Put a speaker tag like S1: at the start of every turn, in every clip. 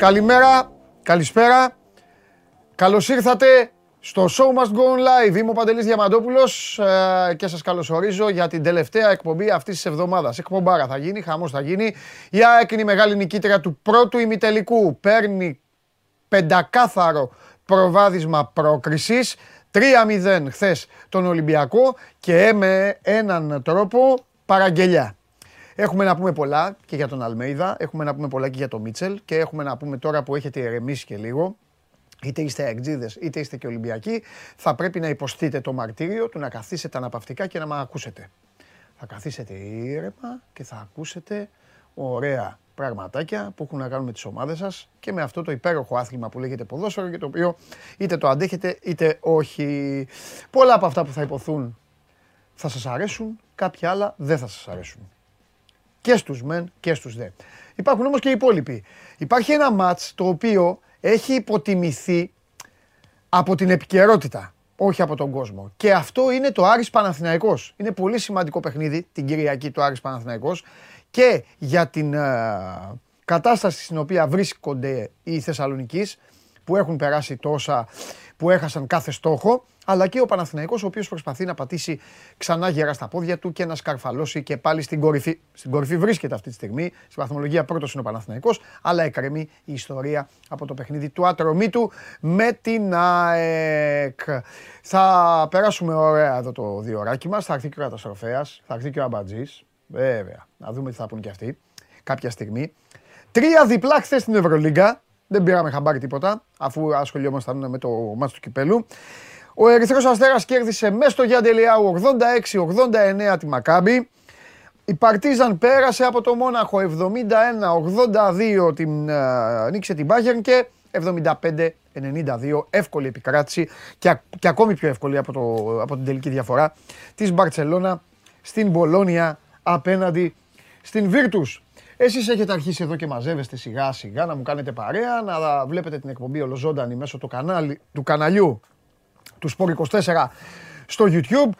S1: σας, καλημέρα, καλησπέρα. Καλώς ήρθατε στο Show Must Go On Live. Είμαι ο Παντελής Διαμαντόπουλος ε, και σας καλωσορίζω για την τελευταία εκπομπή αυτής της εβδομάδας. Εκπομπάρα θα γίνει, χαμός θα γίνει. Η ΑΕΚ είναι η μεγάλη νικήτρια του πρώτου ημιτελικού. Παίρνει πεντακάθαρο προβάδισμα πρόκρισης. 3-0 χθες τον Ολυμπιακό και με έναν τρόπο παραγγελιά. Έχουμε να πούμε πολλά και για τον Αλμέιδα, έχουμε να πούμε πολλά και για τον Μίτσελ και έχουμε να πούμε τώρα που έχετε ηρεμήσει και λίγο, είτε είστε αεκτζίδε είτε είστε και Ολυμπιακοί, θα πρέπει να υποστείτε το μαρτύριο του να καθίσετε αναπαυτικά και να με ακούσετε. Θα καθίσετε ήρεμα και θα ακούσετε ωραία πραγματάκια που έχουν να κάνουν με τις ομάδες σας και με αυτό το υπέροχο άθλημα που λέγεται ποδόσφαιρο και το οποίο είτε το αντέχετε είτε όχι. Πολλά από αυτά που θα υποθούν θα σας αρέσουν, κάποια άλλα δεν θα σας αρέσουν. Και στους μεν και στους δε. Υπάρχουν όμως και οι υπόλοιποι. Υπάρχει ένα μάτς το οποίο έχει υποτιμηθεί από την επικαιρότητα, όχι από τον κόσμο. Και αυτό είναι το Άρης Παναθηναϊκός. Είναι πολύ σημαντικό παιχνίδι την Κυριακή του Άρης Παναθηναϊκός και για την ε, κατάσταση στην οποία βρίσκονται οι Θεσσαλονικείς που έχουν περάσει τόσα, που έχασαν κάθε στόχο, αλλά και ο Παναθηναϊκός ο οποίος προσπαθεί να πατήσει ξανά γερά στα πόδια του και να σκαρφαλώσει και πάλι στην κορυφή. Στην κορυφή βρίσκεται αυτή τη στιγμή, στη βαθμολογία πρώτος είναι ο Παναθηναϊκός, αλλά εκκρεμεί η ιστορία από το παιχνίδι του ατρωμίτου με την ΑΕΚ. Θα περάσουμε ωραία εδώ το διοράκι μας, θα έρθει και ο καταστροφέας, θα έρθει και ο Αμπατζής, βέβαια, να δούμε τι θα πούν και αυτοί κάποια στιγμή. Τρία διπλά χθες στην Ευρωλίγκα, δεν πήραμε χαμπάρι τίποτα, αφού ασχολιόμασταν με το μάτι του κυπέλου. Ο Ερυθρός Αστέρας κέρδισε μέσα στο Γιάντελιάου 86-89 τη Μακάμπη. Η Παρτίζαν πέρασε από το Μόναχο 71-82 την uh, νίκησε την Μπάγερν και 75-92 εύκολη επικράτηση και, και ακόμη πιο εύκολη από, το, από την τελική διαφορά της Μπαρτσελώνα στην Μπολόνια απέναντι στην Βίρτους. Εσείς έχετε αρχίσει εδώ και μαζεύεστε σιγά σιγά να μου κάνετε παρέα, να βλέπετε την εκπομπή ολοζώντανη μέσω του, κανάλι, του καναλιού του Sport 24 στο YouTube.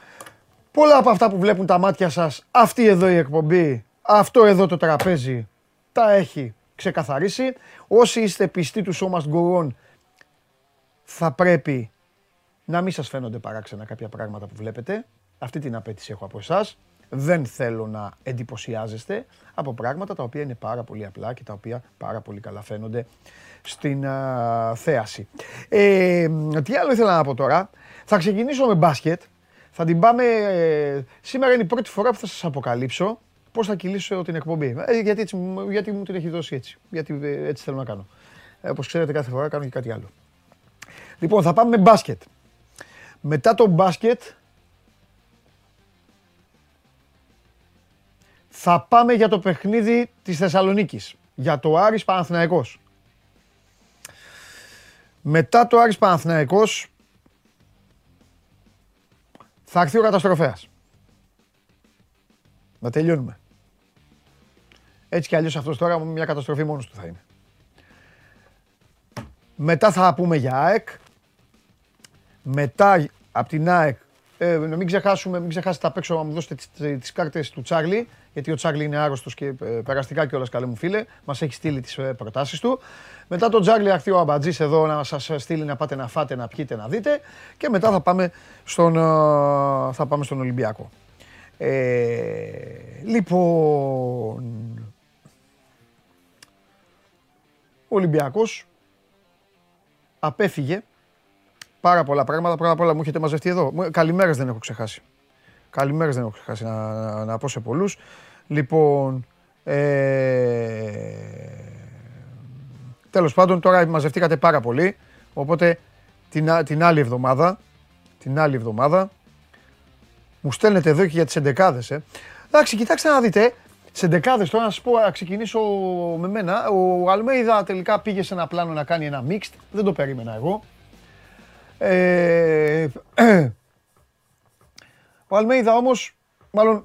S1: Πολλά από αυτά που βλέπουν τα μάτια σας, αυτή εδώ η εκπομπή, αυτό εδώ το τραπέζι, τα έχει ξεκαθαρίσει. Όσοι είστε πιστοί του Show Must θα πρέπει να μην σας φαίνονται παράξενα κάποια πράγματα που βλέπετε. Αυτή την απέτηση έχω από εσάς δεν θέλω να εντυπωσιάζεστε από πράγματα τα οποία είναι πάρα πολύ απλά και τα οποία πάρα πολύ καλά φαίνονται στην θέαση. Ε, τι άλλο ήθελα να πω τώρα. Θα ξεκινήσω με μπάσκετ. Θα την πάμε... Ε, σήμερα είναι η πρώτη φορά που θα σας αποκαλύψω πώς θα κυλήσω την εκπομπή. Ε, γιατί, έτσι, γιατί μου την έχει δώσει έτσι. Γιατί ε, έτσι θέλω να κάνω. Ε, όπως ξέρετε κάθε φορά κάνω και κάτι άλλο. Λοιπόν, θα πάμε με μπάσκετ. Μετά το μπάσκετ θα πάμε για το παιχνίδι της Θεσσαλονίκης. Για το Άρης Παναθηναϊκός. Μετά το Άρης Παναθηναϊκός θα έρθει ο καταστροφέας. Να τελειώνουμε. Έτσι κι αλλιώς αυτός τώρα μια καταστροφή μόνος του θα είναι. Μετά θα πούμε για ΑΕΚ. Μετά από την ΑΕΚ, ε, μην ξεχάσουμε, μην ξεχάσετε απ' έξω να μου δώσετε τις, τις κάρτες του Τσάρλι γιατί ο Τσάρλι είναι άρρωστος και ε, περαστικά κιόλας, καλέ μου φίλε. Μας έχει στείλει τις ε, προτάσεις του. Μετά τον Τσάρλι έρθει ο Αμπατζής εδώ να σας στείλει να πάτε να φάτε, να πιείτε, να δείτε. Και μετά θα πάμε στον, ε, θα πάμε στον Ολυμπιακό. Ε, λοιπόν. Ο Ολυμπιακός απέφυγε πάρα πολλά πράγματα. Πρώτα απ' όλα μου έχετε μαζευτεί εδώ. Καλημέρες δεν έχω ξεχάσει. Καλημέρα δεν έχω ξεχάσει να, να, να πω σε πολλούς. Λοιπόν, ε, τέλος πάντων τώρα μαζευτήκατε πάρα πολύ, οπότε την, την άλλη εβδομάδα, την άλλη εβδομάδα, μου στέλνετε εδώ και για τις εντεκάδες, ε. Εντάξει, κοιτάξτε να δείτε, τις εντεκάδες τώρα να σας πω, να ξεκινήσω με μένα. Ο Αλμέιδα τελικά πήγε σε ένα πλάνο να κάνει ένα mixed, δεν το περίμενα εγώ. Ε, ο Αλμέιδα όμως, μάλλον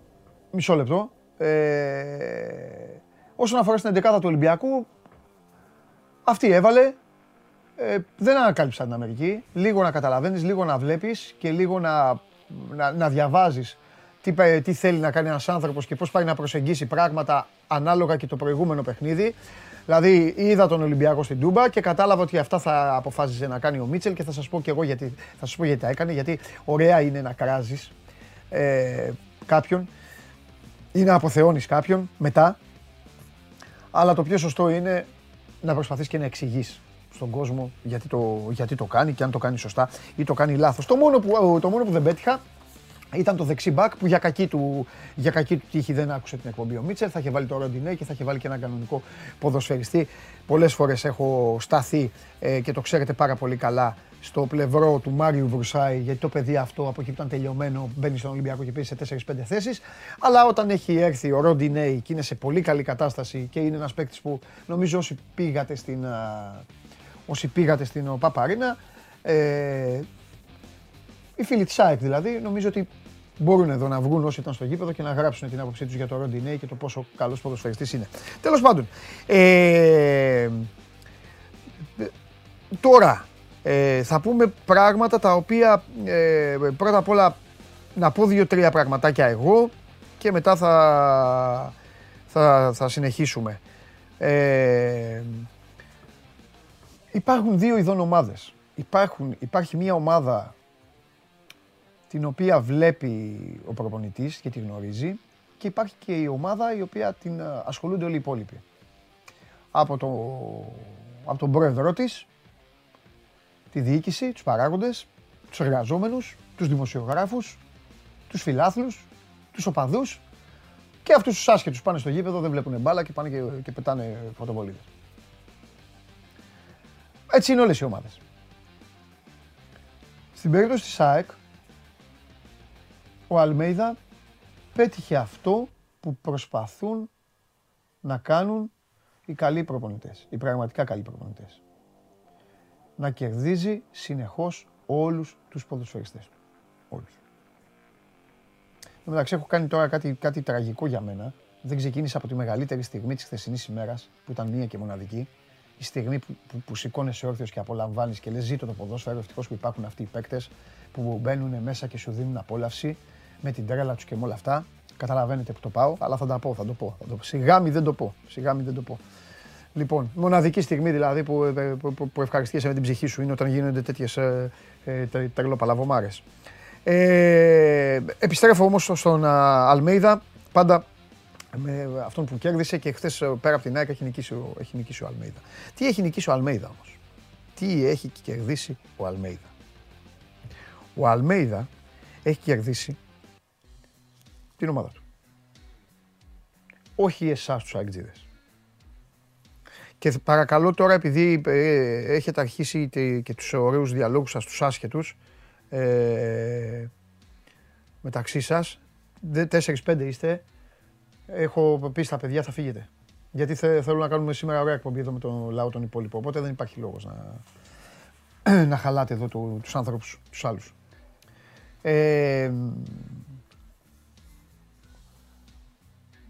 S1: μισό λεπτό, ε, όσον αφορά στην 11 του Ολυμπιακού, αυτή έβαλε. Ε, δεν ανακάλυψα την Αμερική. Λίγο να καταλαβαίνεις, λίγο να βλέπεις και λίγο να, να, να διαβάζεις τι, τι θέλει να κάνει ένας άνθρωπος και πώς πάει να προσεγγίσει πράγματα ανάλογα και το προηγούμενο παιχνίδι. Δηλαδή είδα τον Ολυμπιακό στην Τούμπα και κατάλαβα ότι αυτά θα αποφάσιζε να κάνει ο Μίτσελ και θα σας πω και εγώ γιατί, θα σας πω γιατί τα έκανε. Γιατί ωραία είναι να κράζεις ε, κάποιον ή να αποθεώνεις κάποιον μετά. Αλλά το πιο σωστό είναι να προσπαθείς και να εξηγείς στον κόσμο γιατί το, γιατί το κάνει και αν το κάνει σωστά ή το κάνει λάθος. Το μόνο που, το μόνο που δεν πέτυχα ήταν το δεξί μπακ που για κακή, του, για κακή του τύχη δεν άκουσε την εκπομπή ο Μίτσελ. Θα είχε βάλει το Ροντινέ και θα είχε βάλει και έναν κανονικό ποδοσφαιριστή. Πολλές φορές έχω σταθεί ε, και το ξέρετε πάρα πολύ καλά στο πλευρό του Μάριου Βρουσάη, γιατί το παιδί αυτό από εκεί που ήταν τελειωμένο μπαίνει στον Ολυμπιακό και πήγε σε 4-5 θέσεις. Αλλά όταν έχει έρθει ο Ροντινέη και είναι σε πολύ καλή κατάσταση και είναι ένας παίκτης που νομίζω όσοι πήγατε στην, όσοι πήγατε στην Παπαρίνα, ε, οι φίλοι της ΑΕΚ δηλαδή, νομίζω ότι μπορούν εδώ να βγουν όσοι ήταν στο γήπεδο και να γράψουν την άποψή τους για το Ροντινέη και το πόσο καλός ποδοσφαιριστής είναι. Τέλος πάντων, ε, τώρα ε, θα πούμε πράγματα τα οποία ε, πρώτα απ' όλα να πω δύο-τρία πραγματάκια εγώ και μετά θα, θα, θα συνεχίσουμε. Ε, υπάρχουν δύο ειδών ομάδες. Υπάρχουν, υπάρχει μια ομάδα την οποία βλέπει ο προπονητής και τη γνωρίζει και υπάρχει και η ομάδα η οποία την ε, ασχολούνται όλοι οι υπόλοιποι. Από, το, από τον πρόεδρό της, τη διοίκηση, τους παράγοντες, τους εργαζόμενους, τους δημοσιογράφους, τους φιλάθλους, τους οπαδούς και αυτούς τους άσχετους πάνε στο γήπεδο, δεν βλέπουν μπάλα και πάνε και, και πετάνε φωτοβολίδες. Έτσι είναι όλες οι ομάδες. Στην περίπτωση της ΑΕΚ, ο Αλμέιδα πέτυχε αυτό που προσπαθούν να κάνουν οι καλοί προπονητές, οι πραγματικά καλοί προπονητές. Να κερδίζει συνεχώς όλους τους ποδοσφαιριστές του. Όλους. Εν μεταξύ έχω κάνει τώρα κάτι, κάτι τραγικό για μένα. Δεν ξεκίνησα από τη μεγαλύτερη στιγμή της χθεσινής ημέρας, που ήταν μία και μοναδική. Η στιγμή που, που, που σηκώνεσαι όρθιος και απολαμβάνεις και λες ζήτω το ποδόσφαιρο, ευτυχώς που υπάρχουν αυτοί οι παίκτες που μπαίνουν μέσα και σου δίνουν απόλαυση με την τρέλα τους και με όλα αυτά. Καταλαβαίνετε που το πάω, αλλά θα τα πω, θα το πω. Θα το πω. Σιγά μη δεν το πω. Σιγά μη δεν το πω. Λοιπόν, μοναδική στιγμή δηλαδή που, ε, που, που, που ευχαριστιέσαι με την ψυχή σου είναι όταν γίνονται τέτοιες ε, ε, τρελοπαλαβομάρες. Ε, επιστρέφω όμως στον Αλμέιδα, πάντα με αυτόν που κέρδισε και χθες ε, πέρα από την ΑΕΚ έχει νικήσει, έχει νικήσει ο Αλμέιδα. Τι έχει νικήσει ο Αλμέιδα όμως; Τι έχει κερδίσει ο Αλμέιδα; Ο Αλμέιδα έχει κερδίσει την ομάδα του. Όχι εσάς τους αγκτζίδες. Και παρακαλώ τώρα επειδή ε, έχετε αρχίσει και τους ωραίους διαλόγους σας, τους άσχετους, ε, μεταξύ σας, 4-5 είστε, έχω πει στα παιδιά θα φύγετε. Γιατί θέλω να κάνουμε σήμερα ωραία εκπομπή εδώ με τον λαό τον υπόλοιπο, οπότε δεν υπάρχει λόγος να, να χαλάτε εδώ του, τους άνθρωπους, τους άλλους. Ε,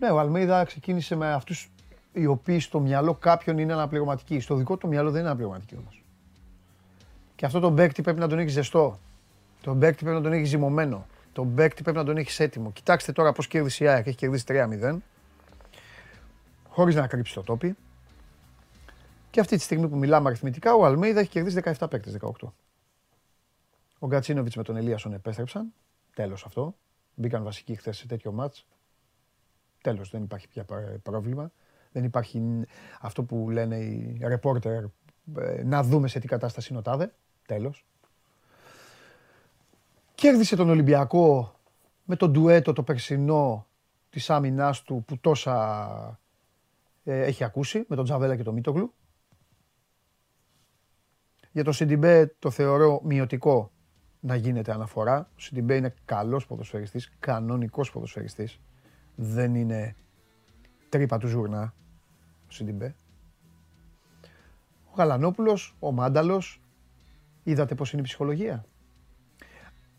S1: Ναι, ο Αλμέιδα ξεκίνησε με αυτούς οι οποίοι στο μυαλό κάποιον είναι αναπληρωματικοί. Στο δικό του μυαλό δεν είναι αναπληρωματικοί όμως. Και αυτό τον παίκτη πρέπει να τον έχει ζεστό. Τον παίκτη πρέπει να τον έχει ζυμωμένο. Τον παίκτη πρέπει να τον έχεις έτοιμο. Κοιτάξτε τώρα πώς κέρδισε η ΑΕΚ. Έχει κερδίσει 3-0. Χωρίς να κρύψει το τόπι. Και αυτή τη στιγμή που μιλάμε αριθμητικά, ο Αλμέιδα έχει κερδίσει 17 παίκτες, 18. Ο Γκατσίνοβιτς με τον Ελίασον επέστρεψαν. Τέλος αυτό. Μπήκαν βασικοί χθες σε τέτοιο μάτς. Τέλος, δεν υπάρχει πια πρόβλημα. Δεν υπάρχει αυτό που λένε οι ρεπόρτερ να δούμε σε τι κατάσταση είναι ο Τάδε. Τέλος. Κέρδισε τον Ολυμπιακό με τον ντουέτο το περσινό της άμυνάς του που τόσα ε, έχει ακούσει με τον Τζαβέλα και τον Μίτογλου. Για τον Σιντιμπέ το θεωρώ μειωτικό να γίνεται αναφορά. Ο Σιντιμπέ είναι καλός ποδοσφαιριστής, κανονικός ποδοσφαιριστής δεν είναι τρύπα του ζούρνα ο Σιντιμπέ. Ο Γαλανόπουλος, ο Μάνταλος, είδατε πώς είναι η ψυχολογία;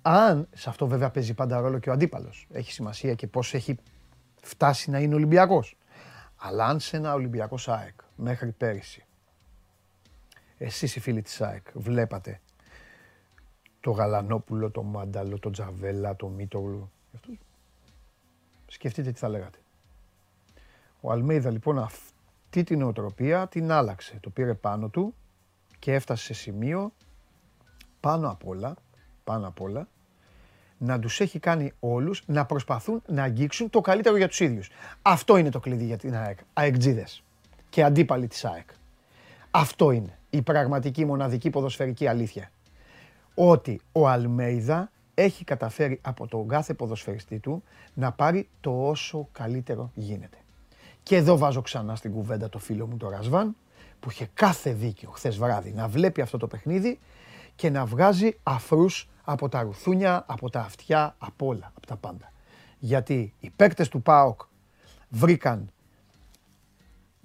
S1: Αν, σε αυτό βέβαια παίζει πάντα ρόλο και ο αντίπαλος, έχει σημασία και πώς έχει φτάσει να είναι Ολυμπιακός. Αλλά αν σε ένα Ολυμπιακό ΣΑΕΚ μέχρι πέρυσι, εσείς οι φίλοι της ΣΑΕΚ βλέπατε το Γαλανόπουλο, το Μάνταλο, το Τζαβέλα, το Μίτογλου, Σκεφτείτε τι θα λέγατε. Ο Αλμέιδα λοιπόν αυτή αυτή την οτροπία την άλλαξε. Το πήρε πάνω του και έφτασε σε σημείο πάνω απ' όλα, πάνω απ' όλα, να τους έχει κάνει όλους να προσπαθούν να αγγίξουν το καλύτερο για τους ίδιους. Αυτό είναι το κλειδί για την ΑΕΚ. ΑΕΚτζίδες και αντίπαλοι της ΑΕΚ. Αυτό είναι η πραγματική μοναδική ποδοσφαιρική αλήθεια. Ότι ο Αλμέιδα έχει καταφέρει από τον κάθε ποδοσφαιριστή του να πάρει το όσο καλύτερο γίνεται. Και εδώ βάζω ξανά στην κουβέντα το φίλο μου το Ρασβάν, που είχε κάθε δίκιο χθες βράδυ να βλέπει αυτό το παιχνίδι και να βγάζει αφρούς από τα ρουθούνια, από τα αυτιά, από όλα, από τα πάντα. Γιατί οι παίκτες του ΠΑΟΚ βρήκαν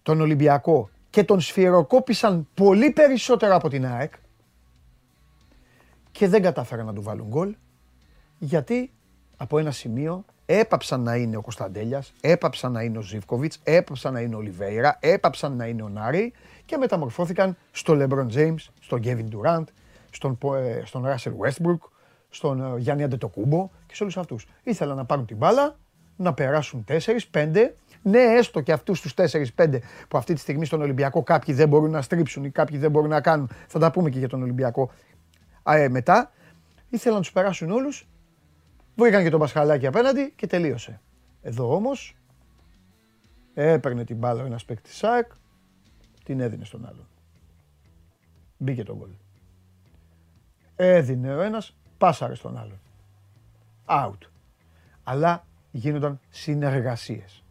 S1: τον Ολυμπιακό και τον σφυροκόπησαν πολύ περισσότερο από την ΑΕΚ και δεν κατάφεραν να του βάλουν γκολ γιατί από ένα σημείο έπαψαν να είναι ο Κωνσταντέλιας, έπαψαν να είναι ο Ζίβκοβιτς, έπαψαν να είναι ο Λιβέιρα, έπαψαν να είναι ο Νάρη και μεταμορφώθηκαν στο Λεμπρον Τζέιμς, στον Γκέβιν Ντουράντ, στον, ε, στον Ράσελ Westbrook, στον ε, Γιάννη Αντετοκούμπο και σε όλους αυτούς. Ήθελαν να πάρουν την μπάλα, να περάσουν 4-5 ναι, έστω και αυτούς τους 4-5 που αυτή τη στιγμή στον Ολυμπιακό κάποιοι δεν μπορούν να στρίψουν ή κάποιοι δεν μπορούν να κάνουν. Θα τα πούμε και για τον Ολυμπιακό ε, μετά. Ήθελαν να τους περάσουν όλους. Βρήκαν και τον Πασχαλάκη απέναντι και τελείωσε. Εδώ όμως έπαιρνε την μπάλα ένας παίκτης ΣΑΕΚ, την έδινε στον άλλον. Μπήκε τον γκολ. Έδινε ο ένας, πάσαρε στον άλλον. Out. Αλλά γίνονταν συνεργασίες.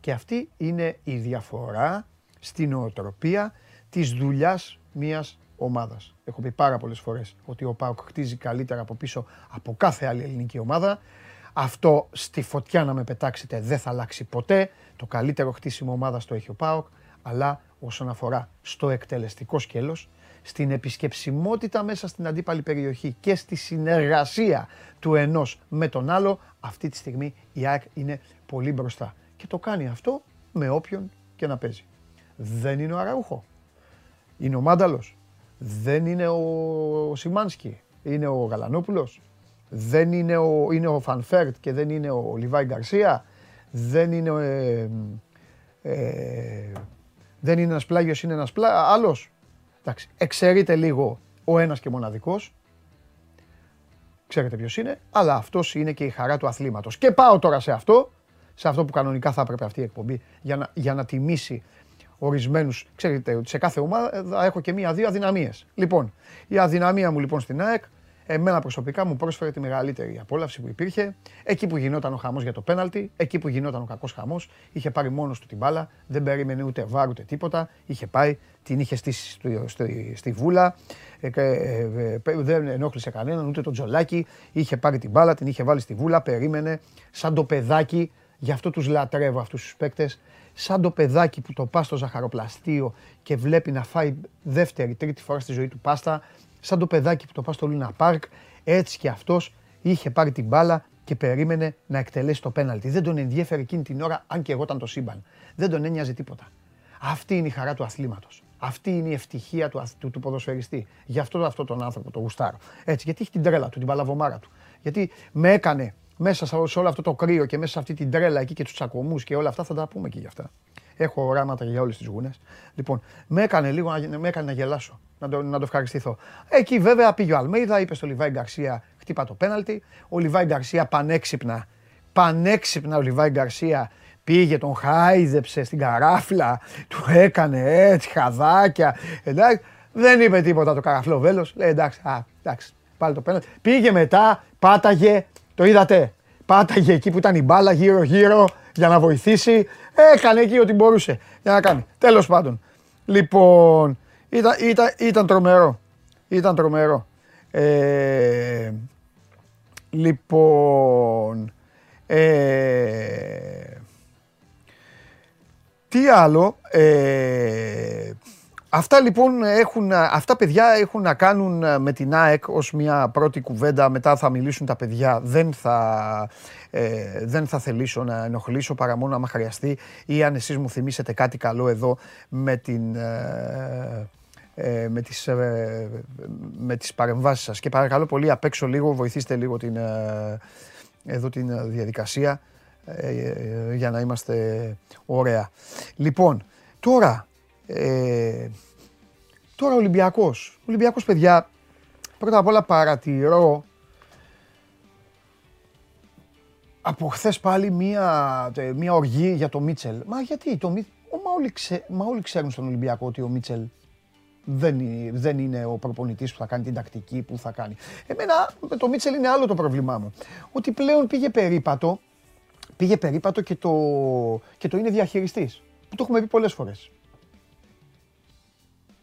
S1: Και αυτή είναι η διαφορά στην οτροπία της δουλειάς μιας ομάδας. Έχω πει πάρα πολλές φορές ότι ο ΠΑΟΚ χτίζει καλύτερα από πίσω από κάθε άλλη ελληνική ομάδα. Αυτό στη φωτιά να με πετάξετε δεν θα αλλάξει ποτέ. Το καλύτερο χτίσιμο ομάδας το έχει ο ΠΑΟΚ. Αλλά όσον αφορά στο εκτελεστικό σκέλος, στην επισκεψιμότητα μέσα στην αντίπαλη περιοχή και στη συνεργασία του ενός με τον άλλο, αυτή τη στιγμή η ΑΕΚ είναι πολύ μπροστά και το κάνει αυτό με όποιον και να παίζει. Δεν είναι ο Αραούχο. Είναι ο Μάνταλος. Δεν είναι ο Σιμάνσκι. Είναι ο Γαλανόπουλος. Δεν είναι ο, είναι ο Φαν Βέερτ και δεν είναι ο Λιβάι Γκαρσία. Δεν είναι ε, ε, δεν είναι ένας πλάγιος, είναι ένας πλά, άλλος. Εντάξει, εξαιρείται λίγο ο ένας και μοναδικός. Ξέρετε ποιος είναι, αλλά αυτός είναι και η χαρά του αθλήματος. Και πάω τώρα σε αυτό σε αυτό που κανονικά θα έπρεπε αυτή η εκπομπή για να, για να τιμήσει ορισμένους. Ξέρετε ότι σε κάθε ομάδα έχω και μία-δύο αδυναμίες. Λοιπόν, η αδυναμία μου λοιπόν στην ΑΕΚ, εμένα προσωπικά μου πρόσφερε τη μεγαλύτερη απόλαυση που υπήρχε. Εκεί που γινόταν ο χαμός για το πέναλτι, εκεί που γινόταν ο κακός χαμός, είχε πάρει μόνος του την μπάλα, δεν περίμενε ούτε βάρ ούτε τίποτα. Είχε πάει, την είχε στήσει στη, στη, στη βούλα, ε, ε, ε, δεν ενόχλησε κανέναν, ούτε τον τζολάκι. Είχε πάρει την μπάλα, την είχε βάλει στη βούλα, περίμενε σαν το παιδάκι Γι' αυτό τους λατρεύω αυτούς τους παίκτες. Σαν το παιδάκι που το πά στο ζαχαροπλαστείο και βλέπει να φάει δεύτερη, τρίτη φορά στη ζωή του πάστα. Σαν το παιδάκι που το πά στο Λούνα Πάρκ. Έτσι και αυτός είχε πάρει την μπάλα και περίμενε να εκτελέσει το πέναλτι. Δεν τον ενδιέφερε εκείνη την ώρα, αν και εγώ ήταν το σύμπαν. Δεν τον ένοιαζε τίποτα. Αυτή είναι η χαρά του αθλήματος. Αυτή είναι η ευτυχία του, του, του ποδοσφαιριστή. Γι' αυτό, αυτό τον άνθρωπο το γουστάρω. Έτσι, γιατί έχει την τρέλα του, την παλαβομάρα του. Γιατί με έκανε μέσα σε όλο αυτό το κρύο και μέσα σε αυτή την τρέλα εκεί και τους τσακωμούς και όλα αυτά θα τα πούμε και γι' αυτά. Έχω οράματα για όλες τις γούνες. Λοιπόν, με έκανε λίγο με έκανε να γελάσω, να το, να το ευχαριστηθώ. Εκεί βέβαια πήγε ο Αλμέιδα, είπε στο Λιβάη Γκαρσία, χτύπα το πέναλτι. Ο Λιβάη Γκαρσία πανέξυπνα, πανέξυπνα ο Λιβάη Γκαρσία πήγε, τον χάιζεψε στην καράφλα, του έκανε έτσι χαδάκια. Εντάξει, δεν είπε τίποτα το καραφλό βέλος. Λέει εντάξει, α, εντάξει, πάλι το πέναλτι. Πήγε μετά, πάταγε, το είδατε. Πάταγε εκεί που ήταν η μπάλα γύρω-γύρω για να βοηθήσει. Έκανε εκεί ό,τι μπορούσε για να κάνει. Τέλος πάντων. Λοιπόν, ήταν, ήταν, ήταν τρομερό. Ήταν τρομερό. Ε, λοιπόν, ε, τι άλλο, ε, Αυτά λοιπόν έχουν, αυτά παιδιά έχουν να κάνουν ε, με την ΑΕΚ ως μια πρώτη κουβέντα, μετά θα μιλήσουν τα παιδιά, δεν θα, ε, δεν θα θελήσω να ενοχλήσω παρά μόνο άμα χρειαστεί ή αν εσείς μου θυμίσετε κάτι καλό εδώ με, την, ε, ε με, τις, ε, με τις παρεμβάσεις σας. Και παρακαλώ πολύ απ' έξω λίγο, βοηθήστε λίγο την, εδώ την διαδικασία για να είμαστε ωραία. Λοιπόν, Τώρα, ε, τώρα ο Ολυμπιακός. Ο Ολυμπιακός, παιδιά, πρώτα απ' όλα παρατηρώ από χθες πάλι μία, μία οργή για το Μίτσελ. Μα γιατί το Μίτσελ. Μα όλοι, ξέ, μα όλοι ξέρουν στον Ολυμπιακό ότι ο Μίτσελ δεν, είναι, δεν είναι ο προπονητής που θα κάνει την τακτική που θα κάνει. Εμένα με το Μίτσελ είναι άλλο το πρόβλημά μου. Ότι πλέον πήγε περίπατο, πήγε περίπατο και το, και το είναι διαχειριστής. Που το έχουμε πει πολλές φορές.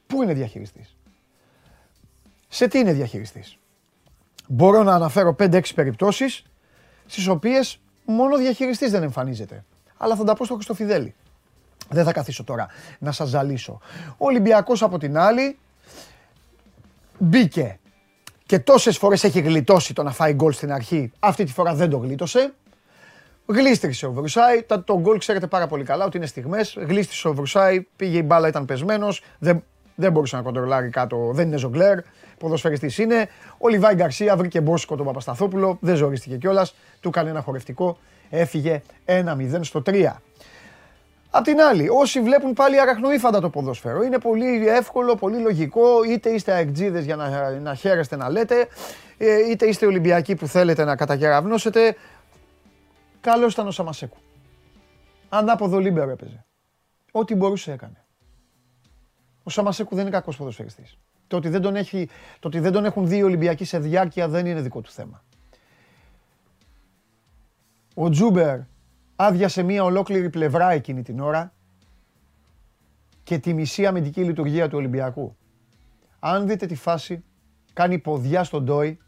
S1: Πού είναι διαχειριστής; Σε τι είναι διαχειριστής; Μπορώ να αναφέρω 5-6 περιπτώσεις στις οποίες μόνο διαχειριστής δεν εμφανίζεται. Αλλά θα τα πω στο Χριστοφιδέλη. Δεν θα καθίσω τώρα να σας ζαλίσω. Ο Ολυμπιακός από την άλλη μπήκε και τόσες φορές έχει γλιτώσει το να φάει γκολ στην αρχή. Αυτή τη φορά δεν το γλίτωσε. Γλίστρισε ο Βρουσάη. Το γκολ ξέρετε πάρα πολύ καλά ότι είναι στιγμές. Γλίστρισε ο Βρουσάη, πήγε η μπάλα, ήταν πεσμένος. Δεν, δεν μπορούσε να κοντρολάρει κάτω, δεν είναι ζογκλέρ. Ποδοσφαιριστής είναι. Ο Λιβάη Γκαρσία βρήκε μπόσικο τον Παπασταθόπουλο. Δεν ζορίστηκε κιόλας. Του έκανε ένα χορευτικό. Έφυγε 1-0 στο 3. Απ' την άλλη, όσοι βλέπουν πάλι αραχνοήφαντα το ποδόσφαιρο, είναι πολύ εύκολο, πολύ λογικό, είτε είστε αεκτζίδες για να, να χαίρεστε να λέτε, ε, είτε είστε Ολυμπιακοί που θέλετε να καταγεραυνώσετε. Καλώς ήταν ο Σαμασέκου. Ανάποδο Λίμπερο έπαιζε. Ό,τι μπορούσε έκανε. Ο Σαμασέκου δεν είναι κακός ποδοσφαιριστής. Το ότι δεν τον, έχει, το ότι δεν τον έχουν δει οι Ολυμπιακοί σε διάρκεια δεν είναι δικό του θέμα. Ο Τζούμπερ άδειασε μία ολόκληρη πλευρά εκείνη την ώρα και τη μισή αμυντική λειτουργία του Ολυμπιακού. Αν δείτε τη φάση, κάνει ποδιά στον Ντόη,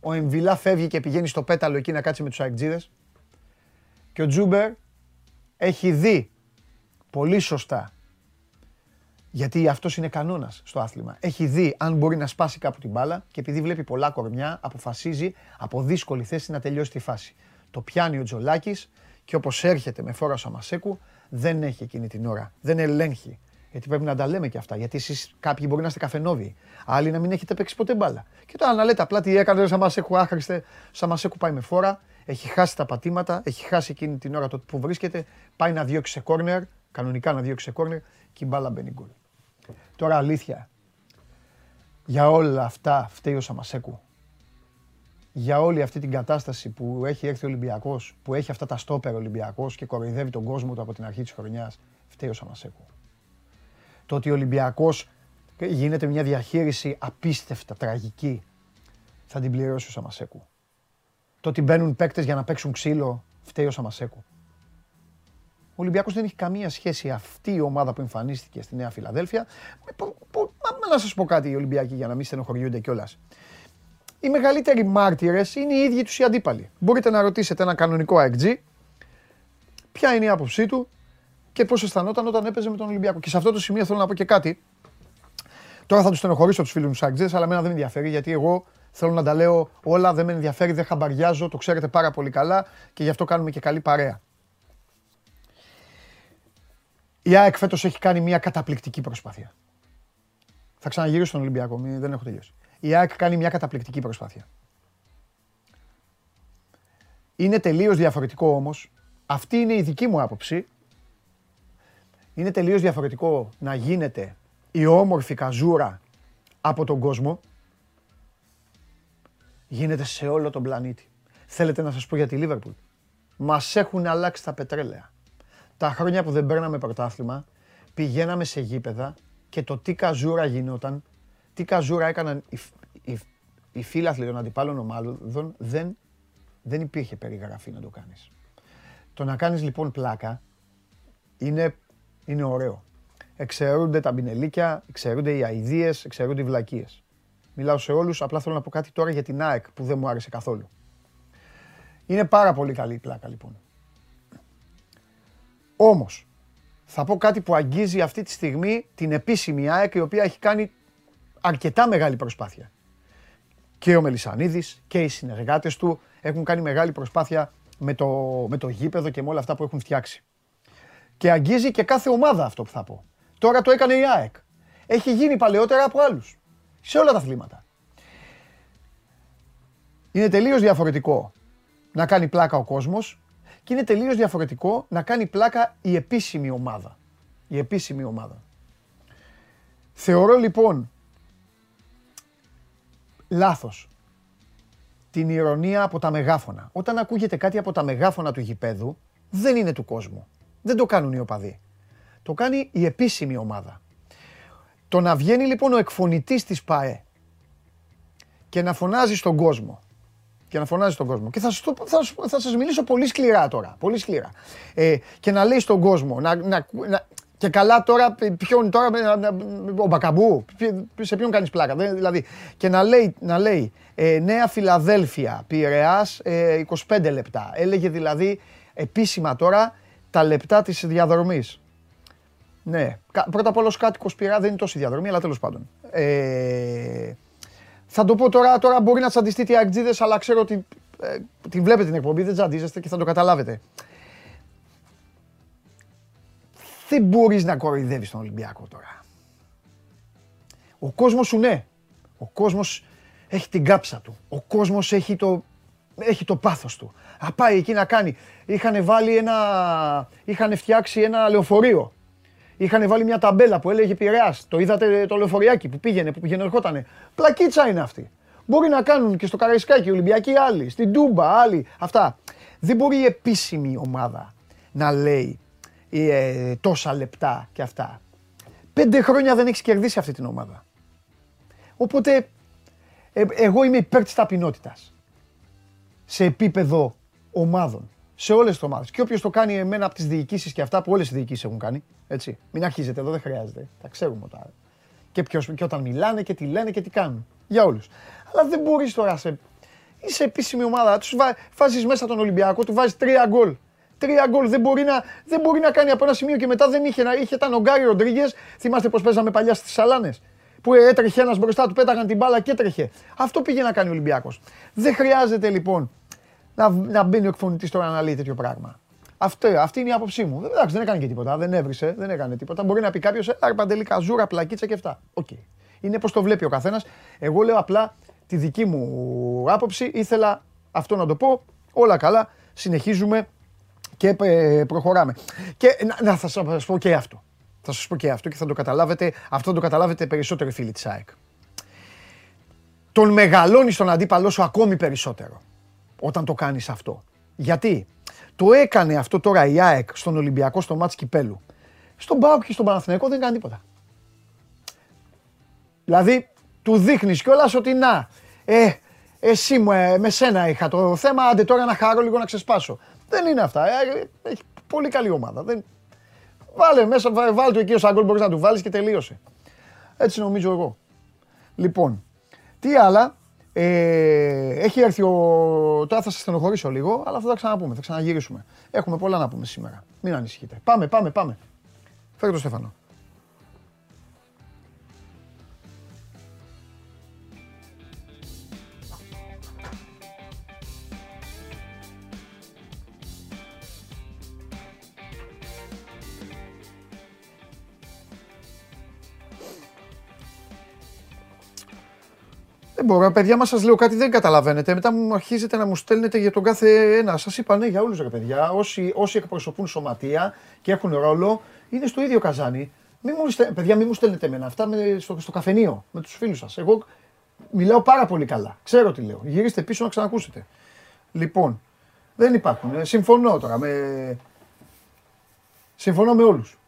S1: ο Εμβιλά φεύγει και πηγαίνει στο πέταλο εκεί να κάτσει με τους αεκτζίδες και ο Τζούμπερ έχει δει πολύ σωστά γιατί αυτός είναι κανόνας στο άθλημα. Έχει δει αν μπορεί να σπάσει κάπου την μπάλα και επειδή βλέπει πολλά κορμιά, αποφασίζει από δύσκολη θέση να τελειώσει τη φάση. Το πιάνει ο Τζολάκης, και όπως έρχεται με φόρα Σαμασέκου, δεν έχει εκείνη την ώρα. Δεν ελέγχει. Γιατί πρέπει να τα λέμε και αυτά. Γιατί εσείς κάποιοι μπορεί να είστε καφενόβοι. Άλλοι να μην έχετε παίξει ποτέ μπάλα. Και τώρα να λέτε απλά τι έκανε ο Σαμασέκου, άχρηστε. Σαμασέκου πάει με φόρα, έχει χάσει τα πατήματα, έχει χάσει εκείνη την ώρα το που βρίσκεται. Πάει να διώξει σε κόρνερ, κανονικά να διώξει σε κόρνερ και η μπάλα μπαίνει γκολ. Τώρα αλήθεια. Για όλα αυτά φταίει ο Σαμασέκου για όλη αυτή την κατάσταση που έχει έρθει ο Ολυμπιακός, που έχει αυτά τα στόπερ Ολυμπιακός και κοροϊδεύει τον κόσμο του από την αρχή της χρονιάς, φταίει ο Σαμασέκου. Το ότι ο Ολυμπιακός γίνεται μια διαχείριση απίστευτα τραγική, θα την πληρώσει ο Σαμασέκου. Το ότι μπαίνουν παίκτες για να παίξουν ξύλο, φταίει ο Σαμασέκου. Ο Ολυμπιακός δεν έχει καμία σχέση αυτή η ομάδα που εμφανίστηκε στη Νέα Φιλαδέλφια. Να σας πω κάτι οι Ολυμπιακοί για να μην στενοχωριούνται κιόλας οι μεγαλύτεροι μάρτυρες είναι οι ίδιοι τους οι αντίπαλοι. Μπορείτε να ρωτήσετε ένα κανονικό AXG ποια είναι η άποψή του και πώς αισθανόταν όταν έπαιζε με τον Ολυμπιακό. Και σε αυτό το σημείο θέλω να πω και κάτι. Τώρα θα τους στενοχωρήσω τους φίλους μου AXG, αλλά εμένα δεν με ενδιαφέρει γιατί εγώ θέλω να τα λέω όλα, δεν με ενδιαφέρει, δεν χαμπαριάζω, το ξέρετε πάρα πολύ καλά και γι' αυτό κάνουμε και καλή παρέα. Η ΑΕΚ φέτος έχει κάνει μια καταπληκτική προσπάθεια. Θα ξαναγυρίσω στον Ολυμπιακό, δεν έχω τελειώσει η ΑΕΚ κάνει μια καταπληκτική προσπάθεια. Είναι τελείως διαφορετικό όμως, αυτή είναι η δική μου άποψη, είναι τελείως διαφορετικό να γίνεται η όμορφη καζούρα από τον κόσμο, γίνεται σε όλο τον πλανήτη. Θέλετε να σας πω για τη Λίβερπουλ. Μας έχουν αλλάξει τα πετρέλαια. Τα χρόνια που δεν παίρναμε πρωτάθλημα, πηγαίναμε σε γήπεδα και το τι καζούρα γινόταν τι καζούρα έκαναν οι, οι, οι φίλαθλοι των αντιπάλων ομάδων, δεν, δεν υπήρχε περιγραφή να το κάνεις. Το να κάνεις λοιπόν πλάκα είναι, είναι ωραίο. Εξαιρούνται τα μπινελίκια, εξαιρούνται οι αηδίες, εξαιρούνται οι βλακίες. Μιλάω σε όλους, απλά θέλω να πω κάτι τώρα για την ΑΕΚ που δεν μου άρεσε καθόλου. Είναι πάρα πολύ καλή η πλάκα λοιπόν. Όμως, θα πω κάτι που αγγίζει αυτή τη στιγμή την επίσημη ΑΕΚ η οποία έχει κάνει αρκετά μεγάλη προσπάθεια. Και ο Μελισανίδης και οι συνεργάτες του έχουν κάνει μεγάλη προσπάθεια με το, με το γήπεδο και με όλα αυτά που έχουν φτιάξει. Και αγγίζει και κάθε ομάδα αυτό που θα πω. Τώρα το έκανε η ΑΕΚ. Έχει γίνει παλαιότερα από άλλους. Σε όλα τα αθλήματα. Είναι τελείως διαφορετικό να κάνει πλάκα ο κόσμος και είναι τελείως διαφορετικό να κάνει πλάκα η επίσημη ομάδα. Η επίσημη ομάδα. Θεωρώ λοιπόν λάθος την ηρωνία από τα μεγάφωνα. Όταν ακούγεται κάτι από τα μεγάφωνα του γηπέδου, δεν είναι του κόσμου. Δεν το κάνουν οι οπαδοί. Το κάνει η επίσημη ομάδα. Το να βγαίνει λοιπόν ο εκφωνητής της ΠΑΕ και να φωνάζει στον κόσμο και να φωνάζει στον κόσμο. Και θα σας, θα, θα σας μιλήσω πολύ σκληρά τώρα. Πολύ σκληρά. Ε, και να λέει στον κόσμο, να, να, να, και καλά τώρα, ποιον τώρα, ο Μπακαμπού, σε ποιον κάνεις πλάκα. Δηλαδή, και να λέει, να λέει ε, Νέα Φιλαδέλφια, Πειραιάς, ε, 25 λεπτά. Έλεγε δηλαδή επίσημα τώρα τα λεπτά της διαδρομής. Ναι, πρώτα απ' όλα ως κάτοικος Πειραιά δεν είναι τόση διαδρομή, αλλά τέλος πάντων. Ε, θα το πω τώρα, τώρα μπορεί να τσαντιστείτε οι αγτζίδες, αλλά ξέρω ότι ε, την βλέπετε την εκπομπή, δεν τσαντίζεστε και θα το καταλάβετε. Δεν μπορείς να κοροϊδεύεις τον Ολυμπιακό τώρα. Ο κόσμος σου ναι. Ο κόσμος έχει την κάψα του. Ο κόσμος έχει το, έχει το πάθος του. Α, πάει εκεί να κάνει. Είχαν βάλει ένα, είχαν φτιάξει ένα λεωφορείο. Είχαν βάλει μια ταμπέλα που έλεγε Πειραιάς. Το είδατε το λεωφοριάκι που πήγαινε, που πήγαινε, ερχότανε. Πλακίτσα είναι αυτή. Μπορεί να κάνουν και στο Καραϊσκάκι, Ολυμπιακοί άλλοι, στην Τούμπα άλλοι. Αυτά. Δεν μπορεί η επίσημη ομάδα να λέει ε, τόσα λεπτά και αυτά. Πέντε χρόνια δεν έχεις κερδίσει αυτή την ομάδα. Οπότε ε, εγώ είμαι υπέρ της ταπεινότητας. Σε επίπεδο ομάδων. Σε όλες τις ομάδες. Και όποιος το κάνει εμένα από τις διοικήσεις και αυτά που όλες οι διοικήσεις έχουν κάνει. Έτσι. Μην αρχίζετε εδώ, δεν χρειάζεται. Τα ξέρουμε τώρα. Και, ποιος, και όταν μιλάνε και τι λένε και τι κάνουν. Για όλους. Αλλά δεν μπορείς τώρα σε... Είσαι επίσημη ομάδα. Τους βά, βάζεις μέσα τον Ολυμπιακό, του βάζεις τρία γκολ. Τρία γκολ. Δεν μπορεί, να, δεν μπορεί να κάνει από ένα σημείο και μετά δεν είχε. Να, είχε ήταν ο Γκάρι Ροντρίγκες. Θυμάστε πώς παίζαμε παλιά στις Σαλάνες. Που έτρεχε ένας μπροστά του, πέταγαν την μπάλα και έτρεχε. Αυτό πήγε να κάνει ο Ολυμπιακός. Δεν χρειάζεται λοιπόν να, να μπαίνει ο εκφωνητής τώρα να λέει τέτοιο πράγμα. Αυτό, αυτή είναι η άποψή μου. Εντάξει, δεν έκανε και τίποτα. Δεν έβρισε, δεν έκανε τίποτα. Μπορεί να πει κάποιος, Άρη Παντελή, καζούρα, πλακίτσα και αυτά. Οκ. Okay. Είναι πώς το βλέπει ο καθένας. Εγώ λέω απλά τη δική μου άποψη. Ήθελα αυτό να το πω. Όλα καλά. Συνεχίζουμε και ε, προχωράμε. Και να, να θα σας πω και αυτό. Θα σας πω και αυτό και θα το καταλάβετε. Αυτό το καταλάβετε περισσότερο φίλοι της ΑΕΚ. Τον μεγαλώνει τον αντίπαλό σου ακόμη περισσότερο όταν το κάνεις αυτό. Γιατί; Το έκανε αυτό τώρα η ΑΕΚ στον Ολυμπιακό στο μάτς Κυπέλου. Στον Πάοκ και στον Παναθηναϊκό δεν κάνει τίποτα. Δηλαδή του δείχνεις κιόλας ότι να, ε, εσύ μου, ε, με σένα είχα το θέμα, άντε τώρα να χαρώ λίγο να ξεσπάσω. Δεν είναι αυτά. Ε, έχει πολύ καλή ομάδα. Δεν... Βάλε μέσα, βάλε το εκεί ο Σάγκολ, μπορείς να του βάλεις και τελείωσε. Έτσι νομίζω εγώ. Λοιπόν, τι άλλα; Ε, έχει έρθει ο... Τώρα θα σας στενοχωρήσω λίγο, αλλά θα τα ξαναπούμε, θα ξαναγυρίσουμε. Έχουμε πολλά να πούμε σήμερα. Μην ανησυχείτε. Πάμε, πάμε, πάμε. Φέρε το Στέφανο. Μπορώ, παιδιά, μας σας λέω κάτι δεν καταλαβαίνετε. Μετά μου αρχίζετε να μου στέλνετε για τον κάθε ένα. Σας είπα ναι για όλους ρε παιδιά. Όσοι, όσοι εκπροσωπούν σωματεία και έχουν ρόλο, είναι στο ίδιο καζάνι. Μη μου, παιδιά, μην μου στέλνετε εμένα αυτά με, στο, στο καφενείο με τους φίλους σας. Εγώ μιλάω πάρα πολύ καλά. Ξέρω τι λέω. Γυρίστε πίσω να ξανακούσετε. Λοιπόν, δεν υπάρχουν. Ε, συμφωνώ τώρα με. Συμφωνώ με όλους.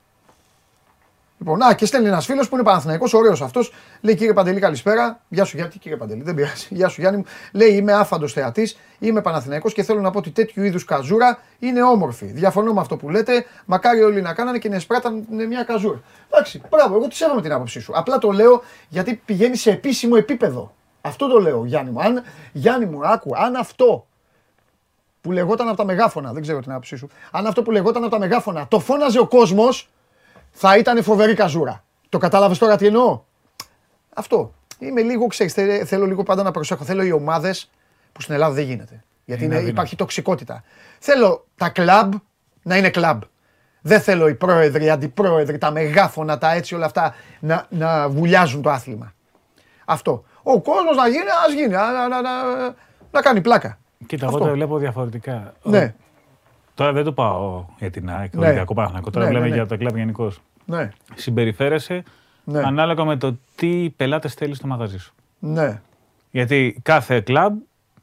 S1: Λοιπόν, α, και στέλνει ένας φίλος που είναι Παναθυναϊκό, ωραίος αυτός. Λέει κύριε Παντελή, καλησπέρα. Γεια σου, γιατί κύριε Παντελή, δεν πειράζει. Γεια σου, Γιάννη μου. Λέει είμαι άφαντος θεατής, είμαι Παναθυναϊκό και θέλω να πω ότι τέτοιου είδους καζούρα είναι όμορφη. Διαφωνώ με αυτό που λέτε. Μακάρι όλοι να κάνανε και να εισπράτταν μια καζούρα. Εντάξει, μπράβο, εγώ τη σέβομαι την άποψή σου. Απλά το λέω γιατί πηγαίνει σε επίσημο επίπεδο. Αυτό το λέω, Γιάννη μου. Αν, Γιάννη μου, άκου, αν αυτό που λεγόταν από τα μεγάφωνα, δεν ξέρω την άποψή σου, αν αυτό που λεγόταν από τα μεγάφωνα το φώναζε ο κόσμος, θα ήταν φοβερή καζούρα. Το κατάλαβες τώρα τι εννοώ; Αυτό. Είμαι λίγο, ξέρεις, θέλω λίγο πάντα να προσέχω. Θέλω οι ομάδες που στην Ελλάδα δεν γίνεται. Γιατί είναι, υπάρχει τοξικότητα. Θέλω τα κλαμπ να είναι κλαμπ. Δεν θέλω οι πρόεδροι, οι αντιπρόεδροι, τα μεγάφωνα, τα έτσι όλα αυτά να, να βουλιάζουν το άθλημα. Αυτό. Ο κόσμος να γίνει, ας γίνει. Να, να, να, να, κάνει πλάκα.
S2: Κοίτα, εγώ το βλέπω διαφορετικά.
S1: Ναι.
S2: Τώρα δεν το πάω για την ΑΕΚ, ναι. Ολυμπιακό Παναθηναϊκό. Τώρα ναι, λέμε ναι, ναι. για το κλαμπ γενικώς.
S1: Ναι.
S2: συμπεριφέρεσαι
S1: Ναι.
S2: ανάλογα με το τι πελάτες θέλεις στο μαγαζί σου.
S1: Ναι.
S2: Γιατί κάθε κλαμπ,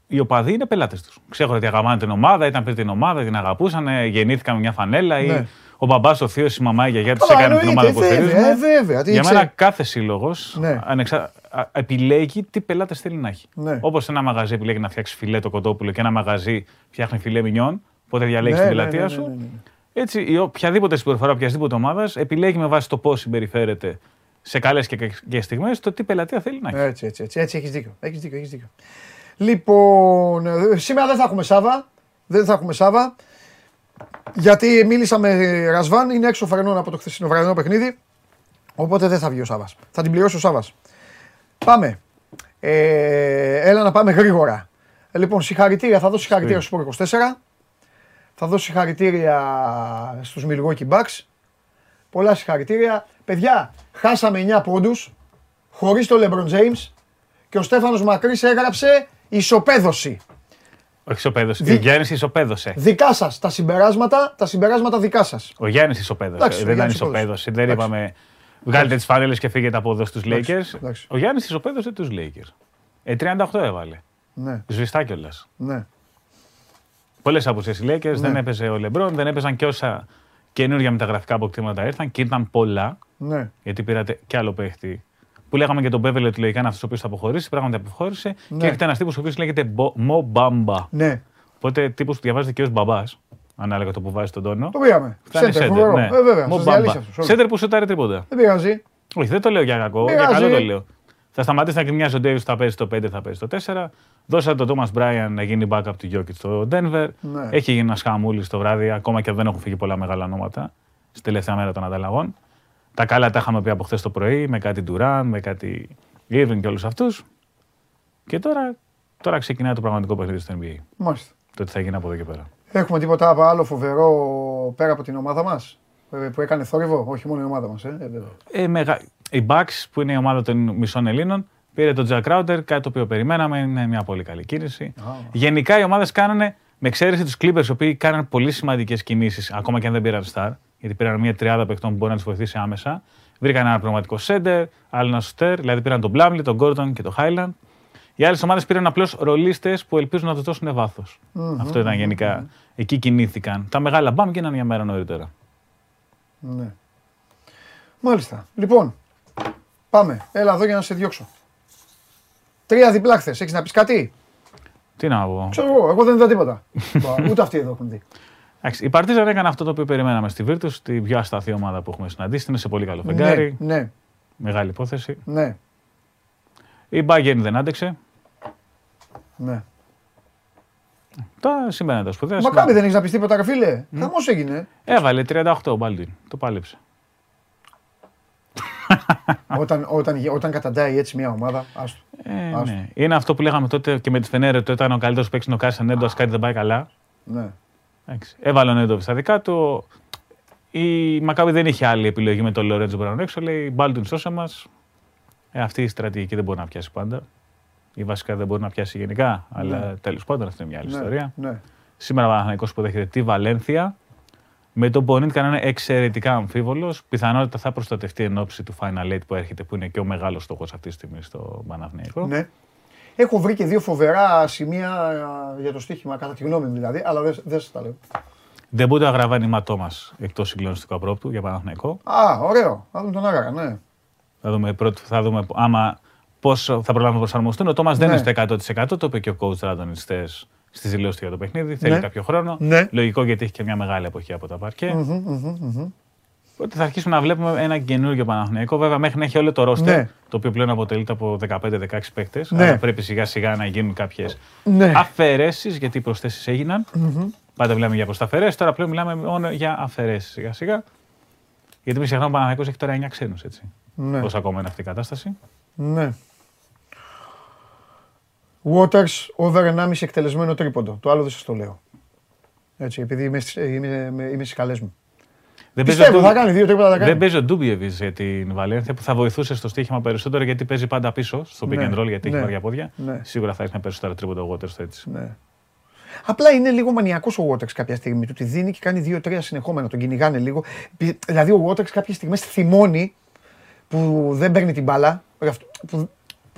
S2: οι οπαδοί είναι πελάτες τους. Ξέρω ότι αγαπάνε την ομάδα, ήταν πριν την ομάδα, την αγαπούσαν, ε, γεννήθηκαν με μια φανέλα ή
S1: Ναι.
S2: ο μπαμπάς, ο θείος, η μαμά, η γιαγιά του
S1: Καλά,
S2: έκανε την ομάδα που
S1: εννοείται,
S2: στηρίζουν.
S1: βέβαια, ε, βέβαια, τι
S2: Για
S1: ξέρει.
S2: μένα κάθε σύλλογος
S1: Ναι.
S2: επιλέγει τι πελάτες θέλει να έχει.
S1: Ναι.
S2: Όπως ένα μαγαζί επιλέγει να φτιάξει φιλέ το κοτόπουλο και ένα μαγαζί φτιάχνει φιλέ μινιόν, οπότε διαλέγει
S1: Ναι,
S2: την
S1: ναι,
S2: πελατεία
S1: ναι,
S2: σου.
S1: ναι, ναι, ναι.
S2: Έτσι, η οποιαδήποτε συμπεριφορά οποιασδήποτε ομάδας επιλέγει με βάση το πώς συμπεριφέρεται σε καλές και κακέ στιγμές το τι πελατεία θέλει να έχει.
S1: Έτσι, έτσι, έτσι, έτσι έχεις δίκιο. Έχεις δίκιο, έχεις δίκιο. Λοιπόν, ε, σήμερα δεν θα έχουμε Σάβα. Δεν θα έχουμε Σάβα. Γιατί μίλησα με Ρασβάν, είναι έξω φρενών από το χθεσινό βραδινό παιχνίδι. Οπότε δεν θα βγει ο Σάβας. Θα την πληρώσει ο Σάβας. Πάμε. Ε, έλα να πάμε γρήγορα. Ε, λοιπόν, συγχαρητήρια. Θα δώσω συγχαρητήρια στους Sport 24. Θα δώσω συγχαρητήρια στους Milwaukee Bucks. Πολλά συγχαρητήρια. Παιδιά, χάσαμε 9 πόντους χωρίς το LeBron James και ο Στέφανος Μακρύς έγραψε ισοπαίδωση.
S2: Όχι ισοπαίδωσε.
S1: Δι-
S2: Ο Γιάννης ισοπαίδωσε.
S1: Δικά σας τα συμπεράσματα, τα συμπεράσματα δικά σας.
S2: Ο Γιάννης ισοπαίδωσε.
S1: Εντάξει, ο
S2: Δεν ήταν
S1: Γιάννης
S2: ισοπαίδωση. Δεν
S1: Εντάξει.
S2: είπαμε βγάλετε τις φανέλες και φύγετε από εδώ στους
S1: Εντάξει,
S2: Lakers.
S1: εντάξει.
S2: Ο Γιάννης ισοπαίδωσε τους Lakers. Ε, 38 έβαλε.
S1: Ναι,
S2: Σβηστά κιόλας.
S1: ναι.
S2: Πολλές απουσίες οι Lakers.
S1: Ναι.
S2: Δεν έπαιζε ο Λεμπρόν, δεν έπαιζαν και όσα καινούργια μεταγραφικά αποκτήματα ήρθαν και ήταν πολλά.
S1: Ναι,
S2: Γιατί πήρατε κι άλλο παίχτη. Που λέγαμε για τον Μπέβελ ότι λογικά είναι αυτός ο οποίος θα αποχωρήσει. Πράγματι αποχώρησε.
S1: Ναι.
S2: Και έρχεται ένας τύπος ο οποίος λέγεται Μο Μπάμπα.
S1: ναι.
S2: Οπότε τύπος που διαβάζεται και ως μπαμπάς. Ανάλογα το που βάζει τον τόνο.
S1: Το πήγαμε.
S2: Φτάνει
S1: Σέντερ,
S2: σέντερ,
S1: φοβερό.
S2: ναι.
S1: Ε, βέβαια,
S2: Μο
S1: σας
S2: Μπάμπα.
S1: διαλύσει αυτός.
S2: Σέντερ που σουτάρει τρίποτα.
S1: Δεν πειράζει.
S2: Όχι, δεν το λέω για κακό. Για
S1: Πειράζει.
S2: καλό το λέω. Θα σταματήσει να κρυμιάζει ο Ντέιβις θα παίζει το 5, θα παίζει το 4. Δώσατε τον Τόμα Μπράιαν να γίνει backup του Γιώκη στο Denver.
S1: Ναι.
S2: Έχει γίνει ένας χαμούλης το βράδυ, ακόμα και αν δεν έχουν φύγει πολλά μεγάλα ονόματα στη τελευταία μέρα των ανταλλαγών. Τα καλά τα είχαμε πει από χθες το πρωί με κάτι Ντουράν, με κάτι Irving και όλους αυτούς. Και τώρα, τώρα ξεκινάει το πραγματικό παιχνίδι στο NBA.
S1: Μάλιστα.
S2: Το τι θα γίνει από εδώ και πέρα.
S1: Έχουμε τίποτα άλλο φοβερό πέρα από την ομάδα μας ε, που έκανε θόρυβο; Όχι μόνο η ομάδα μας. Ε, ε, βέβαια.
S2: Ε, μεγα... Η Bucks, που είναι η ομάδα των μισών Ελλήνων, πήρε τον Jack Crowder, κάτι το οποίο περιμέναμε. Είναι μια πολύ καλή κίνηση. Γενικά οι ομάδες κάνανε, με εξαίρεση τους Clippers, οι οποίοι κάνανε πολύ σημαντικές κινήσεις, ακόμα και αν δεν πήραν star, γιατί πήραν μια τριάδα παιχτών που μπορεί να τους βοηθήσει άμεσα. Βρήκαν ένα πραγματικό center, άλλο ένα σουτέρ, δηλαδή πήραν τον Blumley, τον Gordon και τον Highland. Οι άλλες ομάδες πήραν απλώς ρολίστες που ελπίζουν να τους δώσουν βάθος. Αυτό ήταν γενικά. Εκεί κινήθηκαν. Τα μεγάλα μπαμ γίνανε μια μέρα νωρίτερα.
S1: Ναι. Μάλιστα. Λοιπόν, πάμε. Έλα εδώ για να σε διώξω. Τρία διπλά χθες. Έχεις να πεις κάτι;
S2: Τι να πω.
S1: Ξέρω εγώ, εγώ δεν είδα τίποτα. Ούτε αυτοί εδώ έχουν δει.
S2: Εντάξει, η Παρτίζαν έκανε αυτό το οποίο περιμέναμε στη Βίρτους, την πιο ασταθή ομάδα που έχουμε συναντήσει. Είναι σε πολύ καλό φεγγάρι.
S1: Ναι, ναι,
S2: Μεγάλη υπόθεση.
S1: ναι,
S2: Η Bayern δεν άντεξε.
S1: ναι.
S2: Τα σημαίνει τα σπουδαία.
S1: Μα κάποιοι δεν έχεις να πεις τίποτα, ρε φίλε. Χαμός έγινε.
S2: Έβαλε 38 ο Μπάλντιν. Το πάλεψε.
S1: Όταν, όταν, όταν καταντάει έτσι μια ομάδα, άστο.
S2: Ε,
S1: Άστο.
S2: ναι. Είναι αυτό που λέγαμε τότε και με τη Φενέρε ότι ήταν ο καλύτερος παίκτη ο Κάσια Νέντο, κάτι δεν πάει καλά.
S1: Ναι.
S2: Εντάξει. Έβαλε ο Νέντοβι στα δικά του. Η Μακάβη δεν είχε άλλη επιλογή με τον Λορέτζο Μπράουν έξω. Λέει Μπάλντιν σώσε μας. Ε, αυτή η στρατηγική δεν μπορεί να πιάσει πάντα. Ή βασικά δεν μπορεί να πιάσει γενικά. Αλλά τέλος πάντων αυτή είναι μια άλλη
S1: Ναι,
S2: ιστορία.
S1: ναι.
S2: Σήμερα ο Παναθηναϊκός υποδέχεται τη Βαλένθια. Με τον Πονίτ είναι εξαιρετικά αμφίβολος. Πιθανότητα θα προστατευτεί εν ώψη του Final Eight που έρχεται, που είναι και ο μεγάλος στόχος αυτή τη στιγμή στο Παναθηναϊκό.
S1: ναι. Έχω βρει και δύο φοβερά σημεία α, για το στοίχημα, κατά τη γνώμη μου δηλαδή, αλλά δεν δεν σας τα λέω.
S2: Δεν μπορεί το αγραβάνει ματό μα εκτός συγκλονιστικού απρόπτου για Παναθηναϊκό.
S1: Α, ωραίο. Θα δούμε τον Άγαρα, ναι.
S2: Θα δούμε, πρώτο, θα δούμε άμα πώ θα προλάβουν να προσαρμοστούν. Ο Τόμας δεν
S1: Ναι.
S2: είναι στο 100%. Το είπε και ο coach Ράντον χθες στη δηλώση του για το παιχνίδι. Θέλει
S1: Ναι.
S2: κάποιο χρόνο.
S1: Ναι.
S2: Λογικό γιατί έχει και μια μεγάλη εποχή από τα παρκέ.
S1: Μμμ, μμμ, μμμ.
S2: Οπότε θα αρχίσουμε να βλέπουμε ένα καινούργιο Παναθηναϊκό. Βέβαια, μέχρι να έχει όλο το ρόστερ,
S1: Ναι.
S2: το οποίο πλέον αποτελείται από 15-16 παίκτες.
S1: Ναι.
S2: Άρα πρέπει σιγά σιγά να γίνουν κάποιες
S1: Ναι.
S2: αφαιρέσεις, γιατί οι προσθέσεις έγιναν. Πάντα μιλάμε για προσταφαιρέσει, τώρα πλέον μιλάμε μόνο για αφαιρέσεις σιγά σιγά. Γιατί μην ξεχνάμε ο Παναθηναϊκός έχει τώρα 9 ξένους, έτσι.
S1: Ναι.
S2: Πώ ακόμα είναι αυτή η κατάσταση.
S1: Ναι. Waters over 1,5 εκτελεσμένο τρίποντο. Το άλλο δεν σας το λέω. Έτσι, επειδή είμαι, στις- ε, είμαι, είμαι, είμαι στις καλές μου.
S2: Δεν
S1: Πιστεύω,
S2: παίζει ο
S1: θα
S2: Ντου-
S1: κάνει δύο τρίποντα, θα κάνει.
S2: Δεν παίζει ο Ντούμπιεβιτ για την Βαλένθια που θα βοηθούσε στο στοίχημα περισσότερο γιατί παίζει πάντα πίσω στο pick
S1: Ναι,
S2: and roll γιατί
S1: ναι,
S2: έχει βαριά πόδια.
S1: ναι.
S2: Σίγουρα θα έχει περισσότερα τρίποτα ο Waters έτσι.
S1: Ναι. Απλά είναι λίγο μανιακός ο Waters κάποια στιγμή. Του τη δίνει και κάνει δύο-τρία συνεχόμενα. Τον κυνηγάνε λίγο. Δηλαδή ο Waters κάποιες στιγμές θυμώνει που δεν παίρνει την μπάλα. Που,
S2: που,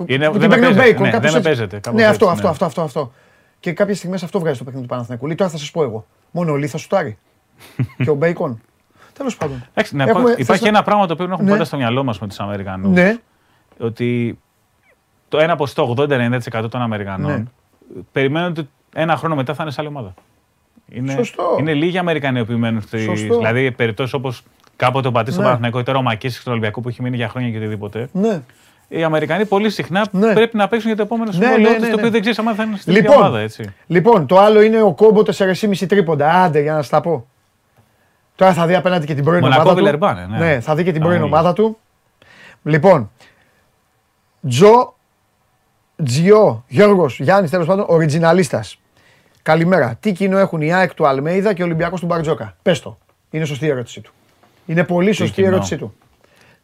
S2: είναι, που δεν την παίρνει ο Μπέικον. Ναι, δεν παίζεται.
S1: Ναι, αυτό, αυτό, αυτό, αυτό, αυτό. Και κάποιες στιγμές αυτό βγάζει το παιχνίδι του Παναθηναϊκού. Λέει τώρα θα σας πω εγώ. Μόνο ο Λί θα σουτάρει. και ο Μπέικον. Τέλος πάντων.
S2: ναι, έχουμε, υπάρχει ένα πράγμα το οποίο έχουμε ναι. πάντα στο μυαλό μας με τους Αμερικανούς.
S1: Ναι.
S2: Ότι το ένα ποσοστό 80-90% των Αμερικανών ναι. περιμένουν ότι ένα χρόνο μετά θα είναι σε άλλη ομάδα. Είναι,
S1: Σωστό.
S2: είναι λίγοι Αμερικανοί που μένουν στη. Δηλαδή, περιπτώσεις όπως κάποτε ο Πατή στο ναι. Παναθηναϊκό ή τώρα ο Μακίσης στον Ολυμπιακό που έχει μείνει για χρόνια και οτιδήποτε.
S1: Ναι.
S2: Οι Αμερικανοί πολύ συχνά ναι. πρέπει να παίξουν για το επόμενο ναι, συμβόλαιο ναι, ναι, ναι, το οποίο δεν ξέρεις αν θα είναι στην
S1: λοιπόν,
S2: ομάδα. Έτσι.
S1: Λοιπόν, το άλλο είναι ο κόμπο 4,5 τρίποντα. Άντε, για να σας τα πω. Τώρα θα δει απέναντι και την πρώην ομάδα του.
S2: Λερμπάνε, ναι.
S1: ναι, θα δει και την πρώην ομάδα του. Λοιπόν, Τζο Τζιό, Γιώργος, Γιάννης, τέλος πάντων, οριτζιναλίστας. Καλημέρα. Τι κοινό έχουν η ΑΕΚ του Αλμέιδα και ο Ολυμπιακός του Μπαρτζόκα; Πες το. Είναι σωστή η ερώτησή του. Είναι πολύ σωστή η ερώτησή του.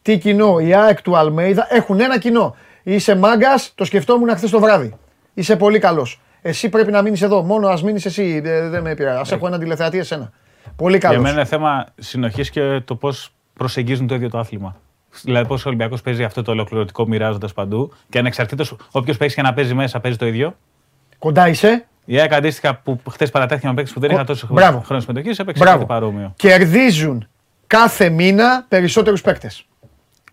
S1: Τι κοινό η ΑΕΚ του Αλμέιδα έχουν ένα κοινό. Είσαι μάγκας, το σκεφτόμουν χθες το βράδυ. Είσαι πολύ καλός. Εσύ πρέπει να μείνεις εδώ. Μόνο ας μείνεις εσύ. Δεν με πειράζει. Α έχω έναν τηλεθεατή εσένα. Πολύ καλός.
S2: Για μένα είναι θέμα συνοχής και το πώς προσεγγίζουν το ίδιο το άθλημα. Δηλαδή, πώς ο Ολυμπιακός παίζει αυτό το ολοκληρωτικό μοιράζοντας παντού και ανεξαρτήτως όποιος παίζει και να παίζει μέσα, παίζει το ίδιο.
S1: Κοντά είσαι.
S2: Η ΑΕΚ αντίστοιχα που χθες παρατέθηκε με παίξει που δεν είχα τόσο χρόνο συμμετοχής, έπαιξε κάτι παρόμοιο.
S1: Κερδίζουν κάθε μήνα περισσότερους παίκτες.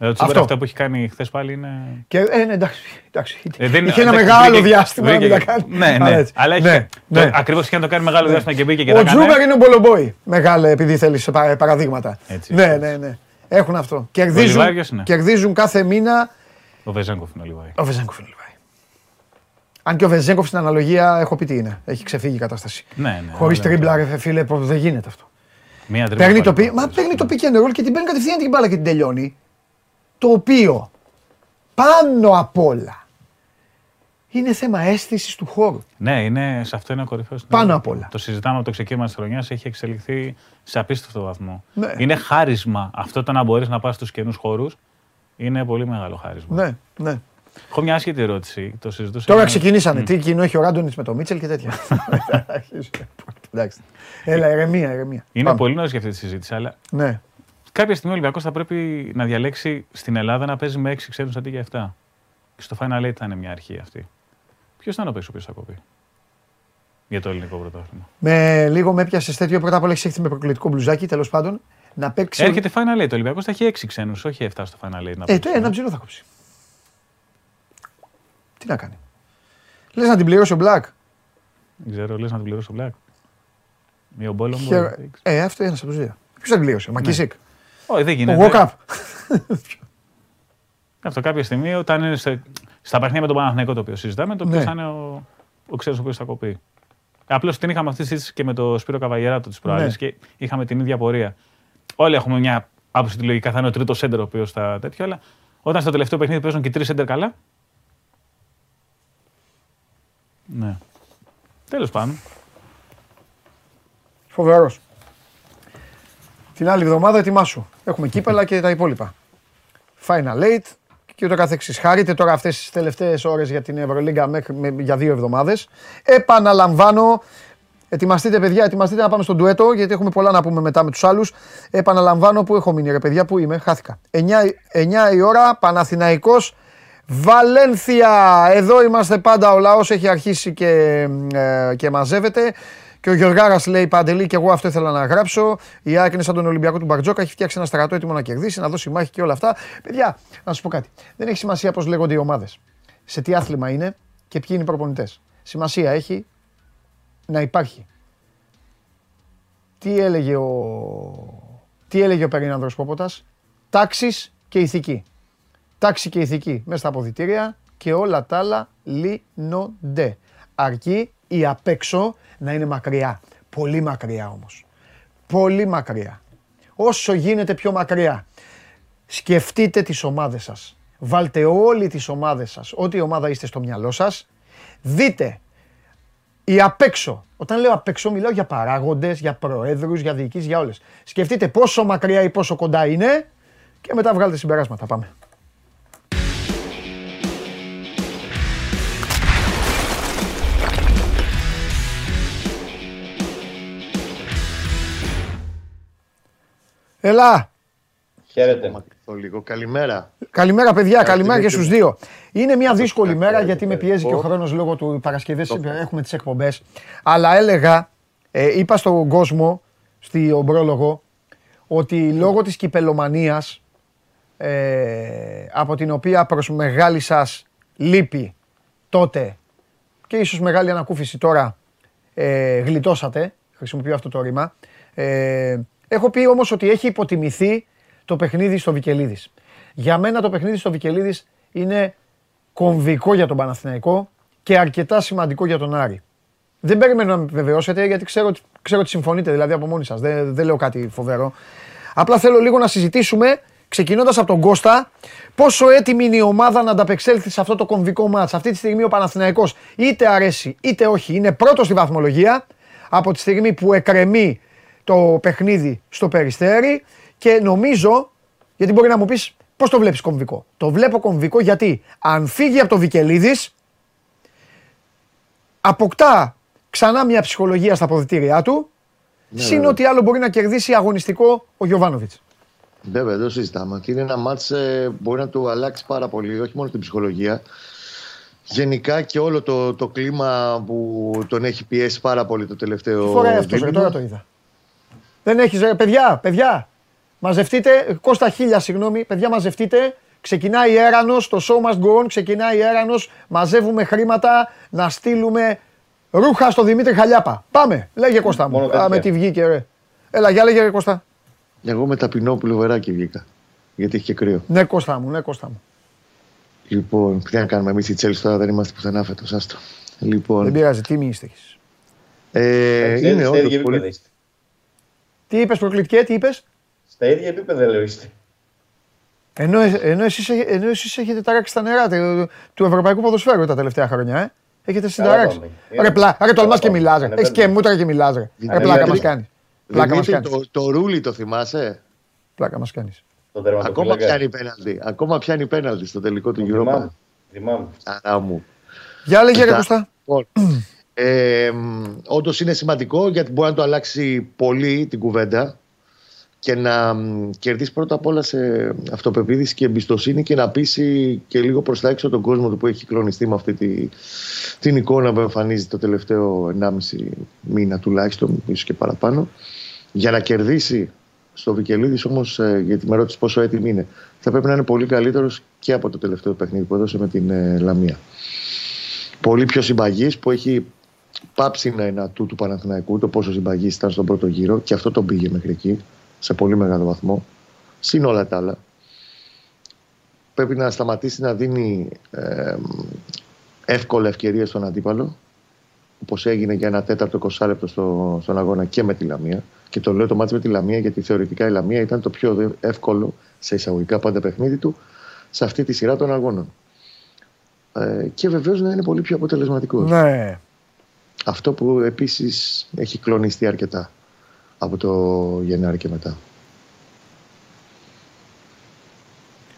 S2: Δηλαδή, αυτό. αυτό που έχει κάνει χθες πάλι είναι.
S1: Και, ε, ναι, εντάξει. εντάξει. Ε, δεν, είχε ένα μεγάλο βρήκε, διάστημα βρήκε, να κάνει.
S2: Ναι, ναι. Αλλά έχει. Ναι, ναι. Ακριβώς και να το κάνει μεγάλο ναι. διάστημα και μπήκε και Ο
S1: Τζούμπερ είναι ο Μπολομπόη. Μεγάλο, επειδή θέλει παραδείγματα. Έτσι, ναι, ναι, ναι. Έχουν αυτό. Κερδίζουν, κερδίζουν κάθε μήνα.
S2: Ο Βεζέγκοφ είναι ο Λιβάη.
S1: Ο Βεζέγκοφ είναι ο Λιβάη. Αν και ο Βεζέγκοφ στην αναλογία έχω πει τι είναι. Έχει ξεφύγει η κατάσταση.
S2: Ναι, ναι,
S1: Χωρίς τρίμπλα, φίλε, δεν γίνεται αυτό.
S2: Μία
S1: παίρνει το πι... Μα παίρνει το pick and roll και την παίρνει κατευθείαν την μπάλα και την τελειώνει. Το οποίο πάνω απ' όλα είναι θέμα αίσθησης του χώρου.
S2: Ναι, είναι, σε αυτό είναι ο κορυφαίος.
S1: Πάνω απ' όλα.
S2: Το συζητάμε από το ξεκίνημα της χρονιάς, έχει εξελιχθεί σε απίστευτο βαθμό. Ναι. Είναι χάρισμα αυτό το να μπορείς να πας στους καινούς χώρους. Είναι πολύ μεγάλο χάρισμα.
S1: Ναι, ναι.
S2: Έχω μια άσχετη ερώτηση. Το συζητούσα
S1: Τώρα ξεκινήσανε. Mm. Τι κοινό έχει ο Ράντονιτ με το Μίτσελ και τέτοια. Εντάξει. Έλα, ηρεμία, ηρεμία.
S2: Είναι Πάμε. πολύ νωρίς για αυτή τη συζήτηση, αλλά
S1: ναι.
S2: Κάποια στιγμή ο Ολυμπιακός θα πρέπει να διαλέξει στην Ελλάδα να παίζει με 6 ξένους αντί για 7. Και στο Final Eight θα είναι μια αρχή αυτή. Ποιος θα είναι ο παίκτη ο οποίο θα κοπεί για το ελληνικό πρωτάθλημα.
S1: Με λίγο με έπιασες τέτοιο. Πρώτα απ' όλα έχεις έρθει με προκλητικό μπλουζάκι τέλος πάντων. Να παίξει.
S2: Έρχεται Final Eight. Ο Ολυμπιακός θα έχει 6 ξένους, όχι 7 στο Final Eight. Να
S1: ε, το ένα ψηλό θα κόψει. Τι να κάνει; Λες να την πληρώσει ο Black;
S2: Δεν ξέρω, λες να την πληρώσει ο Black; Ή ο Μπόλομπο.
S1: Ε, αυτό είναι ένα από του δύο. Ποιος θα την πληρώσει, ο Μακίσικ;
S2: Όχι, δεν γίνεται.
S1: Ο Walkup.
S2: Αυτό κάποια στιγμή όταν είναι σε, στα παιχνίδια με τον Παναθηναϊκό το οποίο συζητάμε, το οποίο ναι. θα είναι ο, ο ξένο ο οποίος θα κοπεί. Απλώς την είχαμε αυτή τη συζήτηση και με τον Σπύρο Καβαγεράτο της προάλλης ναι. και είχαμε την ίδια πορεία. Όλοι έχουμε μια άποψη ότι λογικά θα είναι ο τρίτος σέντερ ο οποίος θα τέτοιο, αλλά όταν στο τελευταίο παιχνίδι παίζουν και τρεις σέντερ καλά. Ναι. Τέλος πάντων.
S1: Φοβερός. Την άλλη εβδομάδα ετοιμάσου. Έχουμε κύπελα και τα υπόλοιπα. Final Eight, και ούτω καθεξής. Χαρείτε τώρα αυτές τις τελευταίες ώρες για την Ευρωλίγκα μέχρι, για δύο εβδομάδες. Επαναλαμβάνω, ετοιμαστείτε παιδιά, ετοιμαστείτε να πάμε στον ντουέτο, γιατί έχουμε πολλά να πούμε μετά με τους άλλους. Επαναλαμβάνω που έχω μείνει ρε παιδιά, που είμαι, χάθηκα. 9, 9 η ώρα, Παναθηναϊκός, Βαλένθια, εδώ είμαστε πάντα, ο λαός έχει αρχίσει και, ε, και μαζεύεται. Και ο Γιωργάρα λέει Παντελή, και εγώ αυτό ήθελα να γράψω. Η ΑΕΚ είναι σαν τον Ολυμπιακό του Μπαρτζόκα, έχει φτιάξει ένα στρατό έτοιμο να κερδίσει, να δώσει μάχη και όλα αυτά. Παιδιά, να σου πω κάτι. Δεν έχει σημασία πώς λέγονται οι ομάδες. Σε τι άθλημα είναι και ποιοι είναι οι προπονητές. Σημασία έχει να υπάρχει. Τι έλεγε ο, τι έλεγε ο Περινάνδρος Πόποτας, τάξης και ηθική. Τάξη και ηθική μέσα στα αποδητήρια και όλα τα άλλα λύνονται. Αρκεί η απ' έξω να είναι μακριά. Πολύ μακριά όμως. Πολύ μακριά. Όσο γίνεται πιο μακριά. Σκεφτείτε τις ομάδες σας. Βάλτε όλοι τις ομάδες σας, ό,τι ομάδα είστε στο μυαλό σας. Δείτε η απ' έξω. Όταν λέω απ' έξω μιλάω για παράγοντες, για προέδρους, για διοικήσεις, για όλες. Σκεφτείτε πόσο μακριά ή πόσο κοντά είναι και μετά βγάλετε συμπεράσματα. Πάμε. Έλα.
S3: Χαίρετε.
S4: Λίγο. Καλημέρα.
S1: Καλημέρα, παιδιά. Καλημέρα και στους δύο. Είναι μια δύσκολη μέρα γιατί με πιέζει και ο χρόνος λόγω του Παρασκευές. Έχουμε τις εκπομπές. Αλλά έλεγα, ε, είπα στον κόσμο, στη πρόλογο, ότι λόγω της κυπελομανίας, ε, από την οποία προς μεγάλη σας λύπη τότε και ίσως μεγάλη ανακούφιση τώρα ε, γλιτώσατε, χρησιμοποιώ αυτό το ρήμα, ε, έχω πει όμως ότι έχει υποτιμηθεί το παιχνίδι στο Βικελίδης. Για μένα το παιχνίδι στο Βικελίδης είναι κομβικό για τον Παναθηναϊκό και αρκετά σημαντικό για τον Άρη. Δεν περιμένω να με επιβεβαιώσετε γιατί ξέρω, ξέρω ότι συμφωνείτε δηλαδή από μόνοι σας. Δεν, δεν λέω κάτι φοβερό. Απλά θέλω λίγο να συζητήσουμε ξεκινώντας από τον Κώστα, πόσο έτοιμη είναι η ομάδα να ανταπεξέλθει σε αυτό το κομβικό μάτς. Αυτή τη στιγμή ο Παναθηναϊκός είτε αρέσει είτε όχι είναι πρώτος στη βαθμολογία από τη στιγμή που εκρεμεί το παιχνίδι στο Περιστέρι και νομίζω, γιατί μπορεί να μου πεις πώς το βλέπεις κομβικό; Το βλέπω κομβικό γιατί αν φύγει από το Βικελίδης αποκτά ξανά μια ψυχολογία στα αποδητήριά του ναι, Συν ότι άλλο μπορεί να κερδίσει αγωνιστικό ο Γιωβάνοβιτς.
S4: Βέβαια, δεν το συζητάμε. Και είναι ένα μάτς ε, μπορεί να του αλλάξει πάρα πολύ, όχι μόνο την ψυχολογία. Γενικά και όλο το, το κλίμα που τον έχει πιέσει πάρα πολύ το τελευταίο.
S1: Τι φοράει αυτός, τώρα το είδα. Δεν έχεις, παιδιά, παιδιά, μαζευτείτε. Κώστα χίλια, συγγνώμη, παιδιά, μαζευτείτε. Ξεκινάει έρανος, το show must go on, ξεκινάει έρανος. Μαζεύουμε χρήματα να στείλουμε Ρούχα στο Δημήτρη Χαλιάπα. Πάμε. Λέγε Κώστα μου. Α, με τι βγήκε ρε. Έλα, για λέγε Κώστα.
S4: Εγώ με ταπεινό πουλοβεράκι βγήκα. Γιατί έχει και κρύο.
S1: Ναι, Κώστα μου, ναι, Κώστα μου.
S4: Λοιπόν, τι να κάνουμε εμείς οι Τσέλσι τώρα δεν είμαστε πουθενά φέτος. Άστο. Λοιπόν,
S1: δεν πειράζει, τι μη είστε
S4: ε, είναι όντως πολύ.
S1: Τι είπες, προκλητικέ, τι είπες;
S3: Στα ίδια επίπεδα λέω είστε.
S1: Ενώ, ενώ, εσείς, ενώ εσείς έχετε ταράξει τα νερά του Ευρωπαϊκού Ποδοσφαίρου τα τελευταία χρόνια, ε; Έχετε συνταράξει. Ρε, πλά, ρε τολμάς και μιλάς. Έχεις και μούτρα και μιλάς. Ρε, ρε πλάκα μας κάνεις.
S4: Πλάκα μας κάνεις. Το, το ρούλι το θυμάσαι;
S1: Πλάκα μας κάνεις.
S4: Ακόμα πιάνει πέναλτι. Ακόμα πιάνει πέναλτι στο τελικό του Europa.
S3: Θυμάμαι.
S4: Αρά μου.
S1: Για λέγε ρε Κωστά. Λοιπόν,
S4: ε, Όντως είναι σημαντικό γιατί μπορεί να το αλλάξει πολύ την κουβέντα και να κερδίσει πρώτα απ' όλα σε αυτοπεποίθηση και εμπιστοσύνη και να πείσει και λίγο προς τα έξω τον κόσμο του που έχει κλονιστεί με αυτή τη, την εικόνα που εμφανίζει το τελευταίο 1,5 μήνα τουλάχιστον, ίσως και παραπάνω. Για να κερδίσει στο Βικελίδης όμως, ε, γιατί με ρώτησες πόσο έτοιμη είναι, θα πρέπει να είναι πολύ καλύτερος και από το τελευταίο παιχνίδι που έδωσε με την ε, Λαμία. Πολύ πιο συμπαγής που έχει πάψει να είναι ατού του Παναθηναϊκού, το πόσο συμπαγής ήταν στον πρώτο γύρο και αυτό τον πήγε μέχρι εκεί σε πολύ μεγάλο βαθμό, συν όλα τα άλλα. Πρέπει να σταματήσει να δίνει ε, εύκολα ευκαιρία στον αντίπαλο, όπως έγινε για ένα τέταρτο 20 λεπτό στο, στον αγώνα και με τη Λαμία. Και το λέω το μάτι με τη Λαμία γιατί θεωρητικά η Λαμία ήταν το πιο εύκολο σε εισαγωγικά πάντα παιχνίδι του σε αυτή τη σειρά των αγώνων. Ε, και βεβαίως να είναι πολύ πιο αποτελεσματικός.
S1: Ναι.
S4: Αυτό που επίσης έχει κλονιστεί αρκετά από το Γενάρη και μετά.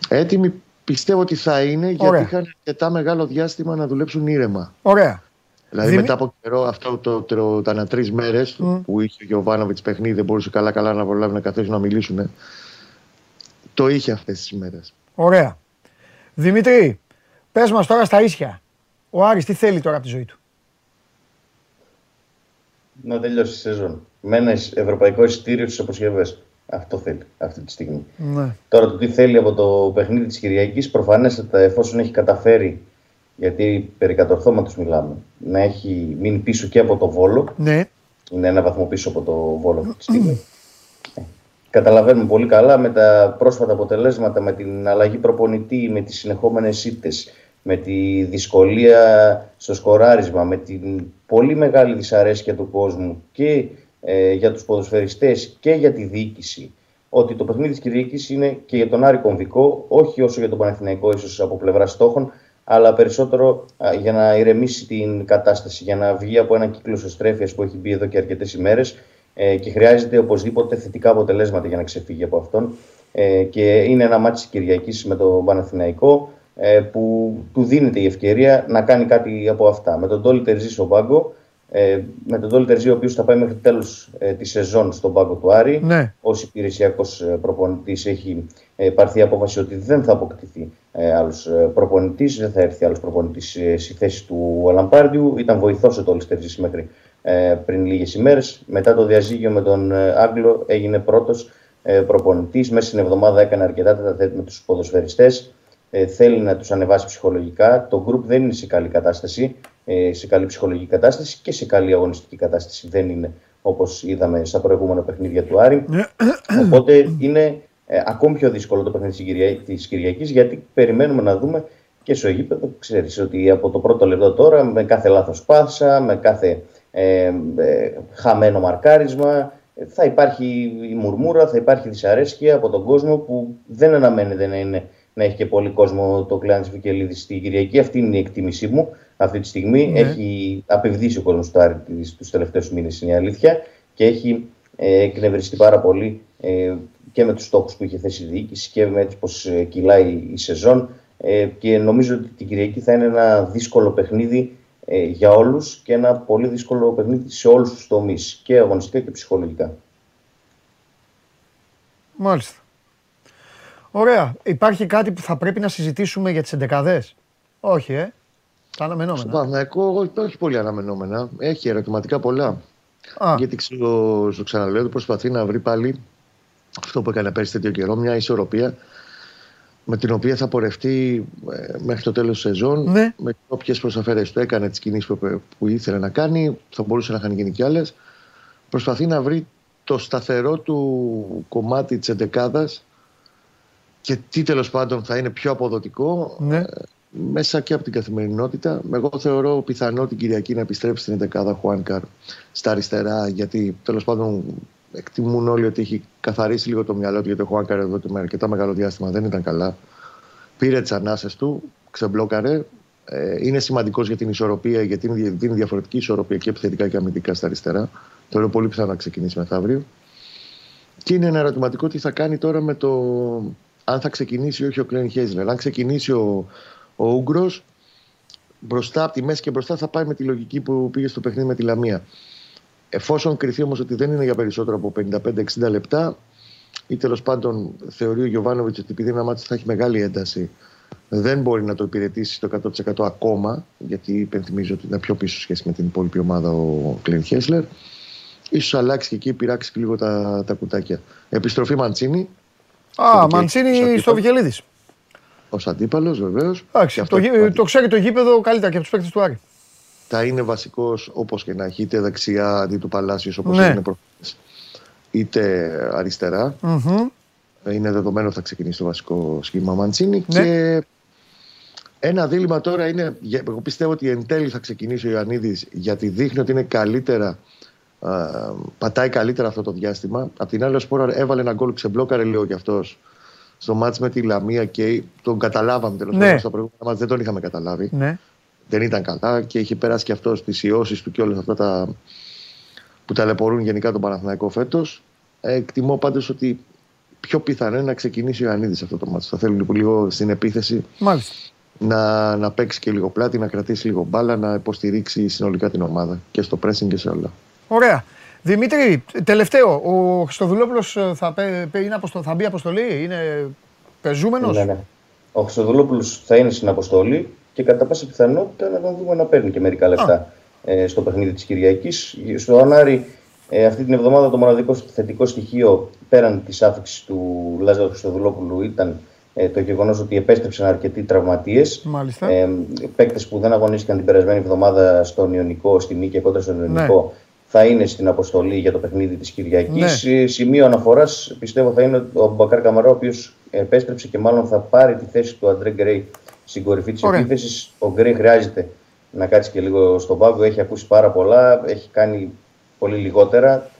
S4: Έτοιμοι πιστεύω ότι θα είναι γιατί είχαν αρκετά μεγάλο διάστημα να δουλέψουν ήρεμα.
S1: Ωραία.
S4: Δηλαδή μετά από καιρό, αυτό το, το, τα τρεις μέρες που είχε ο Γιωβάνοβιτ παιχνίδι, δεν μπορούσε καλά-καλά να προλάβει να καθίσουν να μιλήσουν. Το είχε αυτές τις μέρες.
S1: Ωραία. Δημήτρη, πες μας τώρα στα ίσια. Ο Άρης τι θέλει τώρα από τη ζωή του;
S3: Να τελειώσει η σεζόν. Με ένα ευρωπαϊκό εισιτήριο στις αποσκευές. Αυτό θέλει αυτή τη στιγμή.
S1: Ναι.
S3: Τώρα το τι θέλει από το παιχνίδι της Κυριακής, προφανέστατα εφόσον έχει καταφέρει, γιατί περί κατορθώματος μιλάμε, να έχει μείνει πίσω και από το Βόλο.
S1: Ναι.
S3: Είναι ένα βαθμό πίσω από το Βόλο αυτή τη στιγμή. Ε, καταλαβαίνουμε πολύ καλά με τα πρόσφατα αποτελέσματα, με την αλλαγή προπονητή, με τις συνεχόμενες ήττες, με τη δυσκολία στο σκοράρισμα, με την πολύ μεγάλη δυσαρέσκεια του κόσμου και ε, για τους ποδοσφαιριστές και για τη διοίκηση ότι το παιχνίδι της Κυριακής είναι και για τον Άρη κομβικό, όχι όσο για τον Παναθηναϊκό ίσως από πλευρά στόχων, αλλά περισσότερο για να ηρεμήσει την κατάσταση, για να βγει από ένα κύκλο εσωστρέφειας που έχει μπει εδώ και αρκετές ημέρες ε, και χρειάζεται οπωσδήποτε θετικά αποτελέσματα για να ξεφύγει από αυτόν. Ε, και είναι ένα μάτι της Κυριακής με τον Παναθηναϊκό ε, που του δίνεται η ευκαιρία να κάνει κάτι από αυτά. Με τον Τόλι Τερζή στον πάγκο Ε, με τον Τόλι Τερζή, ο οποίος θα πάει μέχρι τέλος ε, της σεζόν στον πάγκο του Άρη.
S1: Ναι.
S3: Ω υπηρεσιακός ε, προπονητής, έχει ε, πάρθει η απόφαση ότι δεν θα αποκτηθεί ε, άλλος προπονητής, δεν θα έρθει άλλος προπονητής ε, στη θέση του Αλαμπάρδιου. Ήταν βοηθός ο Τόλι Τερζή μέχρι ε, πριν λίγες ημέρες. Μετά το διαζύγιο με τον ε, Άγγλο, έγινε πρώτος ε, προπονητής. Μέσα στην εβδομάδα έκανε αρκετά τέτα με τους ποδοσφαιριστές ε, θέλει να τους ανεβάσει ψυχολογικά. Το group δεν είναι σε καλή κατάσταση, ε, σε καλή ψυχολογική κατάσταση και σε καλή αγωνιστική κατάσταση. Δεν είναι όπως είδαμε στα προηγούμενα παιχνίδια του Άρη. Οπότε είναι ε, ακόμη πιο δύσκολο το παιχνίδι της Κυριακής γιατί περιμένουμε να δούμε και στο Αιγύπεδο. Ξέρεις ότι από το πρώτο λεπτό τώρα με κάθε λάθος πάσα, με κάθε ε, ε, χαμένο μαρκάρισμα, θα υπάρχει η μουρμούρα, θα υπάρχει δυσαρέσκεια από τον κόσμο που δεν αναμένεται να είναι να έχει και πολύ κόσμο το κλάν της Βικελίδης στην Κυριακή. Αυτή είναι η εκτίμησή μου αυτή τη στιγμή. Ναι. Έχει απευδίσει ο κόσμος του Άρη τους τελευταίους μήνες, είναι η αλήθεια. Και έχει ε, εκνευριστεί πάρα πολύ ε, και με τους στόχους που είχε θέσει η διοίκηση και με έτσι πώ ε, κυλάει η σεζόν. Ε, και νομίζω ότι την Κυριακή θα είναι ένα δύσκολο παιχνίδι ε, για όλους και ένα πολύ δύσκολο παιχνίδι σε όλους τους τομείς, και αγωνιστικά και ψυχολογικά.
S1: Μάλιστα. Ωραία. Υπάρχει κάτι που θα πρέπει να συζητήσουμε για τις εντεκαδές; Όχι, ε. Τα αναμενόμενα.
S4: Στον Παναγιακό, όχι πολύ αναμενόμενα. Έχει ερωτηματικά πολλά. Α. Γιατί ξέρω, στο ξαναλέω ότι προσπαθεί να βρει πάλι αυτό που έκανε πέρσι τέτοιο καιρό, μια ισορροπία με την οποία θα πορευτεί ε, μέχρι το τέλος της σεζόν.
S1: Ναι.
S4: Με όποιες προσαφέρε του έκανε, τις κινήσεις που, που ήθελε να κάνει, θα μπορούσε να είχαν γίνει κι άλλες. Προσπαθεί να βρει το σταθερό του κομμάτι της εντεκάδας και τι τέλος πάντων θα είναι πιο αποδοτικό
S1: ναι. Ε,
S4: μέσα και από την καθημερινότητα. Εγώ θεωρώ πιθανό την Κυριακή να επιστρέψει στην 11 Χουάνκαρ στα αριστερά, γιατί τέλος πάντων εκτιμούν όλοι ότι έχει καθαρίσει λίγο το μυαλό του γιατί ο Χουάνκαρ εδώ το με αρκετά μεγάλο διάστημα δεν ήταν καλά. Πήρε τις ανάσες του, ξεμπλόκαρε. Ε, είναι σημαντικός για την ισορροπία, γιατί δίνει διαφορετική ισορροπία και επιθετικά και αμυντικά στα αριστερά. Θεωρώ πολύ πιθανό να ξεκινήσει μεθαύριο. Και είναι ένα ερωτηματικό τι θα κάνει τώρα με το αν θα ξεκινήσει ή όχι ο Κλέν Χέζλερ. Αν ξεκινήσει ο, ο Ούγκρος, μπροστά από τη μέση και μπροστά θα πάει με τη λογική που πήγε στο παιχνίδι με τη Λαμία. Εφόσον κριθεί όμως ότι δεν είναι για περισσότερο από 55-60 λεπτά, ή τέλος πάντων θεωρεί ο Γιωβάνοβιτς ότι επειδή ένα μάτι θα έχει μεγάλη ένταση, δεν μπορεί να το υπηρετήσει το 100% ακόμα, γιατί υπενθυμίζω ότι είναι πιο πίσω σχέση με την υπόλοιπη ομάδα ο Κλέν Χέσλερ. σω αλλάξει και εκεί, πειράξει και λίγο τα, τα κουτάκια. Επιστροφή Μαντσίνη,
S1: Α, Μαντσίνη στο Βικελίδη.
S4: Ω αντίπαλος, βεβαίως.
S1: Το, το ξέρει το γήπεδο καλύτερα και από τους παίκτες του Άρη.
S4: Θα είναι βασικός όπως και να έχει, είτε δεξιά αντί του Παλάσιος όπως ναι. είναι προχθές, είτε αριστερά.
S1: Mm-hmm.
S4: Είναι δεδομένο ότι θα ξεκινήσει το βασικό σχήμα Μαντσίνη. Ναι. Και ένα δίλημα τώρα είναι, εγώ πιστεύω ότι εν τέλει θα ξεκινήσει ο Ιωαννίδης γιατί δείχνει ότι είναι καλύτερα πατάει καλύτερα αυτό το διάστημα. Απ' την άλλη, ο Σπόρα έβαλε ένα γκολ, ξεμπλόκαρε λίγο κι αυτό στο μάτς με τη Λαμία και τον καταλάβαμε τέλος ναι. πάντων στα προηγούμενα μάτς. Δεν τον είχαμε καταλάβει.
S1: Ναι.
S4: Δεν ήταν καλά και είχε περάσει κι αυτός τις ιώσεις του και όλα αυτά τα που ταλαιπωρούν γενικά τον Παναθηναϊκό φέτος. Ε, εκτιμώ πάντως ότι πιο πιθανό είναι να ξεκινήσει ο Ιωαννίδης αυτό το μάτι. Θα θέλει λίγο στην επίθεση
S1: Μάλιστα.
S4: να, να παίξει και λίγο πλάτη, να κρατήσει λίγο μπάλα, να υποστηρίξει συνολικά την ομάδα και στο pressing και σε όλα.
S1: Ωραία. Δημήτρη, τελευταίο. Ο Χριστοδουλόπουλος ε, θα, θα μπει αποστολή, είναι πεζούμενος;
S3: Ναι, ναι. Ο Χριστοδουλόπουλος θα είναι στην αποστολή και κατά πάσα πιθανότητα να τον δούμε να παίρνει και μερικά λεπτά ε, στο παιχνίδι της Κυριακής. Στο Ανάρι, ε, αυτή την εβδομάδα το μοναδικό θετικό στοιχείο πέραν της άφηξης του Λάζαρου Χριστοδουλόπουλου ήταν ε, το γεγονός ότι επέστρεψαν αρκετοί τραυματίες.
S1: Ε,
S3: Παίκτες που δεν αγωνίστηκαν την περασμένη εβδομάδα στον Ιωνικό, στη Μήκη κόντρα στον Ιωνικό, ναι θα είναι στην αποστολή για το παιχνίδι της Κυριακής. Ναι. Σημείο αναφοράς πιστεύω θα είναι ο Μπακάρ Καμαρά, ο οποίος επέστρεψε και μάλλον θα πάρει τη θέση του Αντρέ Γκρέι στην κορυφή της επίθεσης. Ο Γκρέι χρειάζεται να κάτσει και λίγο στον πάγκο. Έχει ακούσει πάρα πολλά. Έχει κάνει πολύ λιγότερα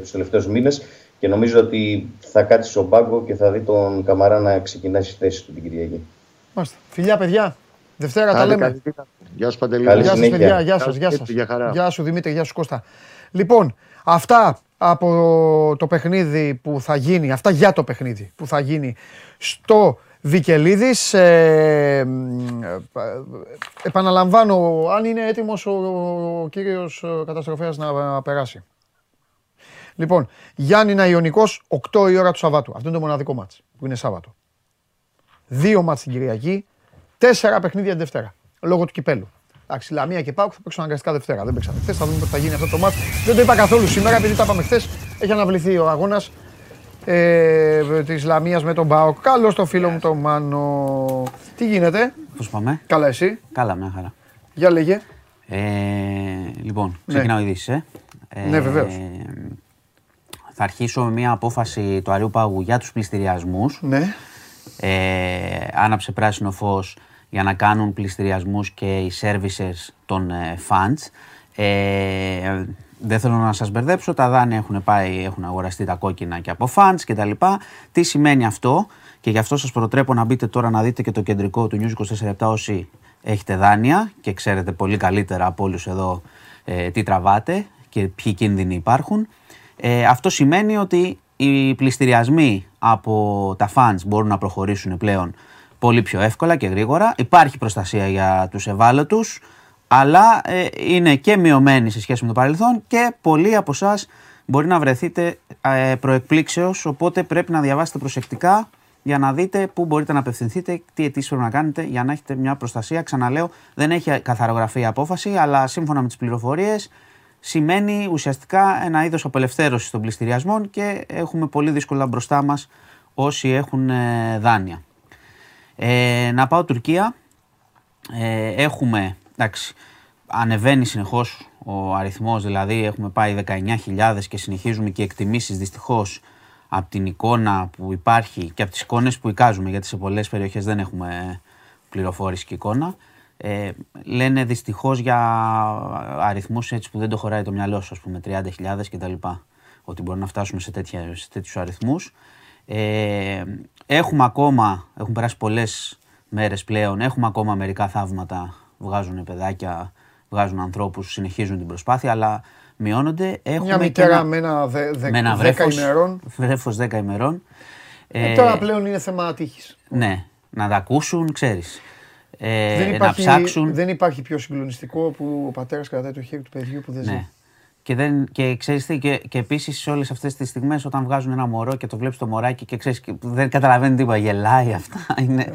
S3: τους τελευταίους μήνες. Και νομίζω ότι θα κάτσει στον πάγκο και θα δει τον Καμαρά να ξεκινάει στη θέση του την Κυριακή.
S1: Μάλιστα. Φιλιά, παιδιά. Δευτέρα τα λέμε.
S4: Γεια σου Παντελή.
S1: Γεια σας παιδιά. Γεια σας. Γεια, σας. γεια σου Δημήτρη. Γεια σου Κώστα. Λοιπόν, αυτά από το παιχνίδι που θα γίνει, αυτά για το παιχνίδι που θα γίνει στο Βικελίδης. Ε, ε, επαναλαμβάνω, αν είναι έτοιμος ο, ο κύριος καταστροφέας να περάσει. Λοιπόν, Γιάννη Ιωνικός, 8 η ώρα του Σαββάτου. Αυτό είναι το μοναδικό μάτς που είναι Σάββατο. Δύο μάτς την Κυριακή, τέσσερα παιχνίδια την Δευτέρα. Λόγω του κυπέλου. Εντάξει, Λαμία και Πάουκ θα παίξουν αναγκαστικά Δευτέρα. Δεν παίξαμε χθες. Θα δούμε πώς θα γίνει αυτό το μάτς. Δεν το είπα καθόλου σήμερα επειδή τα είπαμε χθες. Έχει αναβληθεί ο αγώνας ε, της Λαμίας με τον Πάουκ. Καλώς το φίλο μου τον Μάνο. Τι γίνεται;
S5: Πώς πάμε;
S1: Καλά, εσύ;
S5: Καλά, μια χαρά.
S1: Για λέγε.
S5: Ε, λοιπόν, ξεκινάω ναι. ειδήσεις.
S1: Ε. ναι, βεβαίως.
S5: Θα αρχίσω με μια απόφαση του Αριού Πάγου για τους πληστηριασμούς.
S1: Ναι.
S5: Ε, άναψε πράσινο φως για να κάνουν πληστηριασμούς και οι services των ε, fans. Ε, δεν θέλω να σας μπερδέψω, τα δάνεια έχουν πάει, έχουν αγοραστεί τα κόκκινα και από fans και τα λοιπά. Τι σημαίνει αυτό; Και γι' αυτό σας προτρέπω να μπείτε τώρα να δείτε και το κεντρικό του News 24 όσοι έχετε δάνεια και ξέρετε πολύ καλύτερα από όλους εδώ ε, τι τραβάτε και ποιοι κίνδυνοι υπάρχουν. Ε, αυτό σημαίνει ότι οι πληστηριασμοί από τα fans μπορούν να προχωρήσουν πλέον πολύ πιο εύκολα και γρήγορα. Υπάρχει προστασία για τους ευάλωτους, αλλά ε, είναι και μειωμένη σε σχέση με το παρελθόν και πολλοί από εσάς μπορεί να βρεθείτε ε, προεκπλήξεως, οπότε πρέπει να διαβάσετε προσεκτικά για να δείτε πού μπορείτε να απευθυνθείτε, τι αιτήσεις πρέπει να κάνετε για να έχετε μια προστασία. Ξαναλέω, δεν έχει καθαρογραφεί η απόφαση, αλλά σύμφωνα με τις πληροφορίες σημαίνει ουσιαστικά ένα είδος απελευθέρωσης των πληστηριασμών και έχουμε πολύ δύσκολα μπροστά μας όσοι έχουν ε, δάνεια. Ε, να πάω Τουρκία. Ε, έχουμε, εντάξει, ανεβαίνει συνεχώς ο αριθμός, δηλαδή έχουμε πάει 19.000 και συνεχίζουμε και εκτιμήσεις δυστυχώς από την εικόνα που υπάρχει και από τις εικόνες που εικάζουμε, γιατί σε πολλές περιοχές δεν έχουμε πληροφόρηση και εικόνα. Ε, λένε δυστυχώς για αριθμούς έτσι που δεν το χωράει το μυαλό σου, ας πούμε 30.000 κτλ. Ότι μπορεί να φτάσουμε σε, σε τέτοιους αριθμούς. Ε, έχουμε ακόμα, έχουν περάσει πολλές μέρες πλέον, έχουμε ακόμα μερικά θαύματα. Βγάζουν παιδάκια, βγάζουν ανθρώπους, συνεχίζουν την προσπάθεια, αλλά μειώνονται.
S1: Έχουμε Μια μητέρα με ένα, δε, δε, με ένα 10 ημερών.
S5: Βρέφος 10 ημερών.
S1: Ε, τώρα πλέον είναι θέμα τύχη.
S5: Ναι, να τα ακούσουν, ξέρεις
S1: ε, δεν υπάρχει, να ψάξουν. Δεν υπάρχει πιο συγκλονιστικό που ο πατέρας κρατάει το χέρι του παιδιού που δεν ναι. ζει.
S5: Και, δεν, και ξέρεις τι, και, και επίσης σε όλες αυτές τις στιγμές, όταν βγάζουν ένα μωρό και το βλέπεις το μωράκι και ξέρεις, δεν καταλαβαίνει τίποτα, γελάει αυτά. Είναι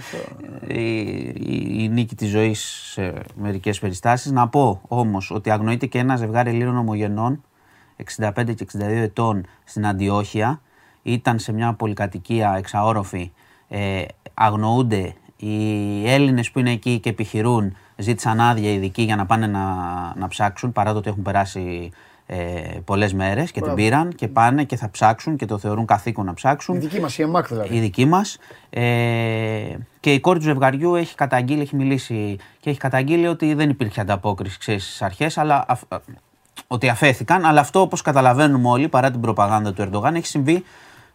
S5: η, η, η, νίκη της ζωής σε μερικές περιστάσεις. Να πω όμως ότι αγνοείται και ένα ζευγάρι Ελλήνων ομογενών, 65 και 62 ετών, στην Αντιόχεια. Ήταν σε μια πολυκατοικία εξαόροφη. Ε, αγνοούνται οι Έλληνες που είναι εκεί και επιχειρούν ζήτησαν άδεια ειδική για να πάνε να, να ψάξουν παρά το ότι έχουν περάσει ε, πολλές μέρες και την πήραν και πάνε και θα ψάξουν και το θεωρούν καθήκον να ψάξουν.
S1: Η δική μας, η ΕΜΑΚ δηλαδή.
S5: Η δική μας. Ε, και η κόρη του ζευγαριού έχει καταγγείλει, έχει μιλήσει και έχει καταγγείλει ότι δεν υπήρχε ανταπόκριση στις αρχές, αλλά ότι αφέθηκαν. Αλλά αυτό όπως καταλαβαίνουμε όλοι παρά την προπαγάνδα του Ερντογάν έχει συμβεί.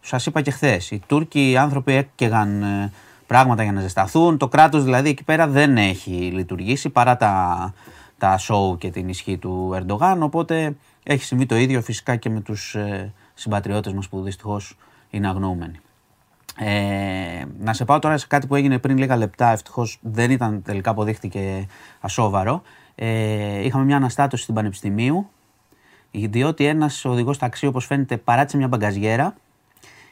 S5: Σας είπα και χθες. Οι Τούρκοι οι άνθρωποι έκαιγαν ε, πράγματα για να ζεσταθούν. Το κράτος δηλαδή εκεί πέρα δεν έχει λειτουργήσει παρά τα, τα show και την ισχύ του Ερντογάν. Οπότε έχει συμβεί το ίδιο φυσικά και με τους ε, συμπατριώτες μας που δυστυχώς είναι αγνοούμενοι. Ε, να σε πάω τώρα σε κάτι που έγινε πριν λίγα λεπτά, ευτυχώς δεν ήταν τελικά αποδείχτηκε ασόβαρο. Ε, είχαμε μια αναστάτωση στην Πανεπιστημίου, διότι ένας οδηγός ταξί, όπως φαίνεται, παράτησε μια μπαγκαζιέρα,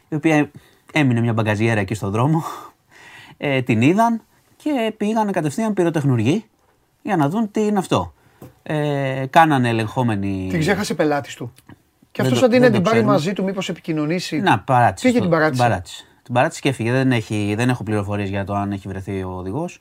S5: η οποία έμεινε μια μπαγκαζιέρα εκεί στον δρόμο, ε, την είδαν και πήγαν κατευθείαν πυροτεχνουργοί για να δουν τι είναι αυτό. Ε, κάνανε ελεγχόμενοι.
S1: Την ξέχασε πελάτης του. Και αυτός αντί να την πάρει μαζί του, μήπως επικοινωνήσει.
S5: Να, παράτησε.
S1: Πήγε την παράτησε.
S5: Την παράτησε. και έφυγε. Δεν, έχει, δεν έχω πληροφορίες για το αν έχει βρεθεί ο οδηγός.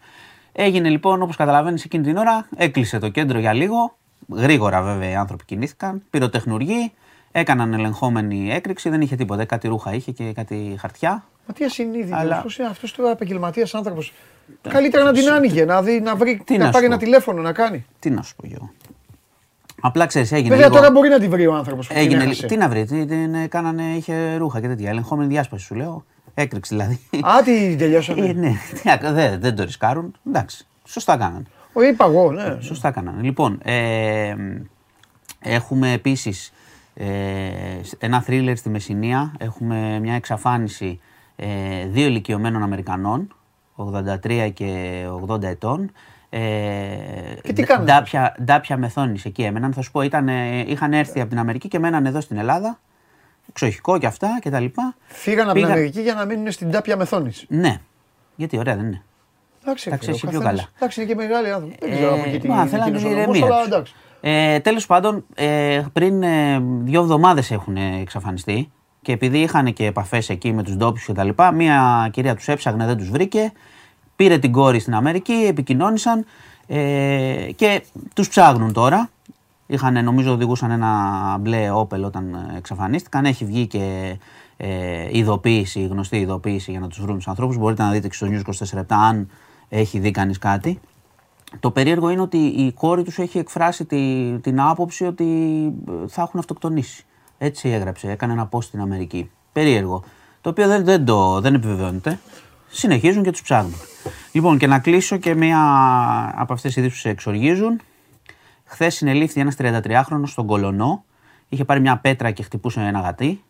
S5: Έγινε λοιπόν, όπως καταλαβαίνεις, εκείνη την ώρα έκλεισε το κέντρο για λίγο. Γρήγορα βέβαια οι άνθρωποι κινήθηκαν. Πυροτεχνουργοί, έκαναν ελεγχόμενη έκρηξη. Δεν είχε τίποτα. Κάτι ρούχα είχε και κάτι χαρτιά.
S1: Μα τι ασυνείδητο. Αλλά... Αυτό είναι αυτός τώρα επαγγελματίας άνθρωπος. Καλύτερα να την άνοιγε, να, δει, να, βρει, να, να πάρει ένα τηλέφωνο να κάνει.
S5: Τι να σου πω εγώ. Απλά ξέρεις, έγινε.
S1: Βέβαια λίγο... τώρα μπορεί να τη βρει ο άνθρωπος.
S5: Έγινε λίγο. Τι να βρει, τι, την κάνανε, είχε ρούχα και τέτοια. Ελεγχόμενη διάσπαση σου λέω. Έκρηξη δηλαδή.
S1: Α, τι τελειώσανε.
S5: Ε, ναι, δεν, δεν το ρισκάρουν. Εντάξει, σωστά κάνανε.
S1: Ο είπα εγώ, ναι.
S5: Σωστά κάνανε. Λοιπόν, ε, έχουμε επίσης ε, ένα θρίλερ στη Μεσσηνία. Έχουμε μια εξαφάνιση ε, δύο ηλικιωμένων Αμερικανών 83 και 80 ετών. Ε,
S1: Και τι
S5: ντα-
S1: κάνανε;
S5: Ντάπια, ντάπια μεθόνης εκεί έμεναν. Θα σου πω, ήταν, ε, είχαν έρθει από την Αμερική και μέναν εδώ στην Ελλάδα. Εξοχικό και αυτά και τα λοιπά.
S1: Φύγαν από την
S5: Πήγαν-
S1: Αμερική για να μείνουν στην τάπια μεθόνης.
S5: Ναι. Γιατί ωραία δεν είναι.
S1: Εντάξει,
S5: Εντάξει,
S1: φίλε,
S5: εσύ
S1: ο
S5: πιο
S1: καθένας-
S5: καλά.
S1: Εντάξει, είναι και μεγάλοι άνθρωποι. Δεν ξέρω από εκεί τι
S5: μα,
S1: είναι
S5: θέλανε
S1: εκείνος ο
S5: την
S1: νομός,
S5: ηρεμία
S1: αλλά
S5: τους.
S1: εντάξει.
S5: Ε, τέλος πάντων, ε, πριν ε, δύο εβδομάδες έχουν εξαφανιστεί και επειδή είχαν και επαφές εκεί με τους ντόπιους και τα λοιπά, μία κυρία τους έψαγνε, δεν τους βρήκε, πήρε την κόρη στην Αμερική, επικοινώνησαν ε, και τους ψάχνουν τώρα. Είχαν, νομίζω, οδηγούσαν ένα μπλε όπελ όταν ε, εξαφανίστηκαν. Έχει βγει και ε, ειδοποίηση, γνωστή ειδοποίηση για να τους βρουν τους ανθρώπους. Μπορείτε να δείτε και στο News 24 λεπτά αν έχει δει κανείς κάτι. Το περίεργο είναι ότι η κόρη τους έχει εκφράσει τη, την άποψη ότι ε, θα έχουν αυτοκτονήσει. Έτσι έγραψε, έκανε ένα post στην Αμερική. Περίεργο. Το οποίο δεν, δεν, το, δεν επιβεβαιώνεται. Συνεχίζουν και τους ψάχνουν. Λοιπόν, και να κλείσω και μία από αυτές τις ειδήσεις που σε εξοργίζουν. Χθες συνελήφθη ένας 33χρονο στον Κολονό. Είχε πάρει μια πέτρα και χτυπούσε ένα γατί.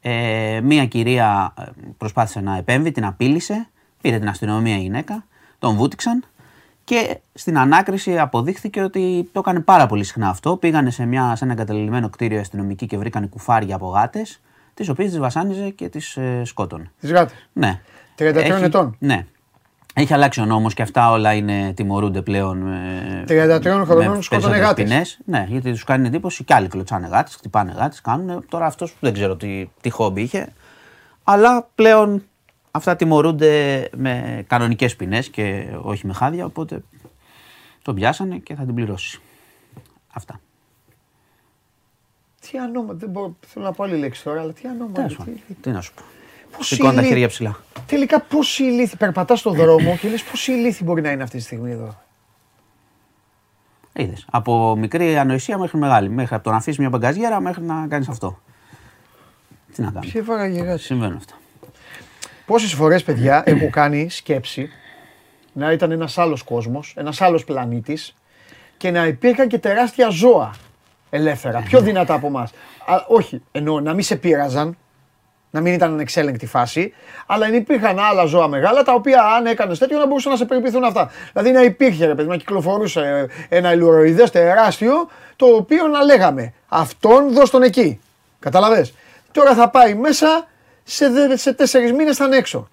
S5: Ε, μία κυρία ε, προσπάθησε να επέμβει, την απείλησε. Πήρε την αστυνομία η γυναίκα. Τον βούτυξαν. Και στην ανάκριση αποδείχθηκε ότι το έκανε πάρα πολύ συχνά αυτό. Πήγανε σε, μια, σε ένα εγκαταλελειμμένο κτίριο οι αστυνομικοί και βρήκαν κουφάρια από γάτες, τις οποίες τις βασάνιζε και τις ε, σκότωνε.
S1: Τις γάτες.
S5: Ναι.
S1: 33
S5: Έχει-
S1: ετών.
S5: Ναι. Έχει αλλάξει ο νόμος και αυτά όλα είναι, τιμωρούνται πλέον. ε,
S1: 33 χρονών
S5: με
S1: σκότωνε
S5: περισσότερες
S1: γάτες.
S5: ποινές. Ναι, γιατί τους κάνει εντύπωση και άλλοι κλωτσάνε γάτες, χτυπάνε γάτες, κάνουν. Τώρα αυτός δεν ξέρω τι, τι χόμπι είχε. Αλλά πλέον αυτά τιμωρούνται με κανονικές ποινές και όχι με χάδια. Οπότε τον πιάσανε και θα την πληρώσει. Αυτά.
S1: Τι ανώμα, δεν μπορώ, θέλω να πω άλλη λέξη τώρα, αλλά τι ανώμα.
S5: Τέλος πάντων, Τι να σου πω.
S1: Πώς
S5: Σηκώνω τα
S1: ηλί-
S5: χέρια ψηλά.
S1: Τελικά πόσοι ηλίθιοι, περπατάς στον δρόμο και λες πόσοι ηλίθιοι μπορεί να είναι αυτή τη στιγμή εδώ.
S5: Είδες. Από μικρή ανοησία μέχρι μεγάλη. Μέχρι από το να αφήσεις μια μπαγκαζιέρα μέχρι να κάνεις αυτό. Τι να κάνεις.
S1: Ποια βαραγεγάση.
S5: Συμβαίνουν αυτά.
S1: Πόσες φορές, παιδιά, έχω κάνει σκέψη να ήταν ένας άλλος κόσμος, ένας άλλος πλανήτης και να υπήρχαν και τεράστια ζώα ελεύθερα, πιο δυνατά από εμάς. Όχι, εννοώ να μην σε πείραζαν, να μην ήταν ανεξέλεγκτη φάση, αλλά να υπήρχαν άλλα ζώα μεγάλα τα οποία αν έκανες τέτοιο να μπορούσαν να σε περιποιηθούν αυτά. Δηλαδή να υπήρχε ρε παιδί, να κυκλοφορούσε ένα ηλουροειδέ τεράστιο το οποίο να λέγαμε αυτόν δώσ' τον εκεί. Καταλαβες; Τώρα θα πάει μέσα, σε, δε- σε τέσσερις μήνες θα είναι έξω.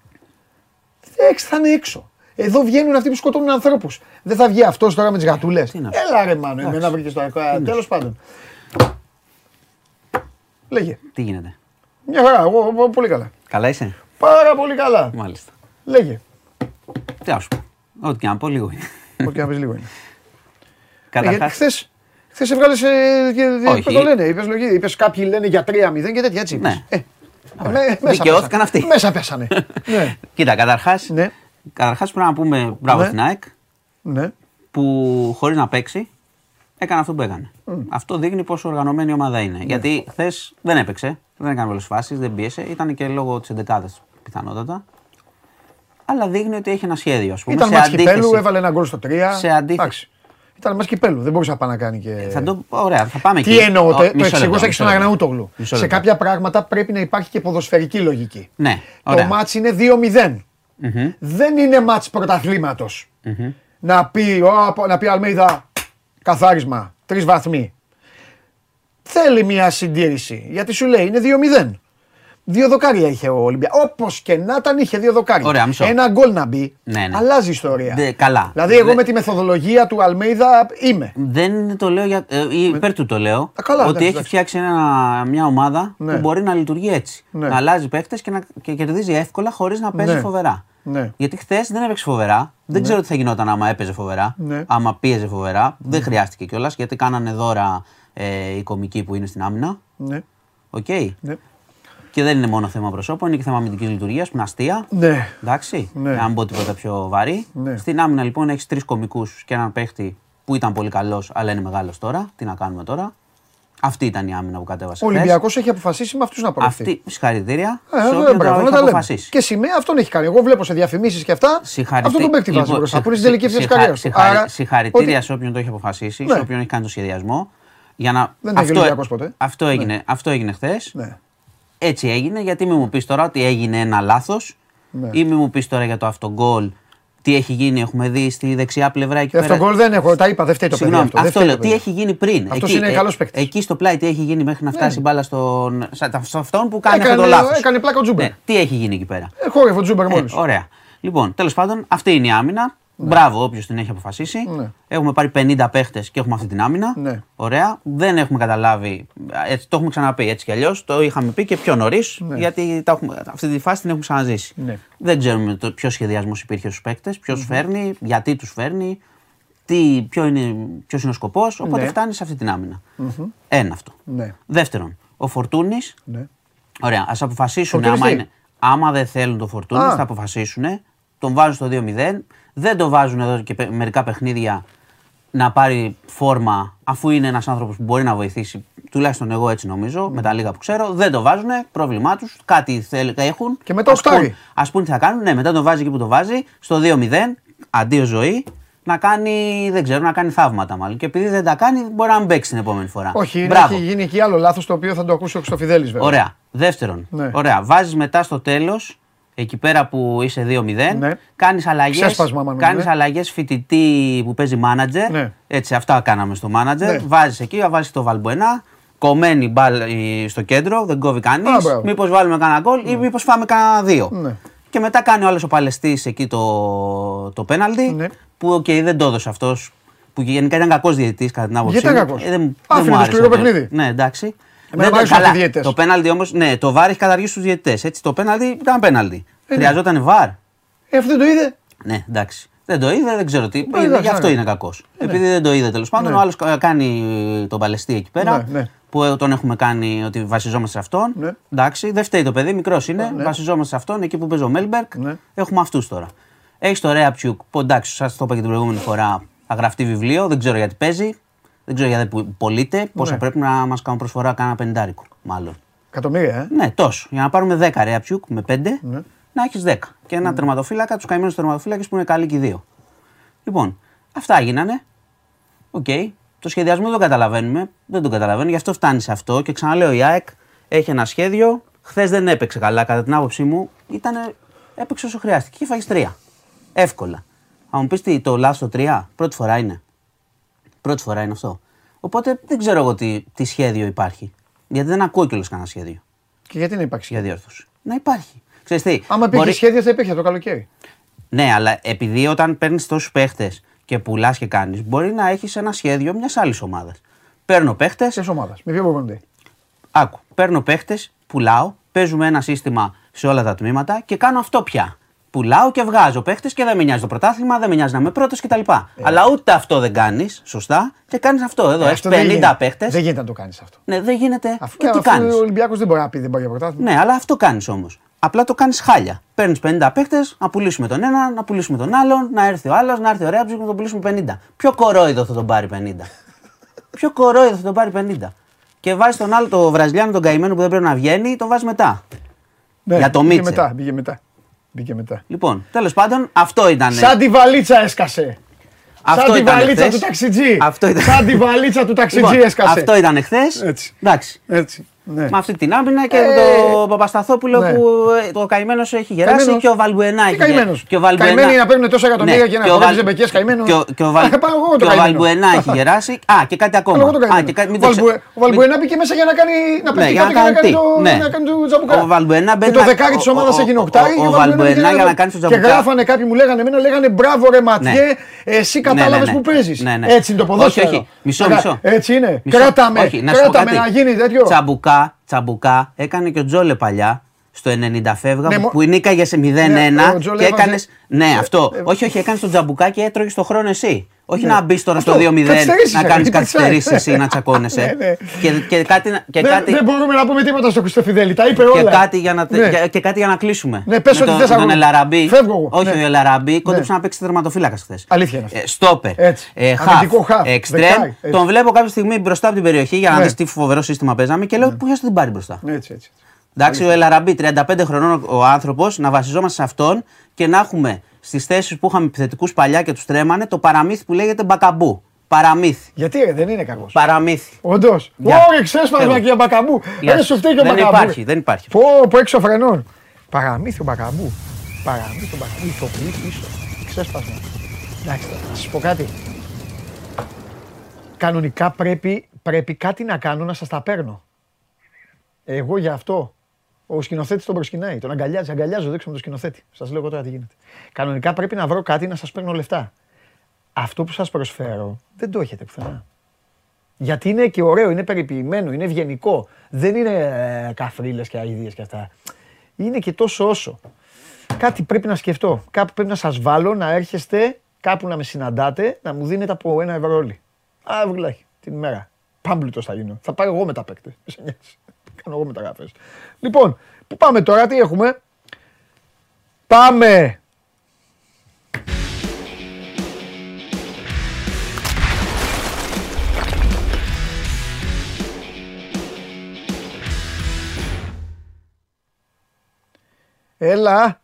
S1: Έξι θα είναι έξω. Εδώ βγαίνουν αυτοί που σκοτώνουν ανθρώπους. Δεν θα βγει αυτός τώρα με τις γατούλες.
S5: Τι να σου
S1: Έλα ρε μάνο, εμένα βρήκες το Τέλος πάντων. Λέγε.
S5: Τι γίνεται;
S1: Μια χαρά, εγώ, εγώ πολύ καλά.
S5: Καλά είσαι;
S1: Πάρα πολύ καλά.
S5: Μάλιστα.
S1: Λέγε.
S5: Τι να σου πω. Ό,τι και να πω λίγο είναι.
S1: Ό,τι να πεις λίγο είναι.
S5: Καταρχάς,
S1: Χθε χθες έβγαλες, ε, και-
S5: Όχι.
S1: πώς το λένε, είπες, λογική, είπες κάποιοι λένε για 3-0 και τέτοια έτσι είπες.
S5: Ναι.
S1: Ε, με- μέσα
S5: Δικαιώθηκαν
S1: πέσανε.
S5: αυτοί.
S1: Μέσα πέσανε. ναι,
S5: κοίτα, καταρχάς.
S1: ναι,
S5: Καταρχάς πρέπει να πούμε μπράβο
S1: Ναι.
S5: στην ΑΕΚ
S1: ναι.
S5: που χωρίς να παίξει έκανε αυτό που έκανε. Αυτό δείχνει πόσο οργανωμένη η ομάδα είναι. Γιατί χθες δεν έπαιξε, δεν έκανε πολλές φάσεις, δεν πίεσε. Ήταν και λόγω της 11η πιθανότατα. Αλλά δείχνει ότι έχει ένα σχέδιο. Ας πούμε,
S1: Ήταν
S5: σε
S1: μάτς
S5: αντίθεση-
S1: κυπέλου, έβαλε ένα γκολ στο 3.
S5: Σε αντίθεση-
S1: Εντάξει. Ήταν μάτς κυπέλου, δεν μπορούσε να πάει να κάνει και...
S5: Θα το, ωραία, θα πάμε
S1: Τι
S5: εκεί.
S1: εννοώ,
S5: Ο,
S1: το, το
S5: μισό λεπτό,
S1: εξηγούσα και
S5: μισό
S1: στον
S5: λεπτό.
S1: Αγναούτογλου.
S5: Μισό
S1: Σε
S5: λεπτό.
S1: κάποια πράγματα πρέπει να υπάρχει και ποδοσφαιρική λογική.
S5: Ναι,
S1: Το
S5: ωραία.
S1: μάτς είναι 2-0.
S5: Μμμ.
S1: Δεν είναι μάτς πρωταθλήματος. Να πει, ο, να πει ο Αλμέιδα, καθάρισμα, τρεις βαθμοί. Θέλει μια συντήρηση, γιατί σου λέει είναι 2-0. Δύο δοκάρια είχε ο Ολυμπιακό. Όπως και να ήταν, είχε δύο δοκάρια.
S5: Ωραία, μισό.
S1: Ένα γκολ να μπει,
S5: Ναι, ναι.
S1: αλλάζει η ιστορία.
S5: Δε- καλά.
S1: Δηλαδή, εγώ
S5: Δε-
S1: με τη μεθοδολογία του Αλμέιδα είμαι.
S5: Δεν το λέω για. Ε, υπέρ του το λέω.
S1: Α, καλά,
S5: ότι
S1: εντάξει,
S5: έχει
S1: εντάξει.
S5: φτιάξει ένα, μια ομάδα
S1: Ναι.
S5: που μπορεί να λειτουργεί έτσι.
S1: Ναι.
S5: Να αλλάζει παίχτε και να και κερδίζει εύκολα χωρίς να παίζει
S1: Ναι.
S5: φοβερά.
S1: Ναι.
S5: Γιατί χθες δεν έπαιξε φοβερά. Δεν ξέρω τι θα γινόταν άμα έπαιζε φοβερά.
S1: Ναι.
S5: Άμα πίεζε φοβερά. Δεν χρειάστηκε κιόλας γιατί κάνανε δώρα ε, οι κομικοί που είναι στην άμυνα.
S1: Ναι.
S5: Οκ.
S1: Ναι.
S5: Και δεν είναι μόνο θέμα προσώπων, είναι και θέμα αμυντικής λειτουργίας που είναι αστεία.
S1: Ναι.
S5: Εντάξει.
S1: Ναι.
S5: Να μην πω τίποτα πιο βαρύ.
S1: Ναι.
S5: Στην άμυνα λοιπόν έχεις τρεις κομικούς και έναν παίχτη που ήταν πολύ καλός, αλλά είναι μεγάλος τώρα. Τι να κάνουμε τώρα. Αυτή ήταν η άμυνα που κατέβασε.
S1: Ο
S5: χθες.
S1: Ολυμπιακός έχει αποφασίσει με αυτούς να πορευτεί.
S5: Αυτή, συγχαρητήρια.
S1: Ε,
S5: σε
S1: ε,
S5: όποιον
S1: μπράβο,
S5: το
S1: να
S5: έχει
S1: τα λέμε.
S5: αποφασίσει.
S1: Και σημαία αυτόν έχει κάνει. Εγώ βλέπω σε διαφημίσεις και αυτά.
S5: Συγχαρητή-
S1: Αυτό τον παίκτη βάζει
S5: Λοιπόν,
S1: μπροστά.
S5: συγ-
S1: Που είναι στην τελική ευθεία της
S5: συγχα-
S1: καριέρας του.
S5: συγχαρη-
S1: Άρα,
S5: Συγχαρητήρια
S1: ότι-
S5: σε όποιον το έχει αποφασίσει,
S1: Ναι.
S5: σε όποιον έχει κάνει το σχεδιασμό. Για να...
S1: Δεν ήταν και Ολυμπιακός ποτέ.
S5: Αυτό έγινε, αυτό έγινε χθες.
S1: Ναι.
S5: Έτσι έγινε, γιατί μην μου πεις τώρα ότι έγινε ένα λάθος
S1: Ναι.
S5: Ή μη μου πεις τώρα για το αυτογκολ, τι έχει γίνει, έχουμε δει στη δεξιά πλευρά εκεί
S1: Αυτό
S5: πέρα.
S1: γκολ δεν έχω, τα είπα, δεν φταίει το παιδί.
S5: Συγγνώμη,
S1: Αυτό, δεν
S5: αυτό
S1: φταίει
S5: λέω.
S1: το
S5: Τι
S1: παιδί.
S5: έχει γίνει πριν.
S1: Αυτός
S5: εκεί,
S1: είναι
S5: ε,
S1: καλός παίκτης.
S5: Εκεί στο πλάι, τι έχει γίνει μέχρι να φτάσει η μπάλα στον. σαν- σε αυτόν που κάνει
S1: Έκανε-
S5: αυτό το λάθος.
S1: έκανε πλάκα ο Τζούμπερ.
S5: τι έχει γίνει εκεί πέρα.
S1: Ε, Χόρευε ο Τζούμπερ
S5: Ε,
S1: μόλι.
S5: ωραία. Λοιπόν, τέλος πάντων, αυτή είναι η άμυνα. Μπράβο, όποιος την έχει αποφασίσει.
S1: Ναι.
S5: Έχουμε πάρει 50 παίχτες και έχουμε αυτή την άμυνα.
S1: Ναι.
S5: Ωραία. Δεν έχουμε καταλάβει. Έτσι, το έχουμε ξαναπεί έτσι κι αλλιώς. Το είχαμε πει και πιο νωρίς. Γιατί τα έχουμε, αυτή τη φάση την έχουμε ξαναζήσει.
S1: Ναι.
S5: Δεν ξέρουμε το, ποιος σχεδιασμός υπήρχε στους παίχτε, ποιος φέρνει, γιατί τους φέρνει, τι, ποιο είναι, ποιος είναι ο σκοπός. Οπότε
S1: Ναι.
S5: φτάνει σε αυτή την άμυνα. Ένα αυτό.
S1: Ναι.
S5: Δεύτερον, ο Φορτούνης
S1: Ναι.
S5: Ωραία, ας αποφασίσουν
S1: Φορτούνης
S5: άμα,
S1: τι;
S5: είναι, άμα δεν θέλουν το φορτούνι,
S1: Α.
S5: θα αποφασίσουν. Τον βάζουν στο 2-0. Δεν το βάζουν εδώ και πε- μερικά παιχνίδια να πάρει φόρμα αφού είναι ένας άνθρωπος που μπορεί να βοηθήσει. Τουλάχιστον εγώ έτσι νομίζω, με τα λίγα που ξέρω. Δεν το βάζουν, πρόβλημά τους. Κάτι θέλ, έχουν.
S1: Και μετά
S5: Ας πούν-
S1: οκτάρι.
S5: Ας πούν τι θα κάνουν. Ναι, μετά το βάζει εκεί που το βάζει, στο 2-0, αντίο ζωή, να κάνει, δεν ξέρω, να κάνει θαύματα μάλλον. Και επειδή δεν τα κάνει, μπορεί να μην παίξει την επόμενη φορά.
S1: Όχι, είναι-
S5: Μπράβο.
S1: έχει γίνει εκεί άλλο λάθος το οποίο θα το ακούσει ο Χρυστοφιδέλη βέβαια.
S5: Ωραία. Δεύτερον,
S1: Ναι.
S5: ωραία. Βάζεις μετά στο τέλος, εκεί πέρα που είσαι 2-0,
S1: Ναι.
S5: κάνεις αλλαγές.
S1: Ξέσπασμα, μάλλον,
S5: Κάνεις
S1: ναι.
S5: αλλαγές φοιτητή που παίζει manager.
S1: Ναι.
S5: Έτσι, αυτά κάναμε στο manager.
S1: Ναι.
S5: Βάζεις εκεί, βάζεις το Βαλμπουενά. Κομμένη μπάλα ε, στο κέντρο, δεν κόβει κανείς.
S1: Α, μπράβο.
S5: Μήπως βάλουμε κανένα γκολ ή μήπως φάμε κανένα δύο.
S1: Ναι.
S5: Και μετά κάνει ο άλλος ο Παλαιστής εκεί το, το πέναλτι.
S1: Ναι.
S5: Που οκ, δεν το έδωσε αυτός. Που γενικά ήταν κακός διαιτητής κατά την άποψή
S1: Γιατί ήταν
S5: μου.
S1: κακός;
S5: Ε, δεν, δεν
S1: Άφηνε
S5: μου
S1: το
S5: άρεσε
S1: σκληρό
S5: αυτό.
S1: παιχνίδι.
S5: Ναι, εντάξει.
S1: Εμένα
S5: Δεν
S1: μου
S5: το-
S1: αρέσουν
S5: καλά,
S1: αυτοί οι διαιτητές.
S5: Το πέναλτι όμως, ναι, το βάρ έχει καταργήσει του διαιτητές. Έτσι, το πέναλτι ήταν πέναλτι. Χρειαζόταν βάρ.
S1: Ε, αυτό δεν το είδε.
S5: Ναι, εντάξει. Δεν το είδε, δεν ξέρω τι.
S1: εντάξει,
S5: γι' αυτό
S1: ναι.
S5: είναι κακός. Επειδή δεν το είδε τέλος πάντων, ο άλλος κάνει τον παλαιστή εκεί πέρα.
S1: Ναι, ναι.
S5: Που ε, τον έχουμε κάνει ότι βασιζόμαστε σε αυτόν.
S1: Ναι.
S5: Εντάξει, δεν φταίει το παιδί, μικρός είναι. Βασιζόμαστε σε αυτόν εκεί που παίζει ο Μέλμπερκ.
S1: Ναι.
S5: Έχουμε αυτούς τώρα. Έχεις το Ρέαμπτσιουκ που εντάξει, σας το είπα και την προηγούμενη φορά, θα γραφτεί βιβλίο. Δεν ξέρω γιατί παίζει. Δεν ξέρω γιατί που- πωλείται. Πόσα
S1: Ναι.
S5: πρέπει να μας κάνουν προσφορά, κάνα πεντάρικο μάλλον.
S1: Εκατομμύρια, ε.
S5: Ναι, τόσο. Για να πάρουμε 10 Ρέαμπτσιουκ με 5,
S1: Ναι.
S5: να έχεις 10. Και ένα τερματοφύλακα, τους καημένους τερματοφύλακες που είναι καλοί και οι δύο. Λοιπόν, αυτά έγινανε. Οκ. Το σχεδιασμό δεν το καταλαβαίνουμε. Δεν το καταλαβαίνω. Γι' αυτό φτάνει σε αυτό. Και ξαναλέω, η ΑΕΚ έχει ένα σχέδιο. Χθες δεν έπαιξε καλά, κατά την άποψή μου. Ήτανε, έπαιξε όσο χρειάστηκε. Και φάγει τρία. Εύκολα. Αν μου πεις τι, το λάθο τρία, πρώτη φορά είναι. Πρώτη φορά είναι αυτό. Οπότε δεν ξέρω εγώ τι, τι σχέδιο υπάρχει. Γιατί δεν ακούω κιόλας κανένα σχέδιο
S1: Και γιατί να υπάρξει;
S5: για διόρθωση. Να υπάρχει. Ξέρεις τι,
S1: Άμα υπήρχε
S5: μπορεί-
S1: σχέδιο θα υπήρχε το καλοκαίρι.
S5: Ναι, αλλά επειδή όταν παίρνεις τόσους παίχτες και πουλάς και κάνεις, μπορεί να έχεις ένα σχέδιο μιας άλλης ομάδας. Παίρνω παίχτε,
S1: Τη ομάδας. Με ποιο προπονητή.
S5: άκου, παίρνω παίχτες, πουλάω, παίζουμε ένα σύστημα σε όλα τα τμήματα και κάνω αυτό πια. Πουλάω και βγάζω παίχτες και δεν με νοιάζει το πρωτάθλημα, δεν με νοιάζει να είμαι πρώτος κτλ. Αλλά ούτε αυτό δεν κάνεις, σωστά, και κάνεις αυτό εδώ.
S1: Ε,
S5: Έχεις
S1: αυτό δεν
S5: 50
S1: γίνεται.
S5: παίχτες.
S1: Δεν γίνεται να το κάνεις αυτό.
S5: Ναι, δεν γίνεται.
S1: Αφού,
S5: και τι
S1: αφού
S5: κάνεις;
S1: ο Ολυμπιακός δεν μπορεί να πει δεν πάει για πρωτάθλημα.
S5: Ναι, αλλά αυτό κάνεις όμως. Απλά το κάνεις χάλια. Παίρνεις 50 παίχτες, να πουλήσουμε τον ένα, να πουλήσουμε τον άλλον, να έρθει ο άλλος, να έρθει ο Ρέαμπτσιουκ να τον πουλήσουμε 50. Ποιο κορόιδο θα τον πάρει 50. Ποιο κορόιδο θα τον πάρει 50. Και βάζεις τον άλλο, το Βραζιλιάνο, τον καημένο που δεν πρέπει να βγαίνει, το βάζεις μετά.
S1: Ναι,
S5: για το
S1: μπήκε
S5: Μίτσελ.
S1: μετά, μπήκε μετά. Μπήκε μετά.
S5: Λοιπόν, τέλος πάντων, αυτό ήταν.
S1: Σαν τη βαλίτσα έσκασε.
S5: Αυτό
S1: Σαν τη
S5: ήταν
S1: βαλίτσα
S5: χθες.
S1: του ταξιτζή.
S5: Αυτό ήταν.
S1: Σαν τη βαλίτσα του ταξιτζή
S5: Λοιπόν,
S1: έσκασε.
S5: αυτό ήταν χθε.
S1: Έτσι.
S5: Εντάξει.
S1: Έτσι. Ναι.
S5: Με αυτή την άμυνα και
S1: Ε,
S5: με τον Παπασταθόπουλο
S1: ναι.
S5: που ε, το καημένος έχει γεράσει
S1: Καημένος.
S5: και ο Βαλμπουενά έχει
S1: Τι καημένος;
S5: Και ο Βαλμπουενά-
S1: Καημένοι να παίρνουν τόσα εκατομμύρια και να
S5: ο
S1: χορεύει
S5: Βαλ-
S1: ζεμπεκιές καημένος.
S5: Και ο- και ο Βαλ-
S1: Α, πάω εγώ το
S5: και ο
S1: καημένο.
S5: Βαλμπουενά έχει γεράσει. Α, και κάτι ακόμα.
S1: Άλλο εγώ το
S5: Α,
S1: καημένο.
S5: και κάτι- μην
S1: Ο
S5: το ξε-
S1: Βαλμπουε- Ο Βαλμπουενά μπήκε μέσα για να κάνει να
S5: Ναι,
S1: πετύχει
S5: για να
S1: κάτι και να
S5: κάνει
S1: κάνει
S5: τι.
S1: το
S5: Ναι.
S1: να κάνει το τζαμπουκά.
S5: Ο Βαλμπουενά
S1: Και
S5: μπαίνει
S1: το
S5: να-
S1: δεκάρι της
S5: ο-
S1: ομάδας
S5: ο-
S1: έγινε
S5: ο-
S1: οκτάρι.
S5: ο
S1: και
S5: Βαλμπουενά
S1: πήγαινε
S5: για να
S1: εδώ.
S5: κάνει το
S1: Και
S5: τζαμπουκά.
S1: γράφανε κάποιοι μου λέγανε εμένα λέγανε μπράβο ρε Ματιέ, εσύ
S5: Ναι,
S1: κατάλαβες
S5: ναι, ναι.
S1: που παίζεις.
S5: Ναι, ναι.
S1: Έτσι είναι το ποδόσφαιρο.
S5: Όχι, όχι. Μισό,
S1: Κρα-
S5: μισό.
S1: Έτσι είναι.
S5: Μισό.
S1: Κράταμε.
S5: Όχι, να σου πω
S1: Κράταμε
S5: κάτι.
S1: να γίνει τέτοιο.
S5: Τσαμπουκά, τσαμπουκά έκανε και ο Τζόλε παλιά στο 90 φεύγα
S1: Ναι,
S5: που,
S1: μο-
S5: που νίκαγες σε 0-1
S1: Ναι, ο Τζόλε
S5: και
S1: έβαζε-
S5: έκανε. Ναι, αυτό.
S1: ε,
S5: όχι, όχι, έκανε τον τζαμπουκά και έτρωγες το χρόνο εσύ. Όχι
S1: Ναι.
S5: να μπεις τώρα στο
S1: Αυτό,
S5: 2-0
S1: καθυστερήσεις
S5: να
S1: έκανε,
S5: κάνεις
S1: τι
S5: καθυστερήσεις
S1: πετσάει.
S5: εσύ να τσακώνεσαι.
S1: Ναι, ναι.
S5: Και, και κάτι. να- Και
S1: Δεν,
S5: κάτι
S1: δεν μπορούμε να πούμε τίποτα στο Χριστοφιδέλη. Τα είπε
S5: και
S1: όλα.
S5: κάτι, για να, τε-
S1: Ναι.
S5: για- και κάτι για να κλείσουμε.
S1: Ναι, πες
S5: Με
S1: ό,τι
S5: τον-
S1: θες,
S5: Τον
S1: αγόρι.
S5: Ελαραμπή.
S1: Φεύγω εγώ.
S5: Όχι,
S1: Ναι.
S5: ο Ελαραμπή κόντεψε
S1: Ναι.
S5: να παίξει τερματοφύλακα χθες.
S1: Αλήθεια είναι αυτό.
S5: Στόπερ.
S1: Έτσι.
S5: Ε,
S1: Αμυντικό
S5: χαφ.
S1: χαφ.
S5: Εξτρέμ.
S1: Δεκάρι, έτσι.
S5: Τον βλέπω κάποια στιγμή μπροστά από την περιοχή για να
S1: Ναι.
S5: δεις τι φοβερό σύστημα παίζαμε και λέω: Πού θα την πάρει μπροστά.
S1: Ναι, Έτσι, έτσι.
S5: Εντάξει, ο Ελαραμπή, 35 χρονών ο άνθρωπος, να βασιζόμαστε σε αυτόν και να έχουμε στις θέσεις που είχαμε επιθετικούς παλιά και τους τρέμανε το παραμύθι που λέγεται μπακαμπού. Παραμύθι.
S1: Γιατί ρε, δεν είναι κακός.
S5: Παραμύθι.
S1: Όντως.
S5: Γεια.
S1: Ωρε, ξέσπασμα
S5: Φεύγω.
S1: και για μπακαμπού.
S5: Γεια
S1: Δεν
S5: σου.
S1: σου φταίει και ο
S5: Δεν
S1: μπακαμπού.
S5: υπάρχει, δεν υπάρχει.
S1: Πω, πω έξω φρενών. Παραμύθι ο μπακαμπού. παρά, μην τον παρά. Ηθοποιεί πίσω. Ξέσπασμα. Εντάξει, να σας πω κάτι. Κανονικά πρέπει, πρέπει κάτι να κάνω να σας τα παίρνω. Εγώ για αυτό. Ο σκηνοθέτης τον προσκυνάει, τον αγκαλιάζει. Αγκαλιάζω δείξω με τον σκηνοθέτη. Σας λέω εγώ τώρα τι γίνεται. Κανονικά πρέπει να βρω κάτι να σας παίρνω λεφτά. Αυτό που σας προσφέρω δεν το έχετε πουθενά. Γιατί είναι και ωραίο, είναι περιποιημένο, είναι ευγενικό. Δεν είναι ε, καφρίλε και αειδίε και αυτά. Είναι και τόσο όσο. Κάτι πρέπει να σκεφτώ. Κάπου πρέπει να σας βάλω να έρχεστε, κάπου να με συναντάτε, να μου δίνετε από ένα ευρώ όλοι. Α, βουλάχι, την ημέρα. Πάμπλουτος θα γίνω. Θα πάρω εγώ μετά παίκτες. Σε νοιάζει. Κάνω εγώ μεταγραφές. Λοιπόν, πού πάμε τώρα, τι έχουμε; Πάμε! Έλα.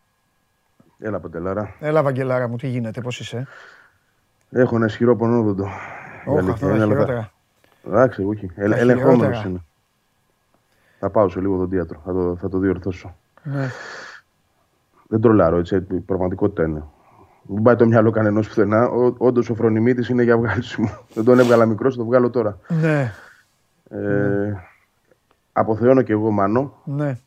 S6: Έλα, Παντελάρα.
S1: Έλα, Βαγγελάρα μου, τι γίνεται, πώς είσαι;
S6: Έχω ένα ισχυρό πονόδοντο.
S1: Όχι, αυτό είναι χειρότερα.
S6: Εντάξει, όχι. Ελεγχόμενος είναι. Θα πάω σε λίγο δοντίατρο. Θα το, θα το διορθώσω.
S1: Ναι.
S6: Δεν τρολάρω, έτσι. Η πραγματικότητα είναι. Δεν πάει το μυαλό κανένα πουθενά. Όντως ο φρονιμίτη είναι για βγάλισιμο. Δεν τον έβγαλα μικρός, θα το βγάλω τώρα.
S1: Ναι.
S6: Ε, ναι. Αποθεώνω και εγώ μάνο.
S1: Ναι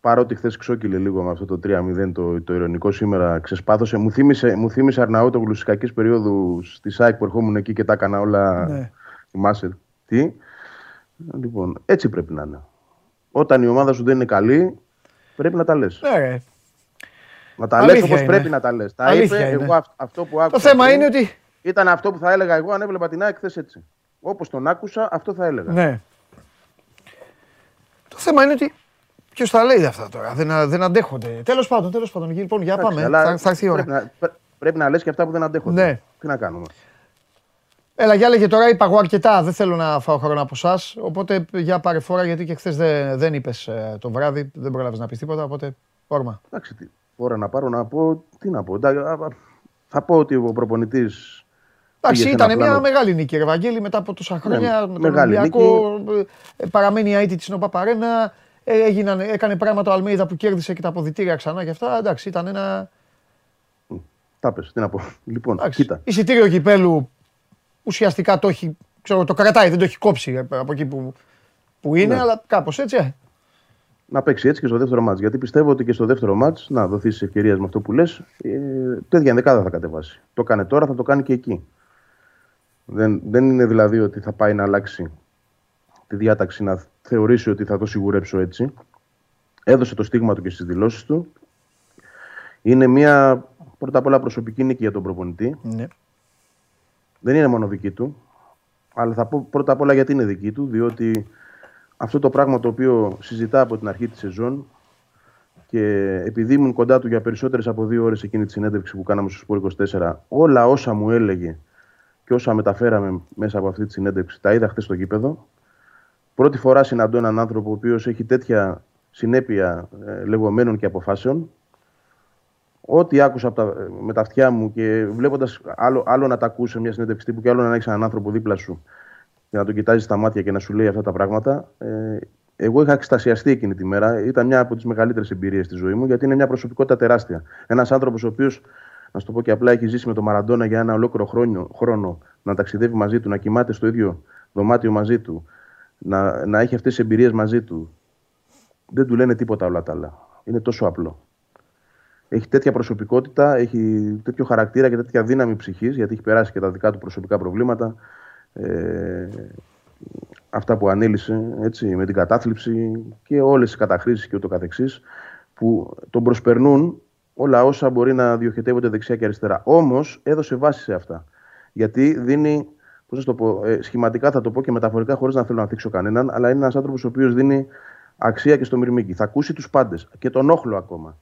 S6: παρότι χθες ξόκυλε λίγο με αυτό το 3-0 το, το ειρωνικό σήμερα ξεσπάθωσε. Μου θύμισε, μου θύμισε Αρναούτογλου στις κακές περίοδου στη ΣΑΙΚ που ερχόμουν εκεί και τα έκανα όλα. Ναι. Μάσερ. Τι; Λοιπόν, έτσι πρέπει να είναι. Όταν η ομάδα σου δεν είναι καλή, πρέπει να τα λες.
S1: Ναι,
S6: να τα λες όπως πρέπει να τα λες. Τα είπε εγώ αυτό που άκουσα.
S1: Το θέμα είναι ότι.
S6: Ήταν αυτό που θα έλεγα εγώ αν έβλεπα την ΑΕΚ χθες έτσι. Όπως τον άκουσα, αυτό θα έλεγα.
S1: Ναι. Το θέμα είναι ότι Ποιος τα λέει αυτά τώρα, δεν, δεν αντέχονται. Τέλος πάντων, τέλος πάντων. Λοιπόν, για πάμε. θα, θα έρθει η ώρα.
S6: Πρέπει να, πρέπει να λες και αυτά που δεν αντέχονται.
S1: Ναι.
S6: Τι να κάνουμε.
S1: Έλα, για λέγε τώρα, είπα εγώ αρκετά. Δεν θέλω να φάω χρόνο από εσάς. Οπότε για πάρε φορά, γιατί και χθες δεν, δεν είπες ε, το βράδυ, δεν πρόλαβε να πεις τίποτα. Οπότε όρμα.
S6: Εντάξει, τι ώρα να πάρω να πω, τι να πω. Θα πω ότι ο προπονητής.
S1: Εντάξει, ήταν μια μεγάλη νίκη, Ευαγγέλη, μετά από τόσα ναι, χρόνια. Ναι, με τον Ολυμπιακό, ε, παραμένει η αίτη της Νοπαπαρένα. Ε, έγιναν, έκανε πράγματα ο Αλμέιδα που κέρδισε και τα αποδητήρια ξανά και αυτά. Εντάξει, ήταν ένα.
S6: Τα πες, τι να πω. Λοιπόν, Εντάξει, κοίτα.
S1: Εισιτήριο κυπέλου ουσιαστικά το έχει, ξέρω, το κρατάει, δεν το έχει κόψει από εκεί που, που είναι, ναι. αλλά κάπως έτσι. Ε.
S6: Να παίξει έτσι και στο δεύτερο μάτς. Γιατί πιστεύω ότι και στο δεύτερο μάτς, να δοθείς τη ευκαιρία με αυτό που λες, ε, τέτοια ενδεκάδα θα κατεβάσει. Το κάνει τώρα, θα το κάνει και εκεί. Δεν, δεν είναι δηλαδή ότι θα πάει να αλλάξει τη διάταξη να θεωρήσει ότι θα το σιγουρέψω έτσι. Έδωσε το στίγμα του και στις δηλώσεις του. Είναι μια πρώτα απ' όλα προσωπική νίκη για τον προπονητή.
S1: Ναι.
S6: Δεν είναι μόνο δική του. Αλλά θα πω πρώτα απ' όλα γιατί είναι δική του. Διότι αυτό το πράγμα το οποίο συζητά από την αρχή της σεζόν και επειδή ήμουν κοντά του για περισσότερες από δύο ώρες εκείνη τη συνέντευξη που κάναμε στο Σπόρ 24, όλα όσα μου έλεγε και όσα μεταφέραμε μέσα από αυτή τη συνέντευξη τα είδα χθες στο γήπεδο Πρώτη φορά συναντώ έναν άνθρωπο ο οποίος έχει τέτοια συνέπεια ε, λεγόμενων και αποφάσεων. Ό,τι άκουσα από τα, με τα αυτιά μου και βλέποντας άλλο, άλλο να τα ακούσει μια συνέντευξη τύπου και άλλο να έχεις έναν άνθρωπο δίπλα σου και να τον κοιτάζεις στα μάτια και να σου λέει αυτά τα πράγματα. Ε, εγώ είχα εξτασιαστεί εκείνη τη μέρα. Ήταν μια από τις μεγαλύτερες εμπειρίες στη ζωή μου, γιατί είναι μια προσωπικότητα τεράστια. Ένας άνθρωπος ο οποίος, να σου το πω και απλά, έχει ζήσει με τον Μαραντόνα για ένα ολόκληρο χρόνο, χρόνο να ταξιδεύει μαζί του, να κοιμάται στο ίδιο δωμάτιο μαζί του, να, να έχει αυτές τις εμπειρίες μαζί του. Δεν του λένε τίποτα όλα τα άλλα. Είναι τόσο απλό. Έχει τέτοια προσωπικότητα, έχει τέτοιο χαρακτήρα και τέτοια δύναμη ψυχής, γιατί έχει περάσει και τα δικά του προσωπικά προβλήματα. Ε, αυτά που ανήλυσε έτσι, με την κατάθλιψη και όλες οι καταχρήσεις και ούτω καθεξής που τον προσπερνούν όλα όσα μπορεί να διοχετεύονται δεξιά και αριστερά. Όμως έδωσε βάση σε αυτά. Γιατί δίνει Πώς να το πω, ε, σχηματικά θα το πω και μεταφορικά χωρίς να θέλω να θίξω κανέναν, αλλά είναι ένας άνθρωπος ο οποίος δίνει αξία και στο Μυρμήγκη. Θα ακούσει τους πάντες και τον όχλο ακόμα.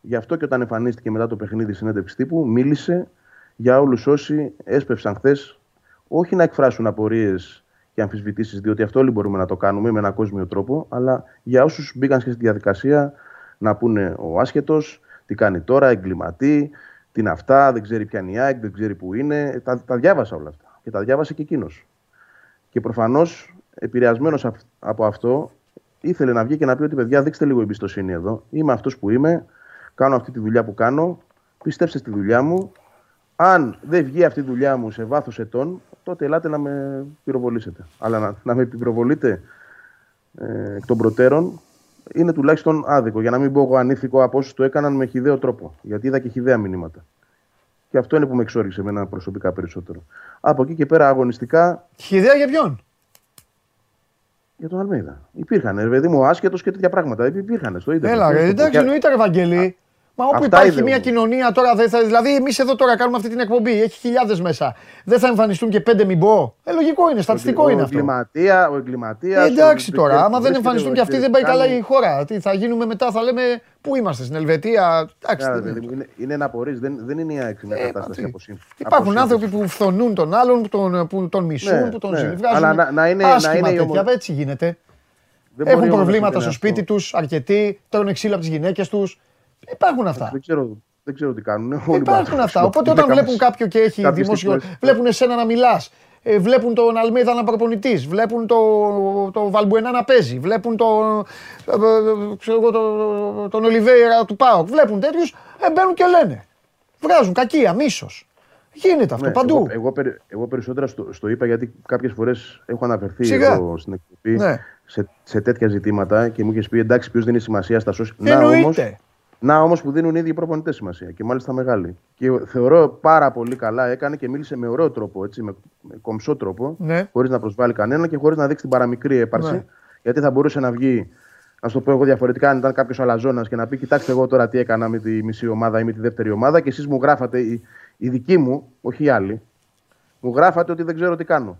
S6: Γι' αυτό και όταν εμφανίστηκε μετά το παιχνίδι συνέντευξη τύπου, μίλησε για όλους όσοι έσπευσαν χθες, όχι να εκφράσουν απορίες και αμφισβητήσεις, διότι αυτό όλοι μπορούμε να το κάνουμε με έναν κόσμιο τρόπο, αλλά για όσους μπήκαν στη διαδικασία να πούνε ο άσχετος, τι κάνει τώρα, εγκληματή, τι είναι αυτά, δεν ξέρει ποια είναι η ΑΕΚ, δεν ξέρει που είναι. Τα, τα διάβασα όλα αυτά και τα διάβασε και εκείνος. Και προφανώς, επηρεασμένος από αυτό, ήθελε να βγει και να πει ότι παιδιά, δείξτε λίγο εμπιστοσύνη εδώ. Είμαι αυτός που είμαι. Κάνω αυτή τη δουλειά που κάνω, πιστέψτε στη δουλειά μου. Αν δεν βγει αυτή η δουλειά μου σε βάθος ετών, τότε ελάτε να με πυροβολήσετε. Αλλά να, να με πυροβολείτε ε, εκ των προτέρων είναι τουλάχιστον άδικο. Για να μην πω εγώ ανήθικο από όσους το έκαναν με χιδαίο τρόπο. Γιατί είδα και χιδαία μηνύματα. Και αυτό είναι που με εξόριξε εμένα προσωπικά περισσότερο. Από εκεί και πέρα αγωνιστικά
S1: Χιδέα για ποιον;
S6: για τον Αλμέιδα. Υπήρχαν, ρε παιδί μου, άσχετος και τέτοια πράγματα. Υπήρχαν στο ίντερνετ.
S1: Έλα, ρε,
S6: Στο-
S1: εντάξει,
S6: και-
S1: εννοείται, ρε Βαγγέλη. Μα όπου
S6: αυτά
S1: υπάρχει
S6: είδε
S1: μια
S6: όμως.
S1: κοινωνία τώρα, δεν θα, δηλαδή εμείς εδώ τώρα κάνουμε αυτή την εκπομπή, έχει χιλιάδες μέσα. Δεν θα εμφανιστούν και πέντε μην πω. Ε, λογικό είναι, στατιστικό
S6: ο
S1: είναι αυτό.
S6: εγκληματία, ο εγκληματίας.
S1: Ε, εντάξει τώρα, άμα δεν εμφανιστούν και αυτοί δεν πάει καλά η χώρα. Τι θα γίνουμε μετά, θα λέμε πού είμαστε, στην Ελβετία. Εντάξει, τι είναι.
S6: είναι, είναι ένα απορρίς, δεν, δεν είναι η ΑΕΚ μια
S1: Ε,
S6: κατάσταση
S1: μα τι.
S6: από σύν-
S1: Υπάρχουν
S6: από
S1: άνθρωποι
S6: σύγκριση.
S1: που φθονούν τον άλλον, που τον, που τον μισούν,
S6: Ναι,
S1: που τον
S6: ναι.
S1: συνειβγάζουν.
S6: Αλλά να- να είναι- να
S1: Άσχημα
S6: είναι η
S1: τέτοια,
S6: ομο-
S1: έτσι γίνεται.
S6: Δεν μπορεί
S1: Έχουν
S6: όμως να
S1: προβλήματα
S6: συμβαίνει
S1: στο σπίτι
S6: αυτό.
S1: τους, αρκετοί, τρώνε ξύλα από τις γυναίκες τους. Υπάρχουν αυτά.
S6: Δεν ξέρω, δεν ξέρω τι κάνουν. Όλοι μπορούν
S1: Υπάρχουν
S6: να
S1: αυτά.
S6: το
S1: Οπότε
S6: κάνουν.
S1: όταν βλέπουν κάποιον και έχει
S6: κάποιες
S1: δημόσιο.
S6: στιγμές.
S1: Βλέπουν εσένα να μιλάς. Βλέπουν τον Αλμίδα να προπονητής. Βλέπουν το, το Βαλμπουενά να παίζει. Βλέπουν το, ε, ε, ξέρω εγώ, το- τον Ολιβέηρα του Πάοκ. Βλέπουν τέτοιους. Ε, μπαίνουν και λένε. Βγάζουν κακία, μίσος. Γίνεται αυτό
S6: Ναι,
S1: παντού.
S6: Εγώ, εγώ, περι- εγώ περισσότερα στο, στο είπα γιατί κάποιες φορές έχω αναφερθεί
S1: Σιγά.
S6: εδώ στην εκπομπή
S1: Ναι.
S6: σε, σε τέτοια ζητήματα και μου είχες πει εντάξει, ποιος δίνει σημασία στα social. Να
S1: Εννοείται.
S6: Όμως, να όμως που δίνουν οι ίδιοι προπονητές σημασία και μάλιστα μεγάλοι. Και θεωρώ πάρα πολύ καλά έκανε και μίλησε με ωραίο τρόπο, έτσι, με, με κομψό τρόπο,
S1: Ναι.
S6: χωρίς να προσβάλλει κανένα και χωρίς να δείξει την παραμικρή έπαρση.
S1: Ναι.
S6: Γιατί θα μπορούσε να βγει, να σου το πω εγώ διαφορετικά, αν ήταν κάποιος αλαζόνας και να πει: Κοιτάξτε, εγώ τώρα τι έκανα με τη μισή ομάδα ή με τη δεύτερη ομάδα και εσείς μου γράφατε, οι, οι δικοί μου, όχι οι άλλοι, μου γράφατε ότι δεν ξέρω τι κάνω.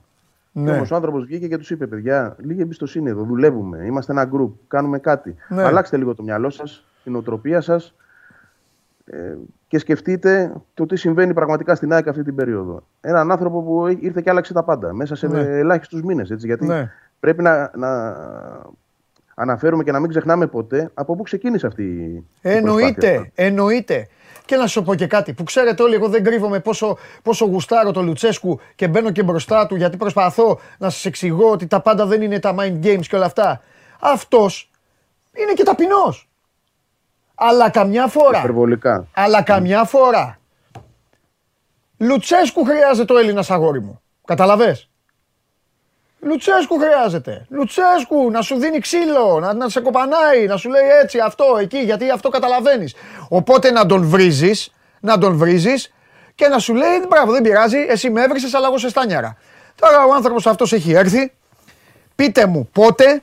S1: Ναι.
S6: Και όμως ο άνθρωπος βγήκε και τους είπε: Παιδιά, λίγη εμπιστοσύνη εδώ. Δουλεύουμε. Είμαστε ένα group. Κάνουμε κάτι.
S1: Ναι.
S6: Αλλάξτε λίγο το μυαλό σας, την οτροπία σας ε, και σκεφτείτε το τι συμβαίνει πραγματικά στην ΑΕΚ αυτή την περίοδο. Έναν άνθρωπο που ήρθε και άλλαξε τα πάντα μέσα σε
S1: Ναι.
S6: ναι. ελάχιστους μήνες. Γιατί
S1: Ναι.
S6: πρέπει να, να αναφέρουμε και να μην ξεχνάμε ποτέ από πού ξεκίνησε αυτή η η προσπάθεια.
S1: Εννοείται, εννοείται. Και να σου πω και κάτι που ξέρετε όλοι, εγώ δεν κρύβομαι πόσο, πόσο γουστάρω το Λουτσέσκου και μπαίνω και μπροστά του γιατί προσπαθώ να σας εξηγώ ότι τα πάντα δεν είναι τα mind games και όλα αυτά. Αυτός είναι και ταπεινός. Αλλά καμιά φορά,
S6: Υπερβολικά.
S1: αλλά καμιά φορά, Λουτσέσκου χρειάζεται ο Έλληνας αγόρι μου. Καταλαβες; Λουτσέσκου χρειάζεται. Λουτσέσκου να σου δίνει ξύλο, να, να σε κοπανάει, να σου λέει έτσι, αυτό, εκεί, γιατί αυτό καταλαβαίνεις. Οπότε να τον βρίζεις, να τον βρίζεις και να σου λέει μπράβο, δεν πειράζει, εσύ με έβρισες, αλλά εγώ σε στάνιαρα. Τώρα ο άνθρωπος αυτός έχει έρθει. Πείτε μου πότε,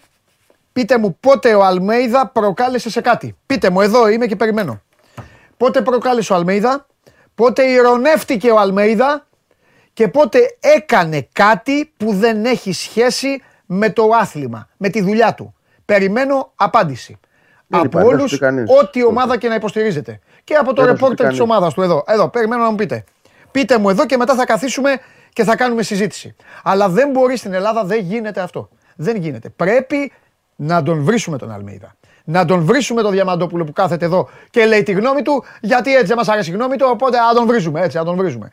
S1: πείτε μου πότε ο Αλμέιδα προκάλεσε σε κάτι. Πείτε μου, εδώ είμαι και περιμένω. Πότε προκάλεσε ο Αλμέιδα, πότε ηρωνεύτηκε ο Αλμέιδα και πότε έκανε κάτι που δεν έχει σχέση με το άθλημα, με τη δουλειά του. Περιμένω απάντηση.
S6: Δεν
S1: από
S6: υπάρχει, δεν
S1: όλους,
S6: σου πει κανείς.
S1: ό,τι ομάδα και να υποστηρίζετε. Και από το
S6: Δεν θα σου πει
S1: ρεπόρτερ της
S6: κανείς.
S1: ομάδας του εδώ. Εδώ, περιμένω να μου πείτε. Πείτε μου εδώ και μετά θα καθίσουμε και θα κάνουμε συζήτηση. Αλλά δεν μπορεί στην Ελλάδα, δεν γίνεται αυτό. Δεν γίνεται. Πρέπει να τον βρίσουμε τον Αλμίδα. Να τον βρίσουμε τον Διαμαντόπουλο που κάθεται εδώ και λέει τη γνώμη του, γιατί έτσι δεν μας αρέσει η γνώμη του, οπότε να τον βρίζουμε. Έτσι, να τον βρίζουμε.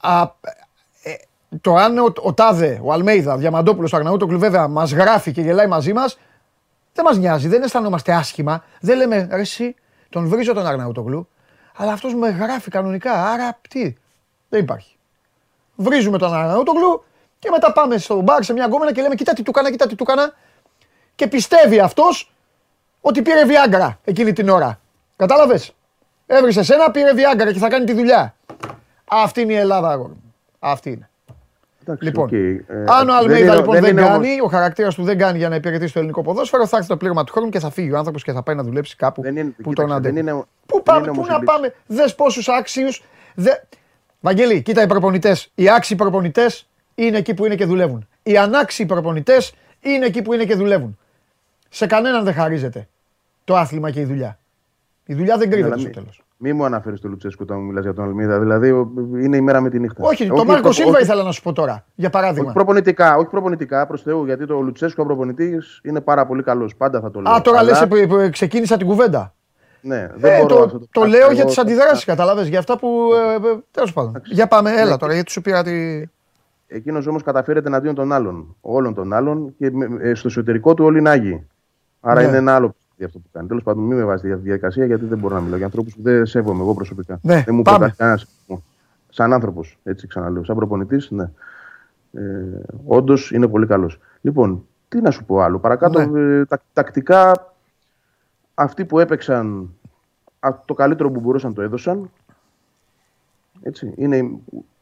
S1: Α, ε, το αν ο, ο Τάδε, ο Αλμέιδα, ο Διαμαντόπουλος, ο Αγναούτοκλου βέβαια μας γράφει και γελάει μαζί μας, δεν μας νοιάζει, δεν αισθανόμαστε άσχημα. Δεν λέμε ρε, εσύ, τον βρίζω τον Αγναούτοκλου, αλλά αυτός με γράφει κανονικά. Άρα τι, δεν υπάρχει. Βρίζουμε τον Αγναούτοκλου και μετά πάμε στο μπαρ σε μια γκόμενα και λέμε κοίτα τι του κάνα, κοίτα τι του κάνα. Και πιστεύει αυτός ότι πήρε Viagra εκείνη την ώρα. Κατάλαβες; Έβρισε ένα, πήρε Viagra και θα κάνει τη δουλειά. Αυτή είναι η Ελλάδα, αγόρι μου. Αυτή είναι.
S6: Εντάξει,
S1: Λοιπόν,
S6: οκ. Ε,
S1: αν ο Αλμέιδα
S6: είναι-
S1: λοιπόν δεν,
S6: είναι
S1: κάνει,
S6: όμως-
S1: ο χαρακτήρας του δεν κάνει για να υπηρετήσει το ελληνικό ποδόσφαιρο, θα έρθει το πλήρωμα του χρόνου και θα φύγει ο άνθρωπος και θα πάει να δουλέψει κάπου
S6: Δεν είναι-
S1: που
S6: κοίταξε,
S1: τον αντέχει.
S6: δεν είναι-
S1: Πού
S6: δεν
S1: πάμε,
S6: είναι
S1: πού
S6: όμως
S1: να
S6: η λύση.
S1: πάμε, δες πόσους άξιους. Δε... Βαγγέλη, κοίτα οι προπονητές. Οι άξιοι προπονητές είναι εκεί που είναι και δουλεύουν. Οι ανάξιοι προπονητές είναι εκεί που είναι και δουλεύουν. Σε κανέναν δεν χαρίζεται το άθλημα και η δουλειά. Η δουλειά δεν κρύβεται
S6: Αλλά
S1: στο
S6: μη-
S1: τέλος.
S6: Μη μου αναφέρεις το Λουτσέσκου όταν μου μιλάς για τον Αλμίδα. Δηλαδή ο- είναι η μέρα με τη νύχτα.
S1: Όχι, το Μάρκο
S6: προ-
S1: Σίλβα
S6: όχι-
S1: ήθελα να σου πω τώρα, για παράδειγμα.
S6: Όχι προπονητικά, όχι προπονητικά προς Θεού, γιατί το Λουτσέσκου ο προπονητής είναι πάρα πολύ καλός. Πάντα θα το λέω.
S1: Α, τώρα
S6: Αλλά-
S1: λες που, που ξεκίνησα την κουβέντα.
S6: Ναι, δεν
S1: Ε,
S6: μπορώ
S1: το,
S6: αυτό
S1: το,
S6: πράγμα.
S1: λέω
S6: Εγώ
S1: για τις
S6: θα-
S1: αντιδράσεις, καταλαβες, για αυτά που. Ε, ε, Τέλος πάντων. Για πάμε, έλα τώρα, γιατί σου πήρα τη.
S6: Εκείνος όμως καταφέρεται εναντίον των άλλων. Όλων των άλλων και με- ε, στο εσωτερικό του όλοι είναι άγιοι. Άρα
S1: Ναι.
S6: είναι ένα άλλο αστείο αυτό που κάνει. Τέλος πάντων, μην με βάζει για τη διαδικασία γιατί δεν μπορώ να μιλάω για ανθρώπους που δεν σέβομαι εγώ προσωπικά.
S1: Ναι,
S6: δεν μου
S1: πάμε.
S6: προτάσει κανένας. Σαν άνθρωπος, έτσι ξαναλέω. Σαν προπονητής, ναι. Ε, Όντως είναι πολύ καλός. Λοιπόν, τι να σου πω άλλο. Παρακάτω,
S1: Ναι.
S6: ε, τα, τακτικά αυτοί που έπαιξαν α, το καλύτερο που μπορούσαν το έδωσαν. Έτσι. Είναι,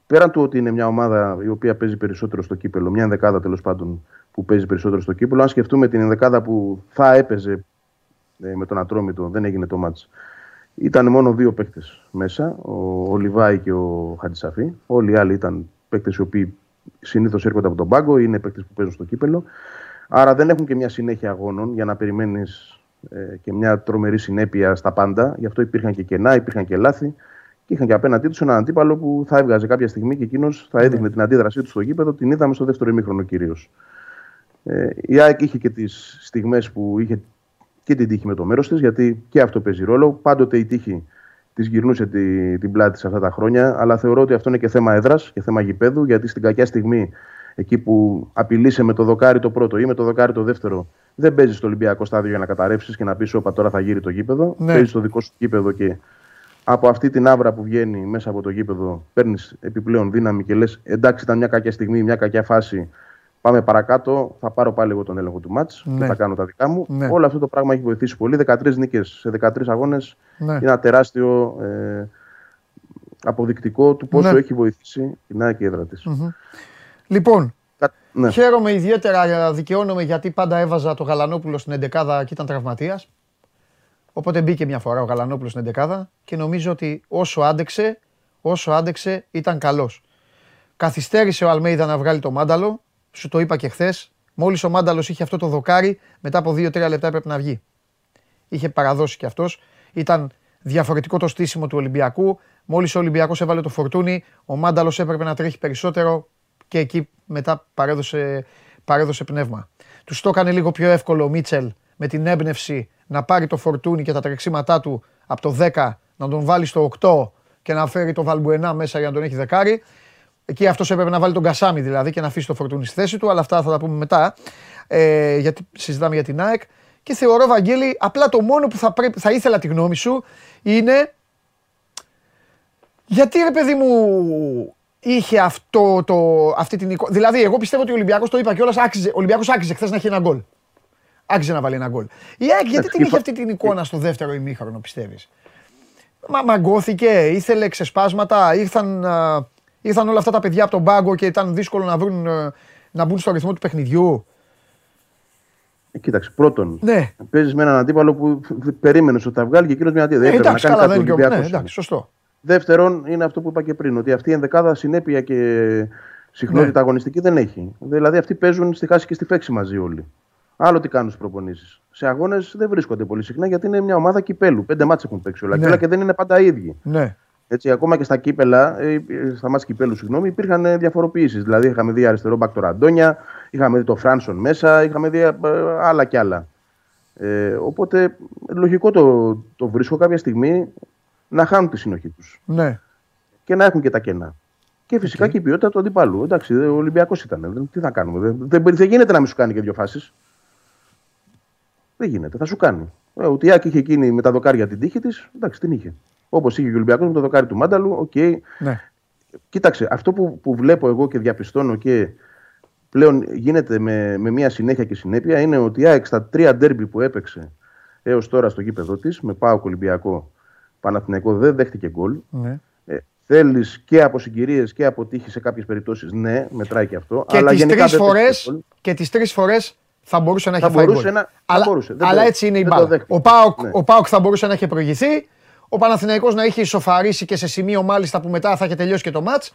S6: πέραν του ότι είναι μια ομάδα η οποία παίζει περισσότερο στο κύπελο, μια ενδεκάδα τέλος πάντων που παίζει περισσότερο στο κύπελο, αν σκεφτούμε την ενδεκάδα που θα έπαιζε ε, με τον Ατρόμητο, δεν έγινε το μάτς. Ήταν μόνο δύο παίκτες μέσα, ο, ο Λιβάη και ο Χατζησαφή. Όλοι οι άλλοι ήταν παίκτες οι οποίοι συνήθως έρχονται από τον πάγκο, είναι παίκτες που παίζουν στο κύπελο. Άρα δεν έχουν και μια συνέχεια αγώνων για να περιμένεις ε, και μια τρομερή συνέπεια στα πάντα. Γι' αυτό υπήρχαν και κενά, υπήρχαν και λάθη. Και είχαν και απέναντί τους έναν αντίπαλο που θα έβγαζε κάποια στιγμή και εκείνος θα έδειχνε την αντίδρασή του στο γήπεδο. Την είδαμε στο δεύτερο ημίχρονο κυρίως. Ε, η ΑΕΚ είχε και τις στιγμές που είχε και την τύχη με το μέρος της, γιατί και αυτό παίζει ρόλο. Πάντοτε η τύχη της γυρνούσε τη, την πλάτη σε αυτά τα χρόνια, αλλά θεωρώ ότι αυτό είναι και θέμα έδρας και θέμα γηπέδου, γιατί στην κακιά στιγμή, εκεί που απειλείσαι με το δοκάρι το πρώτο ή με το δοκάρι το δεύτερο, δεν παίζεις στο Ολυμπιακό στάδιο για να καταρρεύσεις και να πεις: Όπα, τώρα θα γύρει το γήπεδο.
S1: Ναι.
S6: Παίζεις στο δικό σου γήπεδο και από αυτή την άβρα που βγαίνει μέσα από το γήπεδο παίρνεις επιπλέον δύναμη και λες: Εντάξει, ήταν μια κακιά στιγμή, μια κακιά φάση. Πάμε παρακάτω. Θα πάρω πάλι εγώ τον έλεγχο του μάτς
S1: Ναι.
S6: και θα κάνω τα δικά μου.
S1: Ναι.
S6: Όλο αυτό το πράγμα έχει βοηθήσει πολύ. 13 νίκες σε 13 αγώνες
S1: Ναι.
S6: είναι ένα τεράστιο ε, αποδεικτικό του πόσο
S1: Ναι.
S6: έχει βοηθήσει η ΑΕΚ και η έδρα της.
S1: Λοιπόν,
S6: Ναι.
S1: χαίρομαι ιδιαίτερα, δικαιώνομαι γιατί πάντα έβαζα το Γαλανόπουλο στην 11 και ήταν τραυματίας. Οπότε μπήκε μια φορά ο Γαλανόπουλος στην 11 και νομίζω ότι όσο άντεξε, όσο άντεξε ήταν καλός. Καθυστέρησε ο Αλμέιδα να βγάλει το μάνταλο, σου το είπα και χθες. Μόλις ο μάνταλος είχε αυτό το δοκάρι, μετά από 2-3 λεπτά έπρεπε να βγει. Είχε παραδώσει κι αυτός. Ήταν διαφορετικό το στήσιμο του Ολυμπιακού. Μόλις ο Ολυμπιακός έβαλε το φορτούνι, ο μάνταλος έπρεπε να τρέχει περισσότερο και εκεί μετά παρέδωσε, παρέδωσε πνεύμα. Τους το έκανε λίγο πιο εύκολο ο Μίτσελ με την έμπνευση να πάρει το φορτούνι και τα τρεξίματά του από το 10 να τον βάλει στο 8 και να φέρει το Βαλμπουενά μέσα για να τον έχει δεκάρι. Εκεί αυτός έπρεπε να βάλει τον Κασάμι δηλαδή και να αφήσει το φορτούνι στη θέση του, αλλά αυτά θα τα πούμε μετά. Ε, γιατί συζητάμε για την ΑΕΚ. Και θεωρώ, Βαγγέλη, απλά το μόνο που θα, πρέπει, θα ήθελα τη γνώμη σου είναι γιατί ρε παιδί μου είχε αυτό το, αυτή την εικόνα. Δηλαδή, εγώ πιστεύω ότι ο Ολυμπιακός το είπα κιόλας, άξιζε, ο Ολυμπιακός άξιζε χθες να έχει ένα γκολ. Άξιζε να βάλει ένα γκολ. Η ΑΕΚ γιατί
S6: Εντάξει,
S1: την είχε
S6: είπα-
S1: αυτή την εικόνα στο δεύτερο ημίχρονο, πιστεύεις; Μα μαγκώθηκε, ήθελε ξεσπάσματα, ήρθαν, α, ήρθαν όλα αυτά τα παιδιά από τον πάγκο και ήταν δύσκολο να, βρουν, ε, να μπουν στο ρυθμό του παιχνιδιού.
S6: Ε, κοίταξε, πρώτον,
S1: Ναι,
S6: παίζεις με έναν αντίπαλο που περίμενες ότι θα βγάλει και εκείνος μια αντίδραση.
S1: ε,
S6: Έπρεπε
S1: εντάξει,
S6: να κάνει
S1: καλά
S6: κάτι
S1: δεν
S6: ο
S1: είναι και ο- Ναι,
S6: Ολυμπιακός.
S1: εντάξει, σωστό.
S6: Δεύτερον, είναι αυτό που είπα και πριν, ότι αυτή η ενδεκάδα συνέπεια και συχνότητα
S1: Ναι.
S6: αγωνιστική δεν έχει. Δηλαδή, αυτοί παίζουν στη χάση και στη φέξη μαζί όλοι. Άλλο τι κάνουν στις προπονήσεις. Σε αγώνες δεν βρίσκονται πολύ συχνά γιατί είναι μια ομάδα κυπέλου. Πέντε μάτσε έχουν παίξει όλα.
S1: Ναι.
S6: Και όλα και δεν είναι πάντα οι ίδιοι.
S1: Ναι,
S6: Έτσι, ακόμα και στα κύπελα, ε, ε, στα μάτια κυπέλους, συγγνώμη, υπήρχαν ε, διαφοροποιήσει. Δηλαδή, είχαμε δει αριστερό μπακ το Ραντόνια, είχαμε δει το Φράνσον μέσα, είχαμε δει ε, άλλα κι άλλα. Ε, οπότε, λογικό το, το βρίσκω κάποια στιγμή να χάνουν τη συνοχή τους
S1: ναι.
S6: και να έχουν και τα κενά. Και φυσικά και η ποιότητα του αντιπάλου. Εντάξει, ο Ολυμπιακός ήταν. Δεν- Τι θα κάνουμε. Δεν, δεν, δεν γίνεται να μην σου κάνει και δύο φάσεις. Δεν γίνεται. Θα σου κάνει. Ε, ότι η ΑΕΚ είχε εκείνη με τα δοκάρια την τύχη της, εντάξει, την είχε. Όπως είχε και ο Ολυμπιακός με το δοκάρι του Μάνταλου, οκ.
S1: ναι.
S6: Κοίταξε, αυτό που, που βλέπω εγώ και διαπιστώνω και πλέον γίνεται με, με μια συνέχεια και συνέπεια είναι ότι η ΑΕΚ στα τρία ντέρμπι που έπαιξε έως τώρα στο γήπεδο της, με πάω Ολυμπιακό Παναθηναϊκό, δεν δέχτηκε γκολ.
S1: ναι.
S6: Ε, Θέλεις και από συγκυρίες και από τύχη σε κάποιες περιπτώσεις, ναι, μετράει και αυτό.
S1: Και
S6: αλλά
S1: τις
S6: γενικά
S1: τρεις
S6: δεν δέχτηκε
S1: φορές,
S6: γκολ.
S1: και τις τρεις φορές θα μπορούσε να
S6: Θα
S1: έχει φάει
S6: μπορούσε
S1: γκολ.
S6: να- θα
S1: Αλλά,
S6: μπορούσε. Δεν
S1: αλλά
S6: το-
S1: έτσι είναι η
S6: δεν το
S1: μπάλα.
S6: δέχτηκε.
S1: Ο Πάοκ,
S6: Ναι.
S1: ο Πάοκ θα μπορούσε να έχει προηγηθεί, ο Παναθηναϊκός να είχε ισοφαρίσει και σε σημείο μάλιστα που μετά θα είχε τελειώσει και το μάτς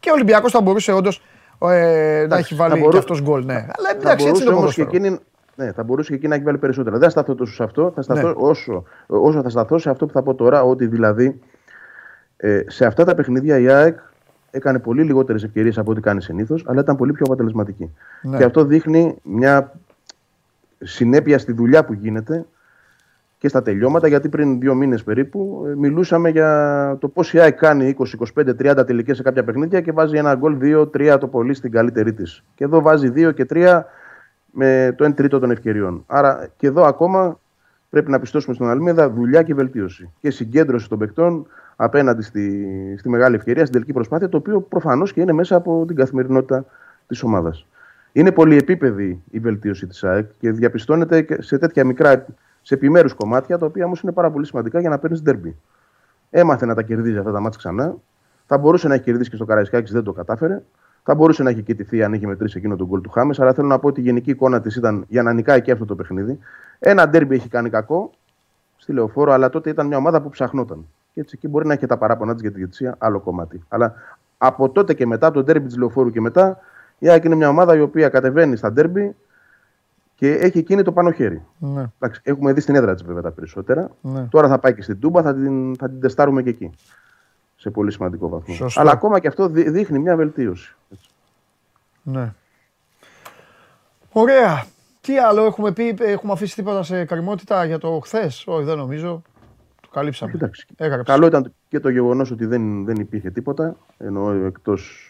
S1: και ο Ολυμπιακός θα μπορούσε όντως ε, να
S6: Εντάξει,
S1: έχει βάλει
S6: θα
S1: και
S6: μπορού-
S1: αυτός γκολ. Ναι. Αλλά
S6: Θα
S1: εντάξει, έτσι
S6: μπορούσε
S1: είναι το
S6: όμως και
S1: ποδόσφαιρο.
S6: εκείνη, ναι, θα μπορούσε και εκείνη να έχει βάλει περισσότερα. Δεν θα σταθώ τόσο σε αυτό. Θα σταθώ
S1: Ναι.
S6: όσο, όσο θα σταθώ σε αυτό που θα πω τώρα, ότι δηλαδή ε, σε αυτά τα παιχνίδια η ΑΕΚ έκανε πολύ λιγότερες ευκαιρίες από ό,τι κάνει συνήθως, αλλά ήταν πολύ πιο αποτελεσματική.
S1: Ναι.
S6: Και αυτό δείχνει μια συνέπεια στη δουλειά που γίνεται και στα τελειώματα, γιατί πριν δύο μήνες περίπου ε, μιλούσαμε για το πώς η ΑΕΚ κάνει 20, 25, 30 τελικές σε κάποια παιχνίδια και βάζει ένα γκολ 2-3 το πολύ στην καλύτερη της. Και εδώ βάζει 2 και 3 με το 1 τρίτο των ευκαιριών. Άρα και εδώ ακόμα πρέπει να πιστώσουμε στον Αλμίδα δουλειά και βελτίωση. Και συγκέντρωση των παικτών απέναντι στη, στη μεγάλη ευκαιρία, στην τελική προσπάθεια, το οποίο προφανώς και είναι μέσα από την καθημερινότητα της ομάδας. Είναι πολυεπίπεδη η βελτίωση της ΑΕΚ και διαπιστώνεται και σε τέτοια μικρά, σε επιμέρους κομμάτια, τα οποία όμως είναι πάρα πολύ σημαντικά για να παίρνεις derby. Έμαθε να τα κερδίζει αυτά τα μάτια ξανά. Θα μπορούσε να έχει κερδίσει και στο Καραϊσκάκης, δεν το κατάφερε. Θα μπορούσε να έχει κοιτηθεί αν είχε μετρήσει εκείνο τον γκολ του Χάμες. Αλλά θέλω να πω ότι η γενική εικόνα της ήταν για να νικάει και αυτό το παιχνίδι. Ένα ντέρμπι έχει κάνει κακό στη λεωφόρο, αλλά τότε ήταν μια ομάδα που ψαχνόταν. Και έτσι εκεί μπορεί να έχει τα παράπονα της για τη διαιτησία, άλλο κομμάτι. Αλλά από τότε και μετά, το ντέρμπι της λεωφόρου και μετά, η ΑΕΚ είναι μια ομάδα η οποία κατεβαίνει στα ντέρμπι και έχει εκείνη το πάνω χέρι.
S1: Ναι.
S6: Εντάξει, έχουμε δει στην έδρα της βέβαια τα περισσότερα.
S1: Ναι.
S6: Τώρα θα πάει και στην Τούμπα, θα την, θα την τεστάρουμε και εκεί. Σε πολύ σημαντικό βαθμό.
S1: Σωστό.
S6: Αλλά ακόμα και αυτό δει- δείχνει μια βελτίωση. Έτσι.
S1: Ναι. Ωραία. Τι άλλο έχουμε πει, έχουμε αφήσει τίποτα σε καρμότητα για το χθες; Όχι, δεν νομίζω. Το καλύψαμε.
S6: Εντάξει.
S1: Έγραψες.
S6: Καλό ήταν και το γεγονός ότι δεν, δεν υπήρχε τίποτα. Ενώ εκτός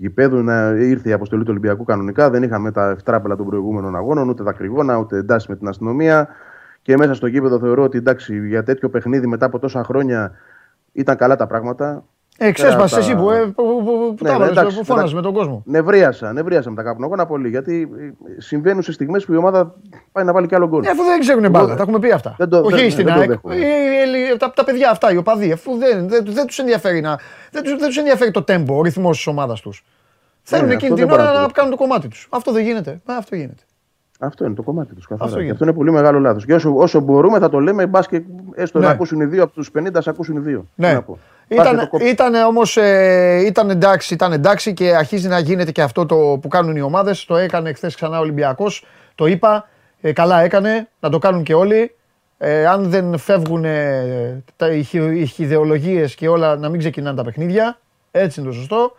S6: γηπέδου να ήρθε η αποστολή του Ολυμπιακού κανονικά. Δεν είχαμε τα ευτράπελα των προηγούμενων αγώνων, ούτε τα κρυγόνα, ούτε εντάσει με την αστυνομία. Και μέσα στο γήπεδο θεωρώ ότι εντάξει, για τέτοιο παιχνίδι μετά από τόσα χρόνια ήταν καλά τα πράγματα.
S1: Ε, ξέσπασε
S6: Πέρα
S1: εσύ
S6: από
S1: που,
S6: τα-
S1: ε, που, που, που, που
S6: Ναι,
S1: τα
S6: ναι,
S1: έβαλες,
S6: εντάξει,
S1: που φώναζε
S6: εντάξει.
S1: με τον κόσμο.
S6: Νευρίασα, νευρίασα με τα καπνογόνα πολύ. Γιατί ε, συμβαίνουν σε στιγμές που η ομάδα πάει να βάλει κι άλλο γκολ.
S1: Ε, αφού δεν ξέρουν μπάλα, τα έχουμε πει αυτά.
S6: δεν το-
S1: Όχι
S6: δεν-
S1: στην
S6: δεν το
S1: ΑΕΚ.
S6: δέχομαι.
S1: Ε, ε, ε, τα, τα παιδιά αυτά, οι οπαδοί, αφού δεν, δεν, δεν τους ενδιαφέρει, να, δεν τους, δεν τους ενδιαφέρει το τέμπο, ο ρυθμός της ομάδας τους. Θέλουν
S6: Ναι,
S1: εκείνη
S6: αυτό
S1: την
S6: δεν
S1: ώρα
S6: μπορώ να
S1: να
S6: το
S1: κάνουν το κομμάτι τους. Αυτό δεν γίνεται. Α, αυτό γίνεται.
S6: Αυτό είναι το κομμάτι τους καθαρά.
S1: Αυτό
S6: Και
S1: γίνεται.
S6: αυτό είναι πολύ μεγάλο λάθος. Και όσο, όσο μπορούμε θα το λέμε, μπα και έστω
S1: Ναι.
S6: να ακούσουν οι δύο από τους 50, α ακούσουν οι δύο. Τι
S1: Ναι.
S6: να πω. Πάρτε
S1: Ήταν,
S6: το κόψο.
S1: ήταν όμως ε, ήταν εντάξει, ήταν εντάξει και αρχίζει να γίνεται και αυτό το που κάνουν οι ομάδες. Το έκανε χθες ξανά ο Ολυμπιακός. Το είπα. Ε, καλά έκανε να το κάνουν και όλοι. Ε, αν δεν φεύγουν ε, τα, οι, χι- οι χιδεολογίες και όλα να μην ξεκινάνε τα παιχνίδια. Έτσι είναι το σωστό.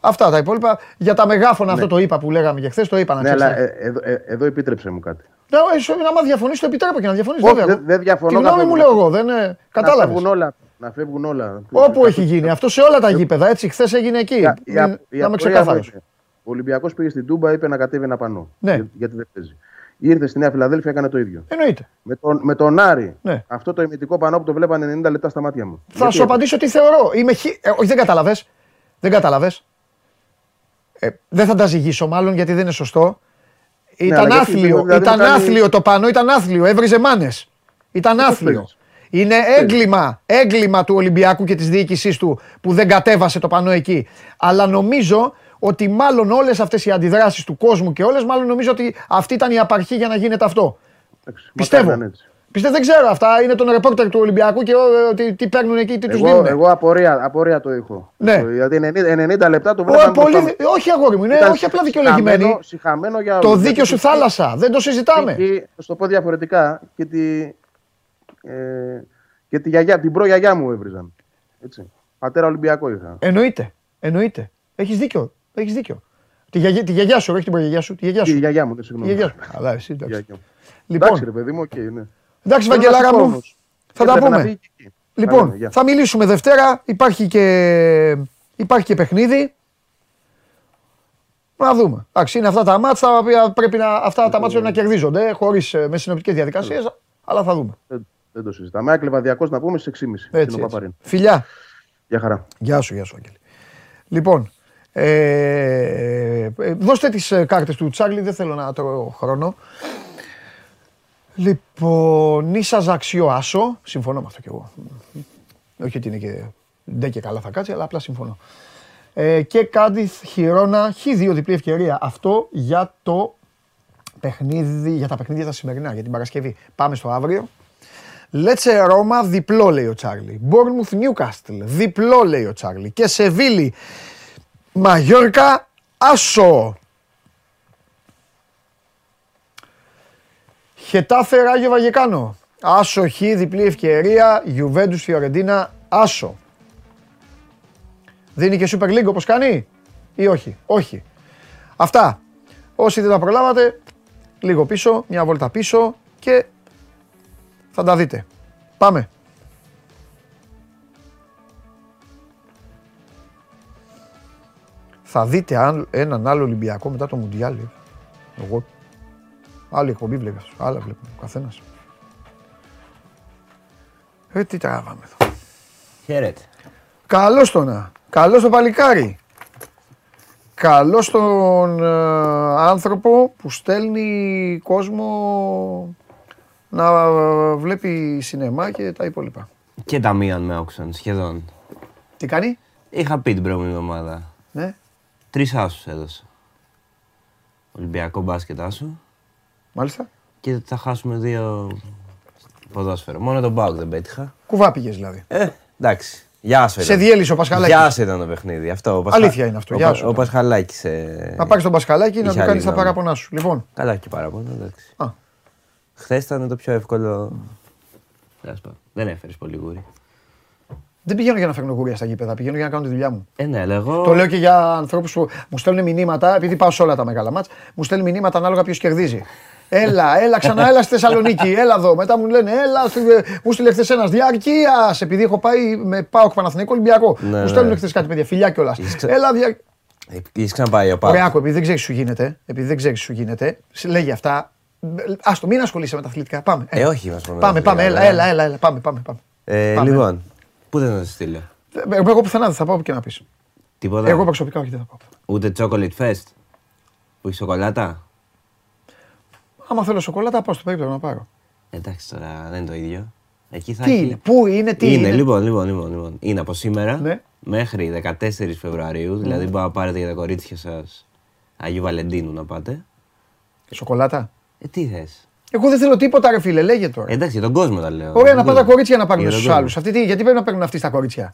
S1: Αυτά τα υπόλοιπα. Για τα μεγάφωνα αυτό το είπα που λέγαμε και χθες. Το είπα να
S6: Ναι,
S1: ξέρεις.
S6: αλλά ε, εδώ, ε, εδώ επίτρεψε μου κάτι.
S1: Ναι, ε, να άμα διαφωνείς το επιτρέπω και να διαφωνείς
S6: Όχι,
S1: βέβαια.
S6: δεν- δεν διαφωνώ
S1: Τη γνώμη
S6: καθόλου.
S1: μου λέω εγώ. Δεν, ε,
S6: Να
S1: κατάλαβες.
S6: φεύγουν όλα. Να φεύγουν όλα.
S1: Όπου έχει γίνει. Αυτό σε όλα τα γήπεδα. Έτσι, χθες έγινε εκεί.
S6: Η- η-
S1: Μην-
S6: η
S1: να είμαι
S6: απορία μου
S1: ξεκάθαρο.
S6: είναι, Ο Ολυμπιακός πήγε στην Τούμπα, είπε να κατέβει ένα πανό.
S1: Ναι.
S6: Για- Γιατί δεν παίζει. Ήρθε στη Νέα Φιλαδέλφια, έκανε το ίδιο.
S1: Εννοείται.
S6: Με τον, με τον Άρη,
S1: Ναι.
S6: αυτό το ημιτικό πανό που το βλέπανε 90 λεπτά στα μάτια μου.
S1: Θα
S6: Γιατί
S1: σου απαντήσω τι θεωρώ. Είμαι χι... ε, όχι, δεν κατάλαβες. Δεν κατάλαβες. Ε, δεν θα τα ζυγίσω μάλλον γιατί δεν είναι σωστό. Ήταν
S6: αλλά γιατί,
S1: άθλιο.
S6: δηλαδή,
S1: ήταν
S6: μου κάνει-
S1: άθλιο το πάνω, ήταν άθλιο. Έβριζε μάνες. Ήταν άθλιο.
S6: Παίζεις.
S1: Είναι έγκλημα, έγκλημα του Ολυμπιακού και της διοίκησής του που δεν κατέβασε το πανό εκεί. Αλλά νομίζω ότι μάλλον όλες αυτές οι αντιδράσεις του κόσμου και όλες, μάλλον νομίζω ότι αυτή ήταν η απαρχή για να γίνεται αυτό.
S6: Εντάξει,
S1: Πιστεύω.
S6: μακάρι να είναι έτσι.
S1: Πιστεύω, δεν ξέρω αυτά. Είναι τον ρεπόρτερ του Ολυμπιακού και ε, τι, τι παίρνουν εκεί, τι τους
S6: Εγώ,
S1: δίνουν.
S6: εγώ απορία, απορία το έχω.
S1: Ναι.
S6: Γιατί 90, 90 λεπτά το
S1: Ω,
S6: βλέπαμε.
S1: πολύ,
S6: μπροστά μου.
S1: όχι αγόρι μου, είναι
S6: Ήταν
S1: όχι απλά
S6: συχαμένο-
S1: δικαιολογημένη.
S6: Συχαμένο για
S1: Το
S6: όλους.
S1: δίκιο
S6: Γιατί
S1: σου θάλασσα, δεν το συζητάμε.
S6: εκεί, θα σου το πω διαφορετικά, και, τη, ε, και τη γιαγιά, την προγιαγιά μου έβριζαν. Έτσι. Πατέρα Ολυμπιακό είχα.
S1: Εννοείται, εννοείται. Έχεις δίκιο, έχεις δίκιο. Τη γιαγιά, τη γιαγιά σου, όχι την προγιαγιά σου, τη γιαγιά
S6: Τη
S1: σου.
S6: γιαγιά μου, ναι,
S1: Τη
S6: συγγνώμη.
S1: γιαγιά σου. Καλά, εσύ,
S6: Η
S1: εντάξει.
S6: γιαγιά μου.
S1: Λοιπόν,
S6: Εντάξει, ρε παιδί μου, οκ, ναι.
S1: εντάξει,
S6: Θέλω να
S1: Βαγγελάρα
S6: σου πω
S1: μου,
S6: όμως,
S1: θα τα
S6: έπρεπε να
S1: πούμε.
S6: φύγει και εκεί. Τα
S1: Λοιπόν,
S6: λέμε, γεια.
S1: θα μιλήσουμε Δευτέρα. Υπάρχει και, υπάρχει και παιχνίδι. Να δούμε. Εντάξει, είναι αυτά τα μάτσα τα οποία πρέπει να, αυτά τα μάτσα πρέπει να κερδίζονται χωρίς με συνοπτικές διαδικασίες. Αλλά θα δούμε.
S6: Δεν, δεν το συζητάμε. Άκλε Βαδιακός να πούμε στις 6.30.
S1: Έτσι,
S6: στην
S1: έτσι.
S6: Παπαρίν.
S1: Φιλιά.
S6: Γεια χαρά.
S1: Γεια σου, γεια σου, Άγγελη. Λοιπόν, ε, ε, δώστε τις ε, κάρτες του Τσάρλι, δεν θέλω να τρώω χρόνο. Λοιπόν, Νίσα Ζαξιό Άσο, συμφωνώ με αυτό κι εγώ. Όχι ότι είναι και ντε και καλά θα κάτσει, αλλά απλά συμφωνώ. Ε, και Κάντιθ Χιρόνα, χ2 διπλή ευκαιρία. Αυτό για το παιχνίδι, για τα παιχνίδια τα σημερινά, για την Παρασκευή. Πάμε στο αύριο. Λέτσε Ρώμα, διπλό λέει ο Τσάρλι. Μπόρνμουθ Νιούκαστλ, διπλό λέει ο Τσάρλι. Και Σεβίλη, Μαγιόρκα, Άσο. Χετάφε Ράγιο Βαγεκάνο. Άσο Χ, διπλή ευκαιρία. Γιουβέντους Φιωρεντίνα, Άσο. Δίνει και Super League όπως κάνει ή όχι; Όχι. Αυτά. Όσοι δεν τα προλάβατε, λίγο πίσω, μια βόλτα πίσω και θα τα δείτε. Πάμε. Θα δείτε αν- έναν άλλο Ολυμπιακό μετά το Μουντιάλ. ε. Εγώ. Άλλη εκπομπή βλέπεις. Άλλα βλέπουμε ο καθένας. Ε, τι τράβαμε εδώ.
S7: Χαίρετε.
S1: Καλώς το να. Καλώς το παλικάρι. Καλώς τον ε, άνθρωπο που στέλνει κόσμο να ε, βλέπει σινεμά και τα υπόλοιπα.
S7: Και τα μίαν με όξαν σχεδόν.
S1: Τι κάνει,
S7: Είχα πει την προηγούμενη εβδομάδα.
S1: ναι.
S7: Τρεις άσους έδωσα. Ολυμπιακό μπάσκετ άσου.
S1: Μάλιστα.
S7: Και θα χάσουμε δύο ποδόσφαιρο. Μόνο τον Μπάουκ δεν πέτυχα.
S1: Κουβά πήγες δηλαδή.
S7: Ε, εντάξει. Γεια σου.
S1: Σε
S7: ήταν.
S1: διέλυσε ο Πασχαλάκης.
S7: Γεια σου ήταν το παιχνίδι. Αυτό, ο Πασχα-
S1: Αλήθεια είναι αυτό,
S7: Ο,
S1: γεια
S7: Πα-
S1: σου
S7: ο
S1: ήταν.
S7: Πασχαλάκης. Ε...
S1: Να πάρεις τον Πασχαλάκη να
S7: είχε
S1: του
S7: άλλη
S1: κάνει τα
S7: γνώμη.
S1: παράπονά σου. Λοιπόν,
S7: Καλά και παραπάνω, εντάξει.
S1: Α.
S7: Χθες ήταν το πιο εύκολο. Τέλος πάντων. Δεν έφερες πολύ γούρι.
S1: δεν πηγαίνω για να φέρνω γούρια στα γήπεδα. Πηγαίνω για να κάνω τη δουλειά μου.
S7: Ε, ναι, αλλά εγώ.
S1: Το λέω και για ανθρώπους που μου στέλνουν μηνύματα, επειδή πάω σε όλα τα μεγάλα μάτς, μου στέλνουν μηνύματα ανάλογα ποιος κερδίζει. Έλα, έλα, ξανά έλα στη Θεσσαλονίκη, έλα εδώ. Μετά μου λένε, έλα, στη- μου στείλε χθες ένας διαρκείας. Επειδή έχω πάει με πάω Παναθηναϊκό Ολυμπιακό.
S7: Ναι,
S1: μου
S7: ναι.
S1: στέλνουν χθες κάτι παιδιά, φιλιά κιόλας.
S7: Είσαι ξε-
S1: Έλα, δια...
S7: Έχει ξαναπάει ο Πάο.
S1: Ωραία, άκου, επειδή δεν ξέρεις σου γίνεται, επειδή δεν ξέρεις σου γίνεται, σε λέγει αυτά. Άστο, μην ασχολείσαι με τα αθλητικά. Πάμε.
S7: Ε, όχι, μας πούμε.
S1: Πάμε, πάμε, έλα,
S7: Ε,
S1: έλα, έλα, έλα, πάμε, πάμε. πάμε.
S7: Ε,
S1: Πάμε.
S7: λοιπόν, πού δεν θα σε στείλω;
S1: Ε, Εγώ πουθενά δεν θα πάω και να πεις.
S7: Τίποτα.
S1: Εγώ προσωπικά όχι δεν θα πάω.
S7: Ούτε chocolate fest. Που έχει σοκολάτα.
S1: Άμα θέλω σοκολάτα, πάω στο περίπτωμα να πάρω.
S7: Εντάξει τώρα, δεν είναι το ίδιο. Εκεί θα
S1: Τι
S7: έχει-
S1: είναι, πού είναι, τι είναι.
S7: είναι, λοιπόν, λοιπόν, λοιπόν, λοιπόν. Είναι από σήμερα
S1: Ναι.
S7: μέχρι 14 Φεβρουαρίου. Δηλαδή μπορείτε να πάρετε για τα κορίτσια σας Αγίου Βαλεντίνου να πάτε.
S1: Σοκολάτα;
S7: Ε, τι θες;
S1: Εγώ δεν θέλω τίποτα, ρε φίλε, λέγε τώρα.
S7: Ε, εντάξει, για τον κόσμο τα λέω.
S1: Ωραία,
S7: Για
S1: να
S7: τον
S1: πάνε τα
S7: κόσμο.
S1: κορίτσια να πάρουν
S7: Για τον
S1: στους
S7: κόσμο.
S1: άλλους. Αυτοί τι, γιατί πρέπει να παίρνουν αυτοί στα κορίτσια;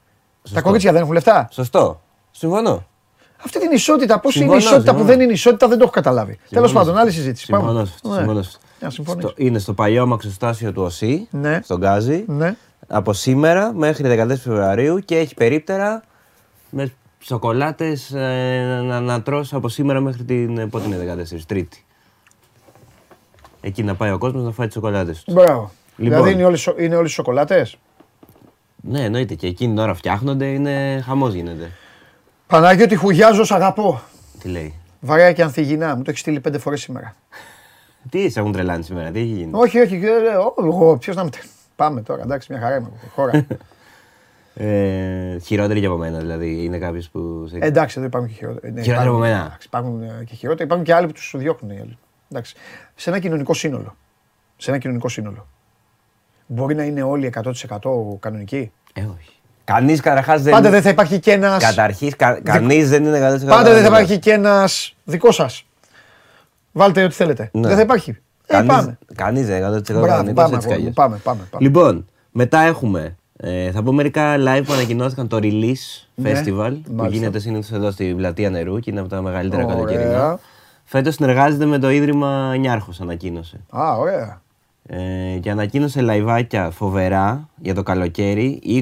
S1: Τα
S7: Σωστό.
S1: κορίτσια δεν έχουν λεφτά;
S7: Σωστό. Συμφωνώ.
S1: Αυτή την ισότητα, πώς είναι
S7: Συμφωνώ,
S1: ισότητα που
S7: συμφωνώ.
S1: δεν είναι ισότητα, δεν το έχω καταλάβει. Τέλος
S7: Συμφωνώ.
S1: πάντων, άλλη συζήτηση. Πάμε.
S7: Συμφωνώ. σε αυτό,
S1: Ναι.
S7: συμφωνώ σε αυτό.
S1: Να συμφωνήσω.
S7: Στο- Είναι στο παλιό μαξοστάσιο του ΟΣΥ,
S1: Ναι.
S7: στον Γκάζι.
S1: Ναι.
S7: Από σήμερα μέχρι 14 Φεβρουαρίου και έχει περίπτερα με σοκολάτες ε, να, να τρως από σήμερα μέχρι την. ε, Πότε είναι 14, Τρίτη. Εκεί να πάει ο κόσμος να φάει τις σοκολάτες τους.
S1: Μπράβο.
S7: Λοιπόν.
S1: Δηλαδή είναι όλες, είναι όλες οι σοκολάτες;
S7: Ναι, εννοείται και εκείνη την ώρα φτιάχνονται, είναι χαμός γίνεται.
S1: Πανάγιωτη Χουγιάζο, σ' αγαπώ.
S7: Τι λέει;
S1: Βαρέα και ανθυγινά. Μου το έχεις στείλει πέντε φορές σήμερα.
S7: Τι σε έχουν τρελάνει σήμερα, τι έχει γίνει;
S1: όχι, όχι. ε, ε, ω, Εγώ, ποιος να με. τε- Πάμε τώρα, εντάξει, μια χαρά είμαι. εγώ, Χώρα.
S7: Ε, χειρότερη και από μένα, δηλαδή. Είναι κάποιος που. σε-
S1: Ε, εντάξει, εδώ υπάρχουν και χειρότεροι. Ναι,
S7: Χειρότεροι
S1: υπάρχουν-
S7: από μένα.
S1: εντάξει, Υπάρχουν ε, και χειρότεροι. Υπάρχουν και άλλοι που τους διώχνουν οι άλλοι. Εντάξει. Σε ένα κοινωνικό σύνολο. Σε ένα κοινωνικό σύνολο. Μπορεί να είναι όλοι 100% κανονικοί;
S7: Ε, όχι. Κανείς καταρχάς δεν.
S1: Πάντα δεν θα υπάρχει και ένα.
S7: Καταρχής, κα, κανείς δεν είναι 100%
S1: Πάντα δεν θα
S7: κανονικός.
S1: υπάρχει και ένας δικός σας. Βάλτε ό,τι θέλετε.
S7: Ναι.
S1: Δεν θα υπάρχει. Ε,
S7: Κανείς,
S1: πάμε.
S7: Κανείς δεν είναι 100%
S1: Μπράβο,
S7: κανονικός,
S1: πάμε,
S7: έτσι κι
S1: αγόρι μου,
S7: αλλιώς.
S1: πάμε, πάμε, πάμε.
S7: Λοιπόν, μετά έχουμε. Ε, θα πω μερικά live που ανακοινώθηκαν το Release
S1: Ναι,
S7: Festival που
S1: μάλιστα.
S7: γίνεται συνήθως εδώ στη πλατεία νερού και είναι από τα μεγαλύτερα
S1: Ωραία.
S7: καλοκαιρινά. Φέτος συνεργάζεται με το Ίδρυμα Νιάρχος, ανακοίνωσε.
S1: Α, ωραία.
S7: Ε, και ανακοίνωσε λαϊβάκια φοβερά για το καλοκαίρι 20,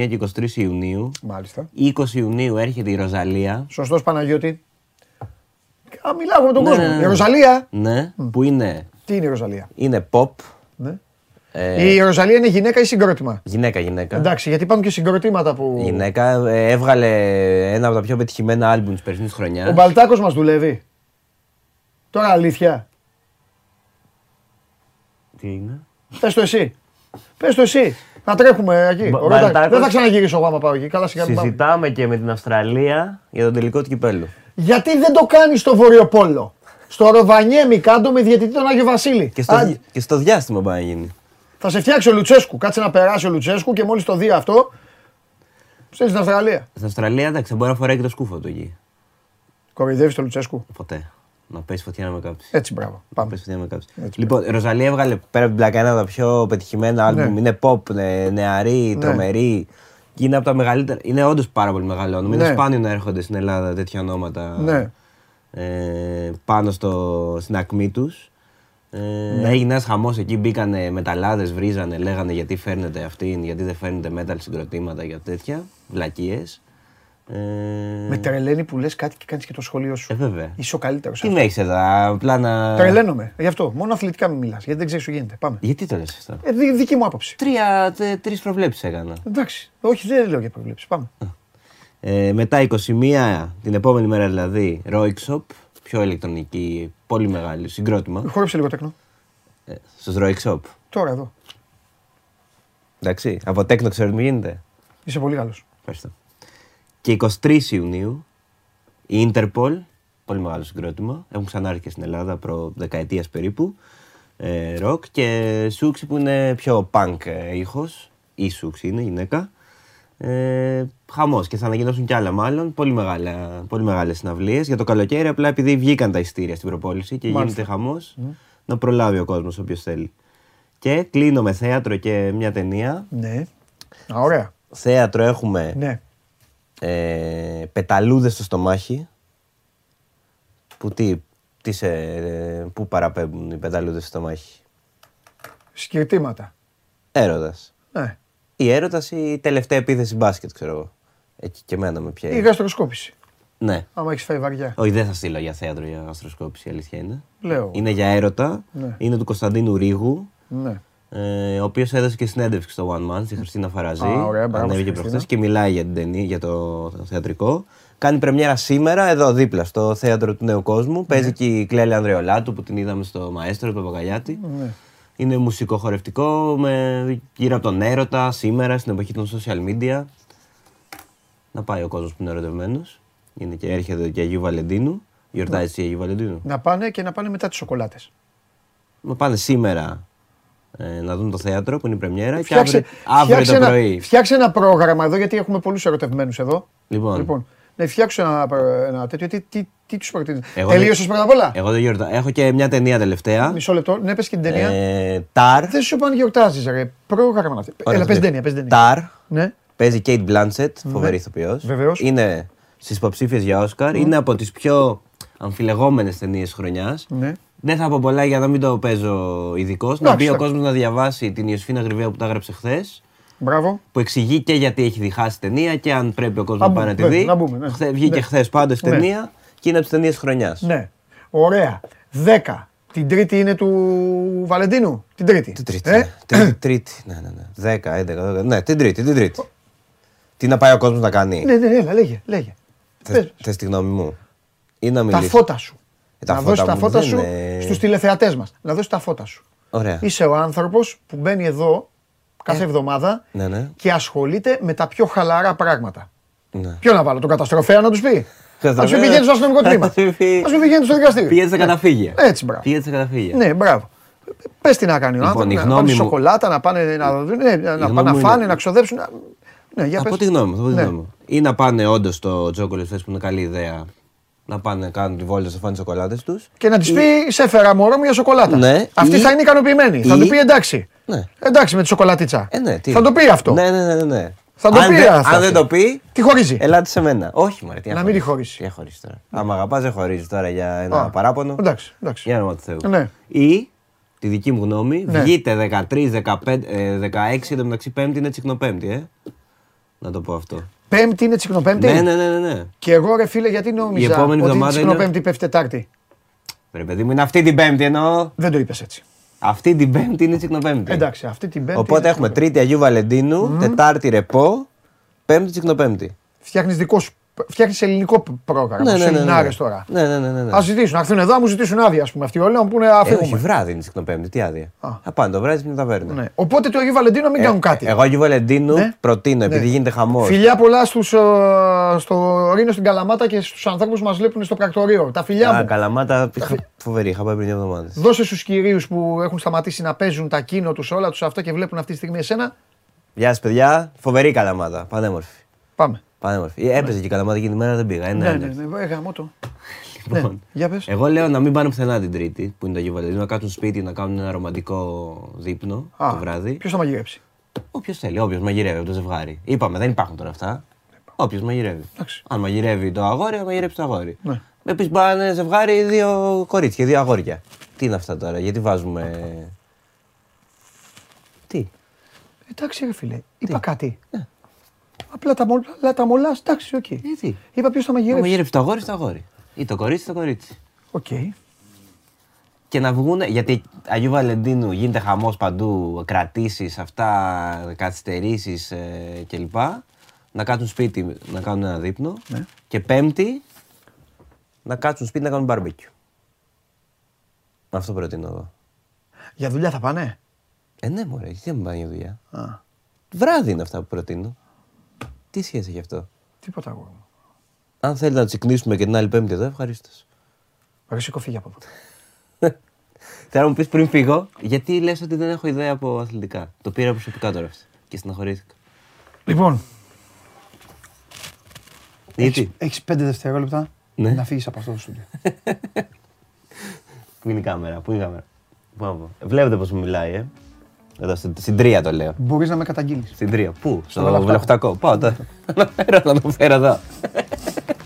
S7: 21 και 23 Ιουνίου.
S1: Μάλιστα.
S7: 20 Ιουνίου έρχεται η Ροζαλία.
S1: Σωστός Παναγιώτη. Α, μιλάω με τον
S7: Ναι,
S1: κόσμο.
S7: ναι, ναι.
S1: Η Ροζαλία.
S7: Ναι, που είναι,
S1: Τι είναι η Ροζαλία;
S7: είναι pop.
S1: Ναι.
S7: Ε,
S1: Η Ροζαλία είναι γυναίκα ή συγκρότημα;
S7: Γυναίκα, γυναίκα.
S1: Εντάξει, γιατί υπάρχουν και συγκροτήματα που.
S7: Γυναίκα. ε, έβγαλε ένα από τα πιο πετυχημένα άλμπουμς τη περσινή
S1: Ο
S7: χρονιά.
S1: Μπαλτάκος μας δουλεύει. Τώρα αλήθεια.
S7: Τι είναι;
S1: Πες το εσύ. Πες το εσύ. Να τρέχουμε εκεί.
S7: Μπα-
S1: Ωραία,
S7: Μπαλτάκος.
S1: Δεν θα ξαναγυρίσω εγώ άμα πάω εκεί. Καλά, σιγά μην πάμε.
S7: Συζητάμε και με την Αυστραλία για τον τελικό του κυπέλου.
S1: Γιατί δεν το κάνει στο Βορειοπόλο. Στο Ροβανιέμι κάτω με διαιτητή τον Άγιο Βασίλη.
S7: Και στο,
S1: Άντε,
S7: δι- και στο διάστημα πάει να γίνει.
S1: θα σε φτιάξει ο Λουτσέσκου. Κάτσε να περάσει ο Λουτσέσκου και μόλις το δει αυτό. Στέλνεις στην Αυστραλία.
S7: Στην Αυστραλία εντάξει, θα μπορεί να φοράει και το σκούφο του εκεί.
S1: Κοροϊδεύεις το Λουτσέσκου.
S7: Ποτέ. Να πέσει φωτιά να με κάψεις.
S1: Έτσι, μπράβο.
S7: Να
S1: Πάμε.
S7: πέσει φωτιά να με κάψεις.
S1: Έτσι,
S7: Λοιπόν, η Ροζαλία έβγαλε πέρα από την πλάκα ένα από τα πιο πετυχημένα άλμπουμ.
S1: Ναι.
S7: Είναι pop, νε- νεαρή, τρομερή. Και είναι από τα μεγαλύτερα. Είναι όντως πάρα πολύ μεγάλο όνομα. Είναι
S1: Ναι.
S7: σπάνιο να έρχονται στην Ελλάδα τέτοια ονόματα
S1: Ναι.
S7: ε, πάνω στο, στην ακμή τους. Ε,
S1: Ναι.
S7: Έγινε ένας χαμός εκεί, μπήκανε μεταλλάδες, βρίζανε, λέγανε γιατί φέρνετε αυτήν, γιατί δεν φέρνετε metal συγκροτήματα για τέτοια. Βλακίες. Ε,
S1: Με τρελαίνει που λες κάτι και κάνεις και το σχολείο σου.
S7: ε, βέβαια.
S1: Είσαι ο καλύτερος.
S7: Τι με έχεις εδώ, απλά να.
S1: Τρελαίνομαι. Γι' αυτό. Μόνο αθλητικά μην μιλάς. Γιατί δεν ξέρεις σου γίνεται. Πάμε.
S7: Γιατί το λες αυτό;
S1: Ε, δι- δική μου άποψη.
S7: Τρία, τε, τρεις προβλέψεις έκανα.
S1: Εντάξει. Όχι, δεν λέω για προβλέψεις. Πάμε.
S7: Ε, μετά 21, την επόμενη μέρα δηλαδή, Roixop, πιο ηλεκτρονική, πολύ μεγάλη, συγκρότημα.
S1: Χόρεψε λίγο τέκνο.
S7: Ε, στους Roixop.
S1: Τώρα εδώ.
S7: Εντάξει, από τέκνο ξέρω τι μου γίνεται.
S1: Είσαι πολύ καλός.
S7: Ευχαριστώ. Και 23 Ιουνίου η Interpol, πολύ μεγάλο συγκρότημα, έχουν ξανάρθει και στην Ελλάδα προ δεκαετίας περίπου, ε, rock και Σούξη που είναι πιο punk ε, ήχος, ή Σούξη είναι γυναίκα. Ε, χαμός και θα ανακοινώσουν κι άλλα μάλλον, πολύ, μεγάλα, πολύ μεγάλες συναυλίες. Για το καλοκαίρι απλά επειδή βγήκαν τα ειστήρια στην προπόληση και γίνεται χαμός, να προλάβει ο κόσμος όποιος θέλει. Και κλείνω με θέατρο και μια ταινία.
S1: Ναι. Α, ωραία.
S7: Θέατρο έχουμε
S1: Ναι.
S7: Ε, πεταλούδες στο στομάχι. Που τι, τι σε, ε, πού παραπέμπουν οι πεταλούδες στο στομάχι;
S1: Σκυρτήματα.
S7: Έρωτας.
S1: Ναι.
S7: Η έρωτας ή η τελευταία επίθεση μπάσκετ, ξέρω εγώ. Εκεί και εμένα με πιέζει.
S1: Η γαστροσκόπηση.
S7: Ναι.
S1: Άμα έχεις φάει βαριά.
S7: Όχι, δεν θα στείλω για θέατρο για αστροσκόπηση, η αλήθεια είναι.
S1: Λέω.
S7: Είναι για έρωτα.
S1: Ναι.
S7: Είναι του Κωνσταντίνου Ρίγου.
S1: Ναι.
S7: Ε, ο οποίος έδωσε και συνέντευξη στο One Man στη Χριστίνα Φαραζή.
S1: Α, ωραία, μπράβο στη
S7: Ανέβηκε
S1: Χριστίνα.
S7: προχθές και μιλάει για την ταινία, για το θεατρικό. Κάνει πρεμιέρα σήμερα εδώ δίπλα στο θέατρο του Νέου Κόσμου.
S1: Ναι.
S7: Παίζει και η Κλέλη Ανδρεολάτου που την είδαμε στο Μαέστρο, του Παπαγαλιάτη.
S1: Ναι.
S7: Είναι μουσικοχορευτικό με, γύρω από τον έρωτα σήμερα στην εποχή των social media. Να πάει ο κόσμος που είναι ερωτευμένος. Είναι και έρχεται και Αγίου Βαλεντίνου. Γιορτάζει η Αγίου Βαλεντίνου.
S1: Να πάνε και να πάνε μετά τις σοκολάτες.
S7: Να πάνε σήμερα ε, να δουν το θέατρο που είναι η πρεμιέρα και
S1: Φτιάξε,
S7: αύριο, αύριο
S1: φτιάξε
S7: το
S1: ένα,
S7: πρωί.
S1: φτιάξε ένα πρόγραμμα εδώ, γιατί έχουμε πολλούς ερωτευμένους εδώ.
S7: Λοιπόν,
S1: Λοιπόν, ναι, φτιάξω ένα, ένα τέτοιο. Τι, τι, τι τους προτείνεις;
S7: Εγώ
S1: Τελείωσες πρώτα απ' όλα;
S7: εγώ δεν γιορτάζω. Έχω και μια ταινία τελευταία.
S1: Μισό λεπτό. Ναι, πες και την ταινία.
S7: Ε, Ταρ.
S1: Δεν σου είπα αν γιορτάζεις, ρε. Πρόγραμμα να
S7: Ωραία,
S1: Έλα, πες
S7: το
S1: ταινία, πες ταινία.
S7: Ταρ.
S1: Ναι.
S7: Παίζει Kate Blanchett, φοβερή ηθοποιός.
S1: Βεβαίως.
S7: Είναι στις υποψήφιες για Όσκαρ. Είναι από τις πιο αμφιλεγόμενες ταινίες χρονιάς.
S1: Ναι.
S7: Δεν θα πω πολλά για να μην το παίζω ειδικός. Να
S1: Εντάξει,
S7: μπει ο
S1: εντάξει.
S7: κόσμος να διαβάσει την Ιωσήφινα Γρυβαία που τα έγραψε χθες.
S1: Μπράβο.
S7: Που εξηγεί και γιατί έχει διχάσει ταινία και αν πρέπει ο κόσμος
S1: Να
S7: να πάει να τη
S1: μπούμε,
S7: δει.
S1: να μπούμε, ναι.
S7: Χθε- Βγήκε
S1: Ναι.
S7: χθες πάντως η
S1: Ναι.
S7: ταινία και είναι από τις ταινίες χρονιάς.
S1: Ναι. Ωραία. 10. Την τρίτη είναι του Βαλεντίνου; Την τρίτη.
S7: Την τρίτη.
S1: Ε;
S7: ναι. Τρίτη, τρίτη. Ναι, ναι, ναι. 10, 11, 12. Ναι, την τρίτη, την τρίτη. Τι να πάει ο κόσμος να κάνει;
S1: Ναι, ναι, έλα, λέγε. λέγε.
S7: Θες,
S1: Πες.
S7: θες τη γνώμη μου. Ή να
S1: Τα
S7: μιλήσω.
S1: φώτα σου.
S7: Ε, τα
S1: να
S7: φώτα
S1: δώσεις τα
S7: μου
S1: φώτα
S7: δεν
S1: σου
S7: είναι-
S1: στους τηλεθεατές μας. Να δώσεις τα φώτα σου.
S7: Ωραία.
S1: Είσαι ο άνθρωπος που μπαίνει εδώ κάθε εβδομάδα
S7: Ναι, ναι.
S1: και ασχολείται με τα πιο χαλαρά πράγματα.
S7: ναι.
S1: Ποιο να βάλω, τον καταστροφέα να τους πει; Α
S7: Καταστροφέα.
S1: μην πηγαίνει στο αστυνομικό τμήμα.
S7: Θα σου πει-
S1: Α μην πηγαίνει στο δικαστήριο.
S7: Πήγαινε στα καταφύγια.
S1: Έτσι, μπράβο.
S7: Πήγαινε στα καταφύγια.
S1: Ναι, μπράβο. Πες τι να κάνει ο
S7: Λοιπόν,
S1: άνθρωπος,
S7: η
S1: να
S7: γνώμη
S1: πάνε
S7: μου-
S1: σοκολάτα, να πάνε να, ναι, να,
S7: γνώμη
S1: πάνε να
S7: μου
S1: φάνε,
S7: είναι-
S1: να ξοδέψουν. να- Ναι, για
S7: Θα πω
S1: πες.
S7: τη γνώμη μου. θα πω τη
S1: Ναι.
S7: γνώμη μου. Ή να πάνε όντως στο Chocolate Fest που είναι καλή ιδέα. Να πάνε να κάνουν τη βόλτα στο φάνε σοκολάτες τους.
S1: Και να της πει, σε έφερα μωρό μου για σοκολάτα.
S7: Ναι,
S1: Αυτή
S7: ή-
S1: θα είναι ικανοποιημένη. Θα
S7: ή-
S1: του πει εντάξει.
S7: Ναι.
S1: Εντάξει με τη σοκολατίτσα.
S7: Ε, ναι, τι-
S1: Θα το πει αυτό.
S7: Ναι, ναι, ναι. ναι.
S1: Θα το
S7: αν
S1: πει
S7: δεν-
S1: αυτό.
S7: Αν δεν το πει,
S1: Τι χωρίζει.
S7: ελάτε σε μένα. Όχι, μωρέ, τι
S1: Να
S7: να
S1: μην τη
S7: χωρίσει.
S1: χωρίσει.
S7: Τι να χωρίσει τώρα. Άμα αγαπάς, δεν χωρίζεις τώρα για ένα
S1: Α,
S7: παράπονο.
S1: Εντάξει, εντάξει.
S7: Για όνομα του Θεού.
S1: Ναι.
S7: Ή, τη δική μου γνώμη,
S1: Ναι.
S7: βγείτε 13, 15, ε, 16, εν τω μεταξύ Πέμπτη είναι τσικνοπέμπτη, ε. Να το πω αυτό.
S1: Πέμπτη είναι τσικνοπέμπτη;
S7: Ναι, ναι, ναι, ναι. ναι.
S1: Και εγώ ρε φίλε γιατί νόμιζα
S7: επόμενη
S1: ότι
S7: εβδομάδα
S1: τσικνοπέμπτη πέφτει Τετάρτη;
S7: Ρε παιδί μου, είναι αυτή την Πέμπτη εννοώ.
S1: Δεν το είπες έτσι.
S7: Αυτή την Πέμπτη είναι τσικνοπέμπτη.
S1: Εντάξει, αυτή την Πέμπτη.
S7: Οπότε έχουμε Τρίτη Αγίου Βαλεντίνου, Τετάρτη Ρεπό, Πέμπτη τσικνοπέμπτη.
S1: Φτιάχνεις δικό σου. Φτιάχνεις ελληνικό πρόγραμμα.
S7: Ναι, ναι, ναι, ναι.
S1: Σεμινάρες τώρα.
S7: Ναι, ναι, ναι. ναι, ναι.
S1: Α ζητήσουν, να έρθουν εδώ, να μου ζητήσουν άδεια, ας πούμε. Αυτοί όλοι να μου πούνε
S7: Ε, όχι,
S1: αφήγουμε.
S7: βράδυ είναι τσικνοπέμπτη, τι άδεια.
S1: Α.
S7: Θα πάνε το βράδυ στην ταβέρνα.
S1: Ναι. Οπότε το Αγίου Βαλεντίνου να μην
S7: Ε,
S1: κάνουν κάτι.
S7: Εγώ Αγίου Βαλεντίνου
S1: Ναι.
S7: προτείνω, επειδή
S1: Ναι.
S7: γίνεται χαμός.
S1: Φιλιά πολλά στους, ε, στο Ρήνο στην Καλαμάτα και στους ανθρώπους που μας βλέπουν στο πρακτορείο. Τα φιλιά
S7: Α,
S1: μου.
S7: καλαμάτα, είχα- φοβερή, είχα πάει πριν δύο εβδομάδες.
S1: Δώσε στους κυρίους που έχουν σταματήσει να παίζουν τα κίνο τους, όλα τους αυτό και βλέπουν αυτή τη στιγμή εσένα.
S7: Γεια σας, παιδιά. Φοβερή καλαμάτα. Πανέμορφη.
S1: Πάμε.
S7: Πανέμορφη. Ε, Έπαιζε και η καλαμάτα εκείνη τη μέρα, δεν πήγα. Ε,
S1: Ναι,
S7: ναι,
S1: ναι,
S7: ναι.
S1: ναι, ε, γαμώ το.
S7: Λοιπόν,
S1: Ναι, για πες.
S7: Εγώ λέω να μην πάνε πουθενά την Τρίτη, που είναι το Αγίου Βαλεντίνου, να κάτσουν σπίτι, να κάνουν ένα ρομαντικό δείπνο
S1: Α,
S7: το βράδυ.
S1: Ποιος θα μαγειρέψει;
S7: Όποιος θέλει, όποιος μαγειρεύει από το ζευγάρι. Είπαμε, δεν υπάρχουν τώρα αυτά. Όποιος μαγειρεύει.
S1: Εντάξει.
S7: Αν μαγειρεύει το αγόρι, θα μαγειρέψει το αγόρι.
S1: Ναι.
S7: Επίση πάνε ζευγάρι δύο κορίτσια, δύο αγόρια. Τι είναι αυτά τώρα, γιατί βάζουμε. Τι;
S1: Εντάξει ρε φίλε, είπα κάτι. Απλά τα, μολ- απλά τα μολάς, εντάξει, οκ.
S7: Γιατί;
S1: Είπα ποιος θα
S7: Θα
S1: μαγειρέψει.
S7: μαγειρέψει το αγόρι στο αγόρι. Ή το κορίτσι στο κορίτσι.
S1: Οκ.
S7: Και να βγουν, γιατί Αγίου Βαλεντίνου γίνεται χαμός παντού, κρατήσεις, αυτά, καθυστερήσεις ε, κλπ. Να κάτσουν σπίτι να κάνουν ένα δείπνο.
S1: Ναι.
S7: Και πέμπτη, να κάτσουν σπίτι να κάνουν μπαρμπέκιου. Αυτό προτείνω εγώ.
S1: Για δουλειά θα πάνε;
S7: Ε, ναι, μωρέ, γιατί δεν πάνε για δουλειά.
S1: Α.
S7: Βράδυ είναι αυτά που προτείνω. Τι σχέση έχει αυτό;
S1: Τίποτα εγώ.
S7: Αν θέλει να τσικνήσουμε και την άλλη Πέμπτη εδώ, ευχαρίστως.
S1: Ρε σήκω φύγει από εδώ.
S7: Θέλω να μου πεις πριν φύγω, γιατί λες ότι δεν έχω ιδέα από αθλητικά; Το πήρα προσωπικά τώρα αυτό και στεναχωρήθηκα.
S1: Λοιπόν,
S7: Γιατί,
S1: έχεις πέντε δευτερόλεπτα
S7: Ναι.
S1: να φύγεις από αυτό το στούντιο.
S7: πού είναι η κάμερα, πού είναι η κάμερα; Πού να πω. Βλέπετε πώς μου μιλάει, ε. Εδώ στην, στην τρία το λέω.
S1: Μπορείς να με καταγγείλεις.
S7: Στην τρία. Πού, στο
S1: Βελαχτάκο.
S7: Βελοχτακό. Πάω τώρα. Να φέρω, να το φέρω εδώ.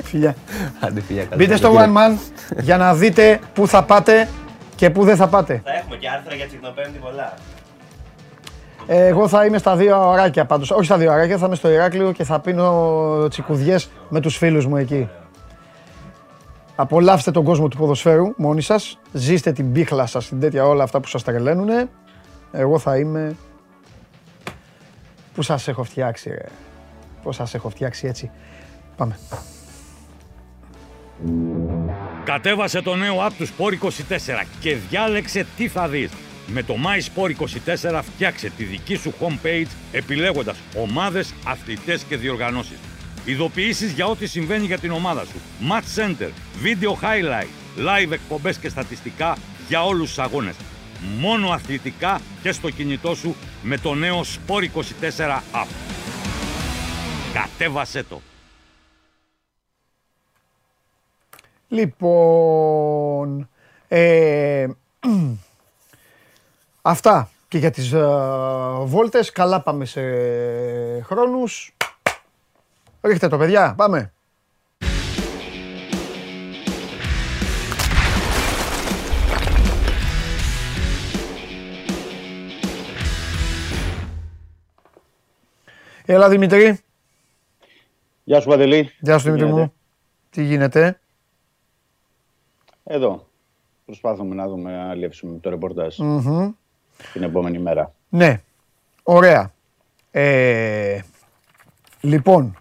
S1: Φιλιά.
S7: Άντε φιλιά καλά.
S1: Μπείτε στο One Man για να δείτε πού θα πάτε και πού δεν θα πάτε.
S7: Θα έχουμε και άρθρα για τσικνοπέμπτη πολλά.
S1: Ε, Εγώ θα είμαι στα δύο ωράκια πάντως. Όχι στα δύο ωράκια, θα είμαι στο Ηράκλειο και θα πίνω τσικουδιές με τους φίλους μου εκεί. Απολαύστε τον κόσμο του ποδοσφαίρου μόνοι σας. Ζήστε την πίχλα σας, την τέτοια όλα αυτά που σας τρελαίνουνε. Εγώ θα είμαι... Πού σας έχω φτιάξει, ρε; Πώς σας έχω φτιάξει έτσι. Πάμε.
S8: Κατέβασε το νέο app του Sport 24 και διάλεξε τι θα δεις. Με το My Sport 24 φτιάξε τη δική σου homepage επιλέγοντας ομάδες, αθλητές και διοργανώσεις. Ειδοποιήσεις για ό,τι συμβαίνει για την ομάδα σου. Match Center, Video Highlight, Live εκπομπές και στατιστικά για όλους τους αγώνες. Μόνο αθλητικά και στο κινητό σου με το νέο Sport 24 app. Κατέβασέ το!
S1: Λοιπόν, ε, αυτά και για τις ε, βόλτες. Καλά πάμε σε χρόνους. Ρίχτε το παιδιά, πάμε. Έλα Δημητρή.
S9: Γεια σου Παντελή.
S1: Γεια σου
S9: Τι
S1: Δημητρή μου.
S9: γίνεται;
S1: Τι γίνεται;
S9: Εδώ. Προσπάθουμε να δούμε να αλλιεύσουμε το ρεπορτάζ
S1: Μμμ.
S9: την επόμενη μέρα.
S1: Ναι. Ωραία. Ε, λοιπόν,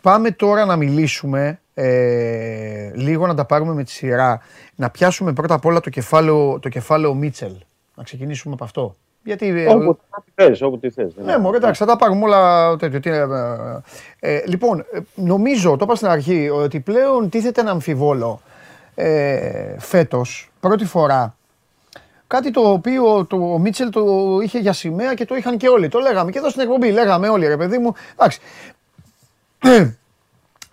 S1: πάμε τώρα να μιλήσουμε ε, λίγο να τα πάρουμε με τη σειρά. Να πιάσουμε πρώτα απ' όλα το κεφάλαιο, το κεφάλαιο Μίτσελ. Να ξεκινήσουμε από αυτό. Γιατί... ε,
S9: Όπου τι θες, όπου τι θες.
S1: ναι, μωρέ, εντάξει, θα τα πάρουμε όλα τέτοιο. Τι, ε, ε, ε, λοιπόν, ε, νομίζω, το είπα στην αρχή, ότι πλέον τίθεται ένα αμφιβόλο ε, φέτος, πρώτη φορά, κάτι το οποίο το, ο Μίτσελ το είχε για σημαία και το είχαν και όλοι. Το λέγαμε και εδώ στην εκπομπή, λέγαμε όλοι, ρε παιδί μου. Εντάξει.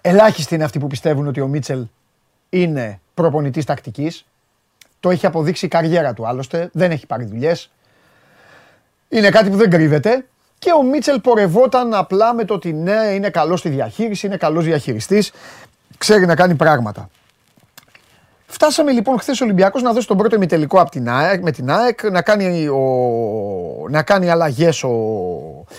S1: Ελάχιστοι είναι αυτοί που πιστεύουν ότι ο Μίτσελ είναι προπονητής τακτικής. Το έχει αποδείξει η καριέρα του άλλωστε, δεν έχει πάρει δουλειές. Είναι κάτι που δεν κρύβεται. Και ο Μίτσελ πορευόταν απλά με το ότι ναι, είναι καλός στη διαχείριση, είναι καλός διαχειριστής, ξέρει να κάνει πράγματα. Φτάσαμε λοιπόν χθες ο Ολυμπιακός να δώσει τον πρώτο ημιτελικό από την ΑΕΚ, με την ΑΕΚ, να κάνει, ο, να κάνει αλλαγές ο,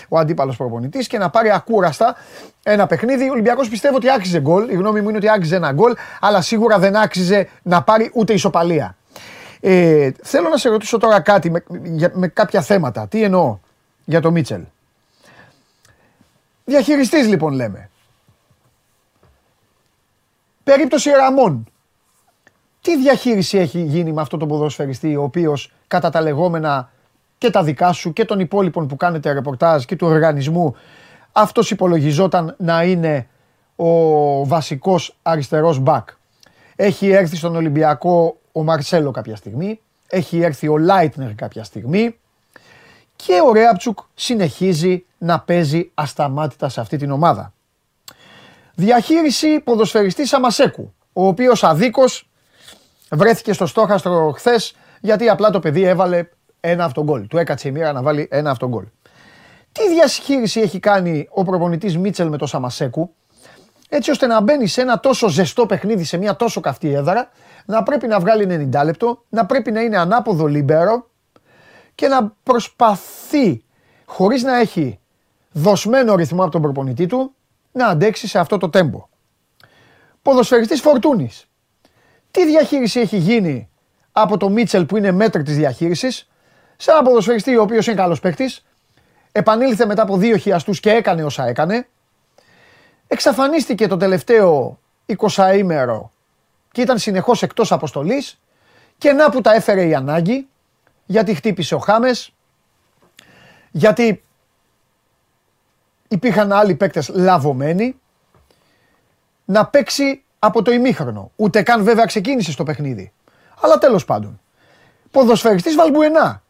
S1: ο αντίπαλος προπονητής και να πάρει ακούραστα ένα παιχνίδι. Ο Ολυμπιακός πιστεύω ότι άξιζε γκολ. Η γνώμη μου είναι ότι άξιζε ένα γκολ, αλλά σίγουρα δεν άξιζε να πάρει ούτε ισοπαλία. Ε, θέλω να σε ρωτήσω τώρα κάτι με, για- με κάποια θέματα. Τι εννοώ για το Μίτσελ; Διαχειριστής λοιπόν λέμε. Περίπτωση Ραμόν. Τι διαχείριση έχει γίνει με αυτόν τον ποδοσφαιριστή ο οποίος κατά τα λεγόμενα και τα δικά σου και των υπόλοιπων που κάνετε ρεπορτάζ και του οργανισμού αυτός υπολογιζόταν να είναι ο βασικός αριστερός μπακ. Έχει έρθει στον Ολυμπιακό ο Μαρσέλο κάποια στιγμή, έχει έρθει ο Λάιτνερ κάποια στιγμή και ο Ρέαπτσουκ συνεχίζει να παίζει ασταμάτητα σε αυτή την ομάδα. Διαχείριση ποδοσφαιριστή Σαμασέκου, ο οποίος αδίκως βρέθηκε στο στόχαστρο χθες γιατί απλά το παιδί έβαλε ένα αυτογκόλ. Του έκατσε η μοίρα να βάλει ένα αυτογκόλ. Τι διαχείριση έχει κάνει ο προπονητής Μίτσελ με το Σαμασέκου, έτσι ώστε να μπαίνει σε ένα τόσο ζεστό παιχνίδι, σε μια τόσο καυτή έδρα, να πρέπει να βγάλει 90 λεπτό, να πρέπει να είναι ανάποδο λίμπερο και να προσπαθεί, χωρίς να έχει δοσμένο ρυθμό από τον προπονητή του, να αντέξει σε αυτό το τέμπο. Ποδοσφαιριστής Φορτούνης. Τι διαχείριση έχει γίνει από το Μίτσελ που είναι μέτρη της διαχείρισης, σε ένα ποδοσφαιριστή ο οποίος είναι καλός παίκτης, επανήλθε μετά από δύο χιαστούς και έκανε όσα έκανε, εξαφανίστηκε το τελευταίο 20 ημέρο και ήταν συνεχώς εκτός αποστολής και να που τα έφερε η ανάγκη γιατί χτύπησε ο Χάμες, Γιατί υπήρχαν άλλοι παίκτες λαβωμένοι να παίξει από το ημίχρονο. Ούτε καν βέβαια ξεκίνησε στο παιχνίδι. Αλλά τέλος πάντων. Ποδοσφαιριστής Βαλμπουενά.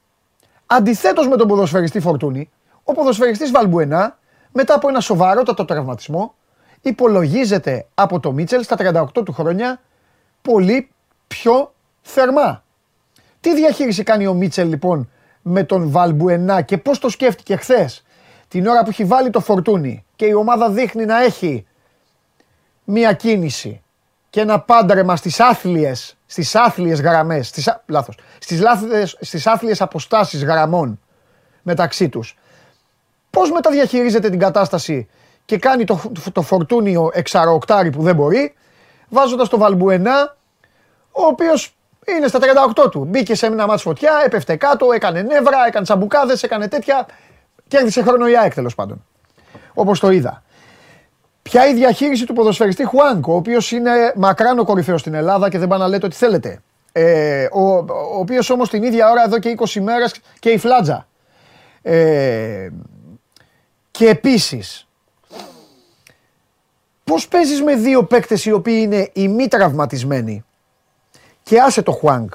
S1: Αντιθέτως με τον ποδοσφαιριστή Φορτούνη, ο ποδοσφαιριστής Βαλμπουενά μετά από ένα σοβαρότατο τραυματισμό υπολογίζεται από το Μίτσελ στα 38 του χρόνια πολύ πιο θερμά. Τι διαχείριση κάνει ο Μίτσελ λοιπόν με τον Βαλμπουενά και πώς το σκέφτηκε χθες; Την ώρα που έχει βάλει το φορτούνι και η ομάδα δείχνει να έχει μία κίνηση και ένα πάντρεμα στις άθλιες, στις άθλιες γραμμές, στις, α- λάθος, στις, λάθιες, στις άθλιες αποστάσεις γραμμών μεταξύ τους. Πώς μεταδιαχειρίζεται την κατάσταση και κάνει το, το φορτούνιο εξαροκτάρι που δεν μπορεί, βάζοντας το Βαλμπουενά, ο οποίος είναι στα 38 του. Μπήκε σε ένα μάτς φωτιά, έπεφτε κάτω, έκανε νεύρα, έκανε τσαμπουκάδες, έκανε τέτοια. Κέρδισε χρόνο η ΑΕΚ τέλος πάντων. Όπως το είδα. Ποια η διαχείριση του ποδοσφαιριστή Χουάνκ, ο οποίος είναι μακράν ο κορυφαίος στην Ελλάδα και δεν πάνε να λέτε ό,τι θέλετε. Ε, ο, ο οποίος όμως την ίδια ώρα εδώ και 20 μέρες και η φλάτζα. Ε, και επίσης, πώς παίζεις με δύο παίκτες οι οποίοι είναι οι μη τραυματισμένοι; Και άσε το Χουάνκ.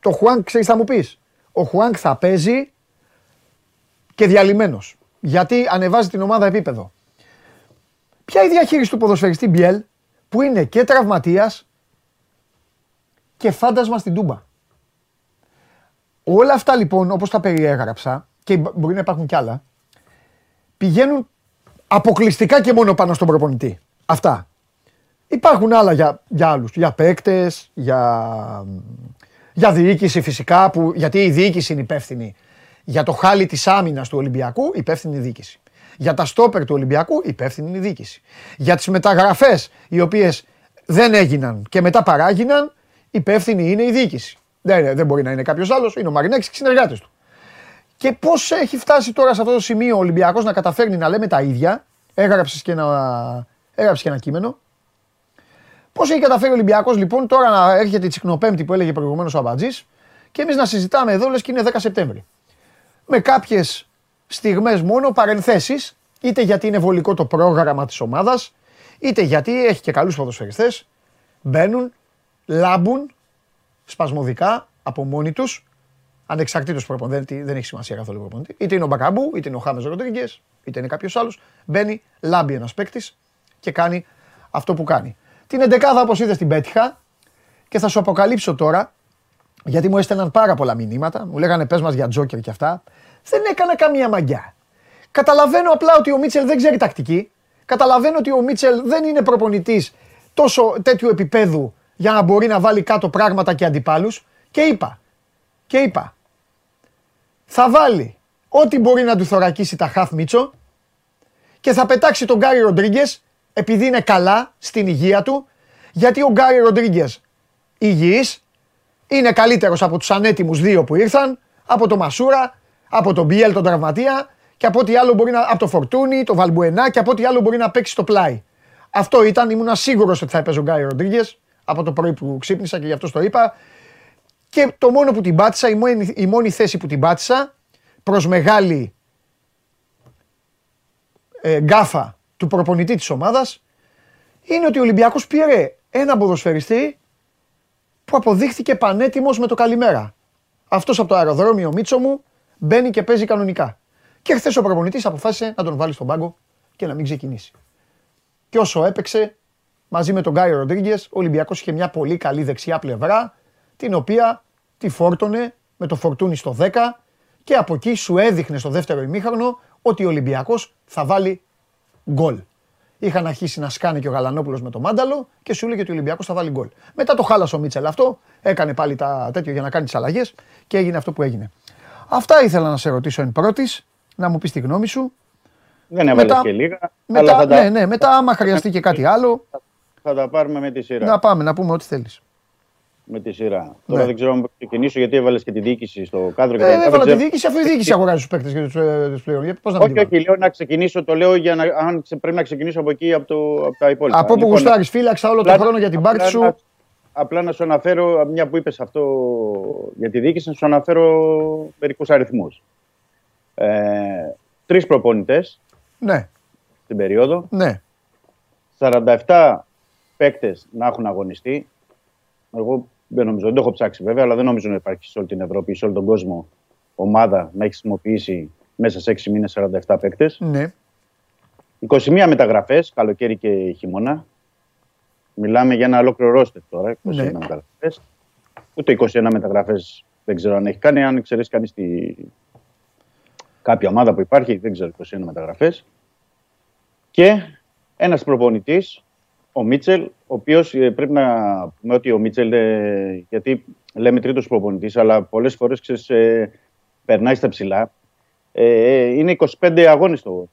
S1: Το Χουάνκ, ξέρεις θα μου πεις, ο Χουάνκ θα παίζει και διαλυμένος. Γιατί ανεβάζει την ομάδα επίπεδο. Ποια η διαχείριση του ποδοσφαιριστή Μπιέλ που είναι και τραυματίας και φάντασμα στην Τούμπα. Όλα αυτά λοιπόν όπως τα περιέγραψα και μπορεί να υπάρχουν κι άλλα πηγαίνουν αποκλειστικά και μόνο πάνω στον προπονητή. Αυτά. Υπάρχουν άλλα για, για άλλους, για παίκτες, για, για διοίκηση φυσικά, που, γιατί η διοίκηση είναι υπεύθυνη για το χάλι της άμυνας του Ολυμπιακού, υπεύθυνη η διοίκηση. Για τα στόπερ του Ολυμπιακού, υπεύθυνη είναι η διοίκηση. Για τις μεταγραφές οι οποίες δεν έγιναν και μετά παράγιναν, υπεύθυνη είναι η διοίκηση. Δεν, δεν μπορεί να είναι κάποιος άλλος, είναι ο Μαρινέκης και οι συνεργάτες του. Και πώς έχει φτάσει τώρα σε αυτό το σημείο ο Ολυμπιακός να καταφέρνει να λέμε τα ίδια, έγραψες και, ένα, έγραψες και ένα κείμενο. Πώς έχει καταφέρει ο Ολυμπιακός λοιπόν τώρα να έρχεται η τσικνοπέμπτη που έλεγε προηγουμένως ο Αμπατζής και εμείς να συζητάμε εδώ λες και είναι 10 Σεπτέμβρη. Με κάποιες στιγμές μόνο παρενθέσεις, είτε γιατί είναι βολικό το πρόγραμμα της ομάδας, είτε γιατί έχει και καλούς ποδοσφαιριστές, μπαίνουν, λάμπουν σπασμωδικά από μόνοι τους, ανεξαρτήτως προπονητής, δεν, δεν έχει σημασία καθόλου προπονητή. Είτε είναι ο Μπακαμπού, είτε είναι ο Χάμες Ροντρίγκες, είτε είναι κάποιος άλλος. Μπαίνει, λάμπει ένας παίκτης και κάνει αυτό που κάνει. Την εντεκάδα, όπως είδες, την πέτυχα και θα σου αποκαλύψω τώρα, γιατί μου έστελναν πάρα πολλά μηνύματα. Μου λέγανε πες μας για τζόκερ και αυτά. Δεν έκανα καμία μαγιά. Καταλαβαίνω απλά ότι ο Μίτσελ δεν ξέρει τακτική. Καταλαβαίνω ότι ο Μίτσελ δεν είναι προπονητής τόσο τέτοιου επίπεδου για να μπορεί να βάλει κάτω πράγματα και αντιπάλους και είπα, και είπα, θα βάλει ό,τι μπορεί να του θωρακίσει τα χαφ Μίτσο και θα πετάξει τον Γκάρι Ροντρίγκες επειδή είναι καλά στην υγεία του, γιατί ο Γκάρι Ροντρίγκες υγιής, είναι καλύτερος από τους ανέτοιμους δύο που ήρθαν, από τον Μασούρα, από τον Μπιέλ τον τραυματία και από ό,τι άλλο μπορεί να, από το Φορτούνι, το Βαλμπουενά και από ό,τι άλλο μπορεί να παίξει στο πλάι. Αυτό ήταν, ήμουν σίγουρος ότι θα έπαιζε ο Γκάρι Ροντρίγκες από το πρωί που ξύπνησα και γι' αυτό το είπα. Και το μόνο που την πάτησα, η μόνη, η μόνη θέση που την πάτησα, προς μεγάλη ε, γκάφα του προπονητή της ομάδας, είναι ότι ο Ολυμπιακός πήρε ένα ποδοσφαιριστή που αποδείχθηκε πανέτοιμος με το καλημέρα. Αυτός από το αεροδρόμιο Μίτσο μου μπαίνει και παίζει κανονικά. Και χθες ο προπονητής αποφάσισε να τον βάλει στον πάγκο και να μην ξεκινήσει. Και όσο έπαιξε, μαζί με τον Γκάι Ροντρίγκες, ο Ολυμπιακός είχε μια πολύ καλή δεξιά πλευρά, την οποία τη φόρτωνε με το φορτούνι στο 10 και από εκεί σου έδειχνε στο δεύτερο ημίχρονο ότι ο Ολυμπιακός θα βάλει γκολ. Είχαν αρχίσει να σκάνε και ο Γαλανόπουλος με το μάνταλο και σου έλεγε ότι ο Ολυμπιακός θα βάλει γκολ. Μετά το χάλασε ο Μίτσελ αυτό, έκανε πάλι τα τέτοιο για να κάνει τις αλλαγές και έγινε αυτό που έγινε. Αυτά ήθελα να σε ρωτήσω εν πρώτης, να μου πεις τη γνώμη σου.
S9: Δεν έβαλες
S1: Μετά-
S9: και λίγα. αλλά
S1: Μετά,
S9: θα, τα,
S1: ναι, ναι, μετά άμα χρειαστεί και κάτι άλλο,
S9: θα τα πάρουμε με τη σειρά.
S1: να πάμε να πούμε ό,τι θέλεις.
S9: Με τη σειρά.
S1: Ναι.
S9: Τώρα δεν ξέρω αν μπορώ να ξεκινήσω γιατί έβαλες και τη διοίκηση στο κάδρο και τα
S1: Ε,
S9: λοιπά.
S1: έβαλα
S9: Δεν
S1: τη
S9: ξέρω-
S1: διοίκηση, αφού η διοίκηση αγοράζει του παίκτες και τους ε, πλέον. Πώς να μην
S9: Όχι,
S1: την βάλω.
S9: όχι, λέω να ξεκινήσω, το λέω για να, αν ξε- πρέπει να ξεκινήσω από εκεί, από, το, από τα υπόλοιπα.
S1: Από όπου
S9: Λοιπόν,
S1: γουστάρεις, φύλαξα όλο τον
S9: απλά-
S1: χρόνο για την
S9: απλά
S1: πάρτι σου.
S9: να- Απλά να σου αναφέρω, μια που είπες αυτό για τη διοίκηση, να σου αναφέρω μερικούς αριθμούς. Ε, Τρεις προπονητές
S1: Ναι,
S9: στην περίοδο.
S1: ναι.
S9: 47 παίκτες να έχουν αγωνιστεί. Εγώ δεν νομίζω, δεν το έχω ψάξει βέβαια, αλλά δεν νομίζω να υπάρχει σε όλη την Ευρώπη ή σε όλο τον κόσμο ομάδα να έχει χρησιμοποιήσει μέσα σε 6 μήνες 47 παίκτες.
S1: ναι.
S9: 21 μεταγραφές, καλοκαίρι και χειμώνα. Μιλάμε για ένα ολόκληρο ρόστερ τώρα. 21
S1: Ναι.
S9: μεταγραφές. Ούτε 21 μεταγραφές δεν ξέρω αν έχει κάνει. Αν ξέρει κανείς τη... κάποια ομάδα που υπάρχει, δεν ξέρω 21 μεταγραφές. Και ένας προπονητής, ο Μίτσελ, ο οποίος πρέπει να πούμε ότι ο Μίτσελ, ε, γιατί λέμε τρίτος προπονητής, αλλά πολλές φορές ε, περνάει στα ψηλά. Ε, είναι 25 αγώνες στο,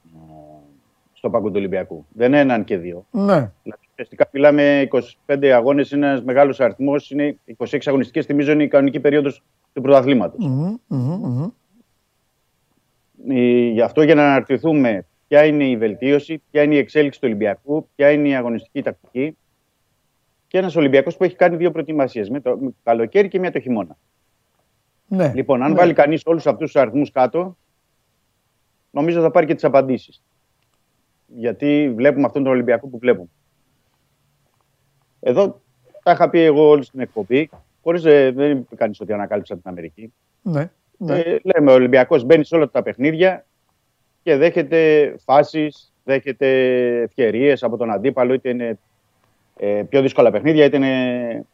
S9: στο πάγκο του Ολυμπιακού. Δεν είναι έναν και δύο.
S1: Ναι.
S9: Δηλαδή, ουσιαστικά μιλάμε 25 αγώνες, είναι ένας μεγάλος αριθμός. Είναι 26 αγωνιστικές, θυμίζω είναι η κανονική περίοδος του πρωταθλήματος.
S1: Μμμ, μμμ, μμμ.
S9: Γι' αυτό για να αναρτηθούμε ποια είναι η βελτίωση, ποια είναι η εξέλιξη του Ολυμπιακού, ποια είναι η αγωνιστική τακτική. Και ένας Ολυμπιακός που έχει κάνει δύο προετοιμασίες, με το καλοκαίρι και μία το χειμώνα.
S1: Ναι.
S9: Λοιπόν, αν
S1: Ναι.
S9: βάλει κανείς όλους αυτούς τους αριθμούς κάτω, νομίζω θα πάρει και τις απαντήσεις. Γιατί βλέπουμε αυτόν τον Ολυμπιακό που βλέπουμε. Εδώ τα είχα πει εγώ όλη στην εκπομπή, χωρίς δεν είπε κανείς ότι ανακάλυψα την Αμερική.
S1: Ναι. ναι.
S9: Ε, λέμε, ο Ολυμπιακός μπαίνει σε όλα τα παιχνίδια και δέχεται φάσεις, δέχεται ευκαιρίες από τον αντίπαλο, είτε είναι ε, πιο δύσκολα παιχνίδια, είτε είναι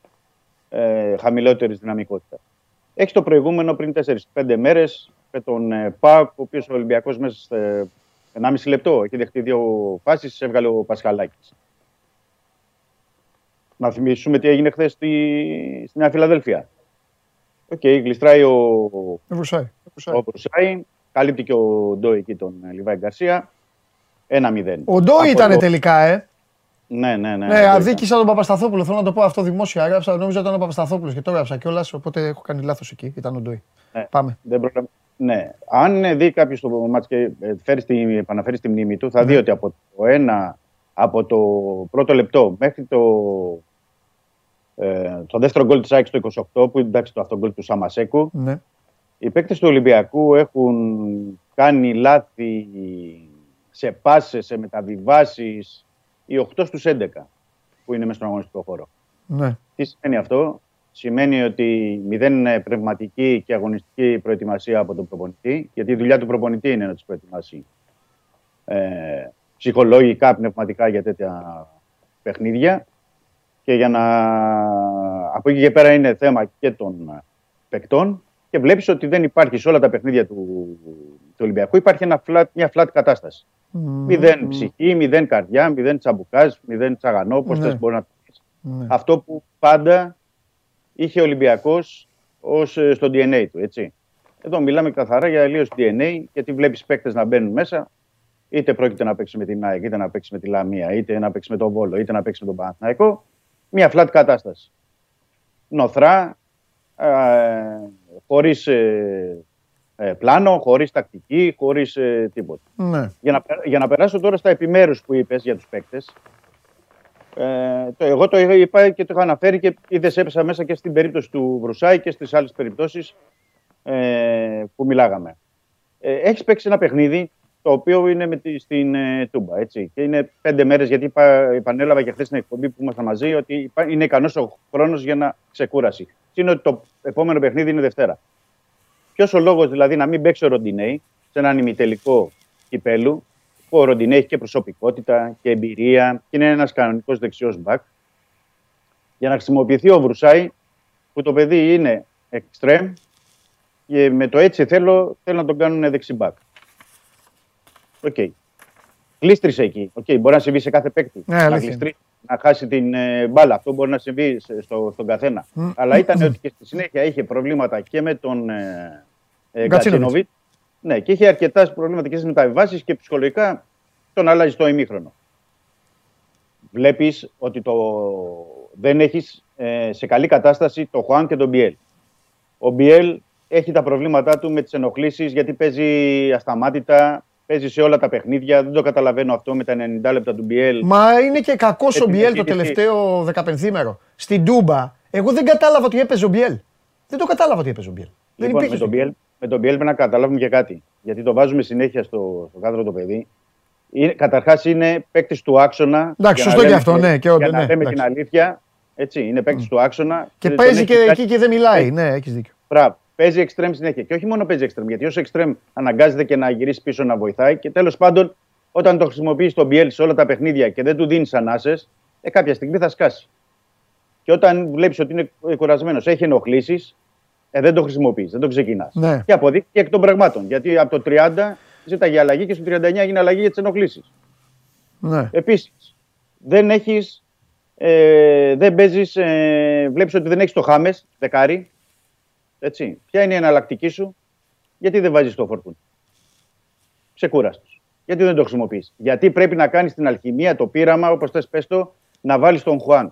S9: ε, χαμηλότερης δυναμικότητας. Έχει το προηγούμενο πριν 4-5 μέρες με τον ε, ΠΑΟΚ, ο οποίος ο Ολυμπιακός μέσα σε 1,5 λεπτό έχει δεχτεί δύο φάσεις, έβγαλε ο Πασχαλάκης. Να θυμίσουμε τι έγινε χθες στη, στη Νέα Φιλαδέλφια. Οκ, γλιστράει ο,
S1: Βρουσάει.
S9: ο Βρουσάι, καλύπτει και ο Ντόι εκεί τον ε, Λιβάι Γκαρσία. 1-0.
S1: Ο Ντόι
S9: Από
S1: ήταν
S9: το-
S1: τελικά, ε.
S9: Ναι, ναι, ναι.
S1: Ναι,
S9: ο Ντό
S1: αδίκησα τον Παπασταθόπουλο. Θέλω να το πω αυτό δημόσια. Έγραψα, νόμιζα ήταν ο Παπασταθόπουλος και το έγραψα κιόλας. Οπότε έχω κάνει λάθος εκεί. Ήταν ο Ντόι.
S9: Ναι.
S1: Πάμε.
S9: Δεν προλαβα- Ναι. Αν ε, δει κάποιος το μάτς και ε, φέρει στη, επαναφέρει στη μνήμη του, θα
S1: Ναι.
S9: δει ότι από το, ένα, από το πρώτο λεπτό μέχρι το, ε, το δεύτερο γκολ της ΑΕΚ στο 28, που εντάξει το αυτό γκολ του Σαμασέκου,
S1: Ναι.
S9: οι παίκτες του Ολυμπιακού έχουν κάνει λάθη σε πάσες, σε μεταβιβάσεις, οι 8 στους 11 που είναι μέσα στον αγωνιστικό χώρο.
S1: ναι.
S9: Τι σημαίνει αυτό; Σημαίνει ότι μηδέν ε, πνευματική και αγωνιστική προετοιμασία από τον προπονητή, γιατί η δουλειά του προπονητή είναι να του προετοιμάσει ε, ψυχολογικά, πνευματικά για τέτοια παιχνίδια. Και για να. Από εκεί και πέρα είναι θέμα και των ε, παικτών. Και βλέπεις ότι δεν υπάρχει σε όλα τα παιχνίδια του, του Ολυμπιακού υπάρχει ένα flat, μια flat κατάσταση. Μηδέν ψυχή, μηδέν καρδιά, μηδέν τσαμπουκάζ, μηδέν τσαγανό, πώ
S1: Ναι.
S9: θες μπορεί να το πεις.
S1: ναι.
S9: Αυτό που πάντα είχε ο Ολυμπιακός ως, ε, στο DNA του, έτσι. Εδώ μιλάμε καθαρά για αλλίως DNA, γιατί βλέπεις παίκτες να μπαίνουν μέσα, είτε πρόκειται να παίξει με την ΑΕΚ, είτε να παίξει με τη Λαμία, είτε να παίξει με τον Βόλο, είτε να παίξει με τον Παναθηναϊκό. Μια flat κατάσταση. Νοθρά, ε, χωρίς ε, ε, πλάνο, χωρίς τακτική, χωρίς ε, τίποτα.
S1: ναι.
S9: Για να, πε- για να περάσω τώρα στα επιμέρους που είπες για τους παίκτες. Ε, το, εγώ το είχα- είπα και το είχα αναφέρει και είδε έπεσα μέσα και στην περίπτωση του Βρουσάη και στις άλλες περιπτώσεις ε, που μιλάγαμε. Ε, έχεις παίξει ένα παιχνίδι το οποίο είναι με τη, στην ε, Τούμπα, έτσι. Και είναι πέντε μέρες, γιατί είπα, επανέλαβα και χθες στην εκπομπή που ήμασταν μαζί, ότι υπά- είναι ικανός ο χρόνος για να ξεκούραση. Είναι ότι το επόμενο παιχνίδι είναι Δευτέρα. Ποιος ο λόγος δηλαδή να μην παίξει ο Ροντινέι σε έναν ημιτελικό κυπέλου, που ο Ροντινέι έχει και προσωπικότητα και εμπειρία και είναι ένας κανονικός δεξιός μπακ, για να χρησιμοποιηθεί ο Βρουσάι, που το παιδί είναι εξτρέμ και με το έτσι θέλω, θέλω να τον κάνουν δεξιμπάκ. Οκ. Κλείστρισε εκεί. Οκ, Μπορεί να συμβεί σε κάθε παίκτη.
S1: Ναι,
S9: να
S1: αλήθεια
S9: γλιστρήσει, να χάσει την ε, μπάλα. Αυτό μπορεί να συμβεί σε- στο, στον καθένα.
S1: Μμ.
S9: Αλλά ήταν ότι και στη συνέχεια είχε προβλήματα και με τον ε, ε,
S1: Γκατσίνοβιτς.
S9: Γκατσίνοβιτς. Ναι, και είχε αρκετά προβλήματα και στις μεταβιβάσεις και ψυχολογικά τον αλλάζει το ημίχρονο. Βλέπεις ότι το... δεν έχεις σε καλή κατάσταση το Χουάν και τον Μπιέλ. Ο Μπιέλ έχει τα προβλήματά του με τις ενοχλήσεις γιατί παίζει ασταμάτητα, παίζει σε όλα τα παιχνίδια. Δεν το καταλαβαίνω αυτό με τα 90 λεπτά του Μπιέλ.
S1: Μα είναι και κακός ο
S9: την
S1: Μπιέλ το
S9: επίδειξη.
S1: τελευταίο 15 μέρο. Στην Τούμπα, εγώ δεν κατάλαβα ότι έπαιζε ο Μπιέλ. Δεν το κατάλαβα ότι έπαιζε ο Μπιέλ. Δεν
S9: Λοιπόν, με
S1: υπήρχε.
S9: τον Μπιέλ, με τον Μπιέλ πρέπει να καταλάβουμε και κάτι. Γιατί το βάζουμε συνέχεια στο, στο κάδρο το παιδί. Καταρχάς είναι παίκτης του άξονα.
S1: Εντάξει,
S9: για να
S1: σωστό και
S9: λέμε-
S1: αυτό, ναι, και όντως,
S9: για να
S1: ναι,
S9: λέμε
S1: εντάξει.
S9: την αλήθεια. Έτσι, είναι παίκτης του άξονα.
S1: Και
S9: τον
S1: παίζει
S9: έχει
S1: και
S9: κάνει-
S1: εκεί και δεν μιλάει. Ναι, έχεις δίκιο.
S9: Μπράβο. Παίζει εξτρέμ συνέχεια. Και όχι μόνο παίζει εξτρέμ, γιατί ω εξτρέμ αναγκάζεται και να γυρίσει πίσω να βοηθάει. Και τέλος πάντων, όταν το χρησιμοποιείς τον Μπιέλ σε όλα τα παιχνίδια και δεν του δίνεις ανάσες, ε, κάποια στιγμή θα σκάσει. Και όταν βλέπεις ότι είναι κουρασμένος, έχει ενοχλήσεις, ε, δεν το χρησιμοποιείς, δεν το ξεκινάς.
S1: Ναι.
S9: Και αποδείχθηκε εκ των πραγμάτων. Γιατί από το 30 ζήταγε αλλαγή και στο 39 έγινε αλλαγή για τις ενοχλήσεις.
S1: Ναι.
S9: Επίσης, δεν έχεις. Ε, δεν παίζεις. Ε, Βλέπεις ότι δεν έχεις το Χάμες, δεκάρι. Έτσι. Ποια είναι η εναλλακτική σου, γιατί δεν βάζεις το φορτούν. Ξεκούραστος. Γιατί δεν το χρησιμοποιείς; Γιατί πρέπει να κάνεις την αλχημία, το πείραμα, όπως θες πες το, να βάλεις τον Χουάνκ.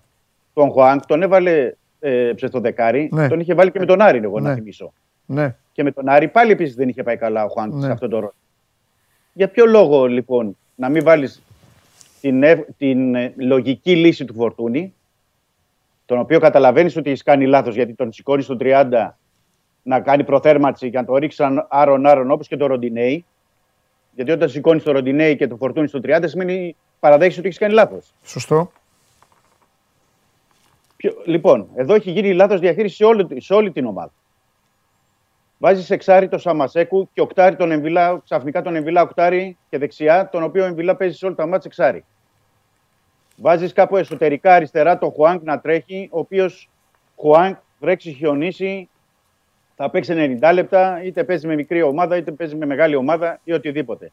S9: Τον Χουάνκ τον έβαλε ε, στο δεκάρι,
S1: Ναι.
S9: τον είχε βάλει και με τον Άρη, εγώ
S1: Ναι.
S9: να θυμίσω.
S1: Ναι.
S9: Και με τον Άρη πάλι επίσης δεν είχε πάει καλά ο Χουάνκ
S1: Ναι.
S9: σε αυτόν τον ρόλο. Για ποιο λόγο λοιπόν να μην βάλεις την, ευ- την ε, λογική λύση του Φορτούνη, τον οποίο καταλαβαίνεις ότι έχει κάνει λάθος γιατί τον σηκώνεις στο 30 να κάνει προθέρμανση και να το ρίξει σαν άρον-άρον όπως και το Ροντινέι. Γιατί όταν σηκώνεις το Ροντινέι και το Φορτούνη στο 30 σημαίνει παραδέχεσαι ότι έχεις κάνει λάθος.
S1: Σωστό.
S9: Λοιπόν, εδώ έχει γίνει λάθος διαχείριση σε όλη, σε όλη την ομάδα. Βάζεις εξάρι το Σαμασέκου και οκτάρι τον Εμβιλά, ξαφνικά τον Εμβιλά οκτάρι και δεξιά, τον οποίο ο Εμβιλά παίζει σε όλα τα ματς εξάρι. Βάζεις κάπου εσωτερικά αριστερά τον Χουάνγκ να τρέχει, ο οποίος Χουάνκ βρέξει, χιονίσει, θα παίξει 90 λεπτά, είτε παίζει με μικρή ομάδα, είτε παίζει με μεγάλη ομάδα ή οτιδήποτε.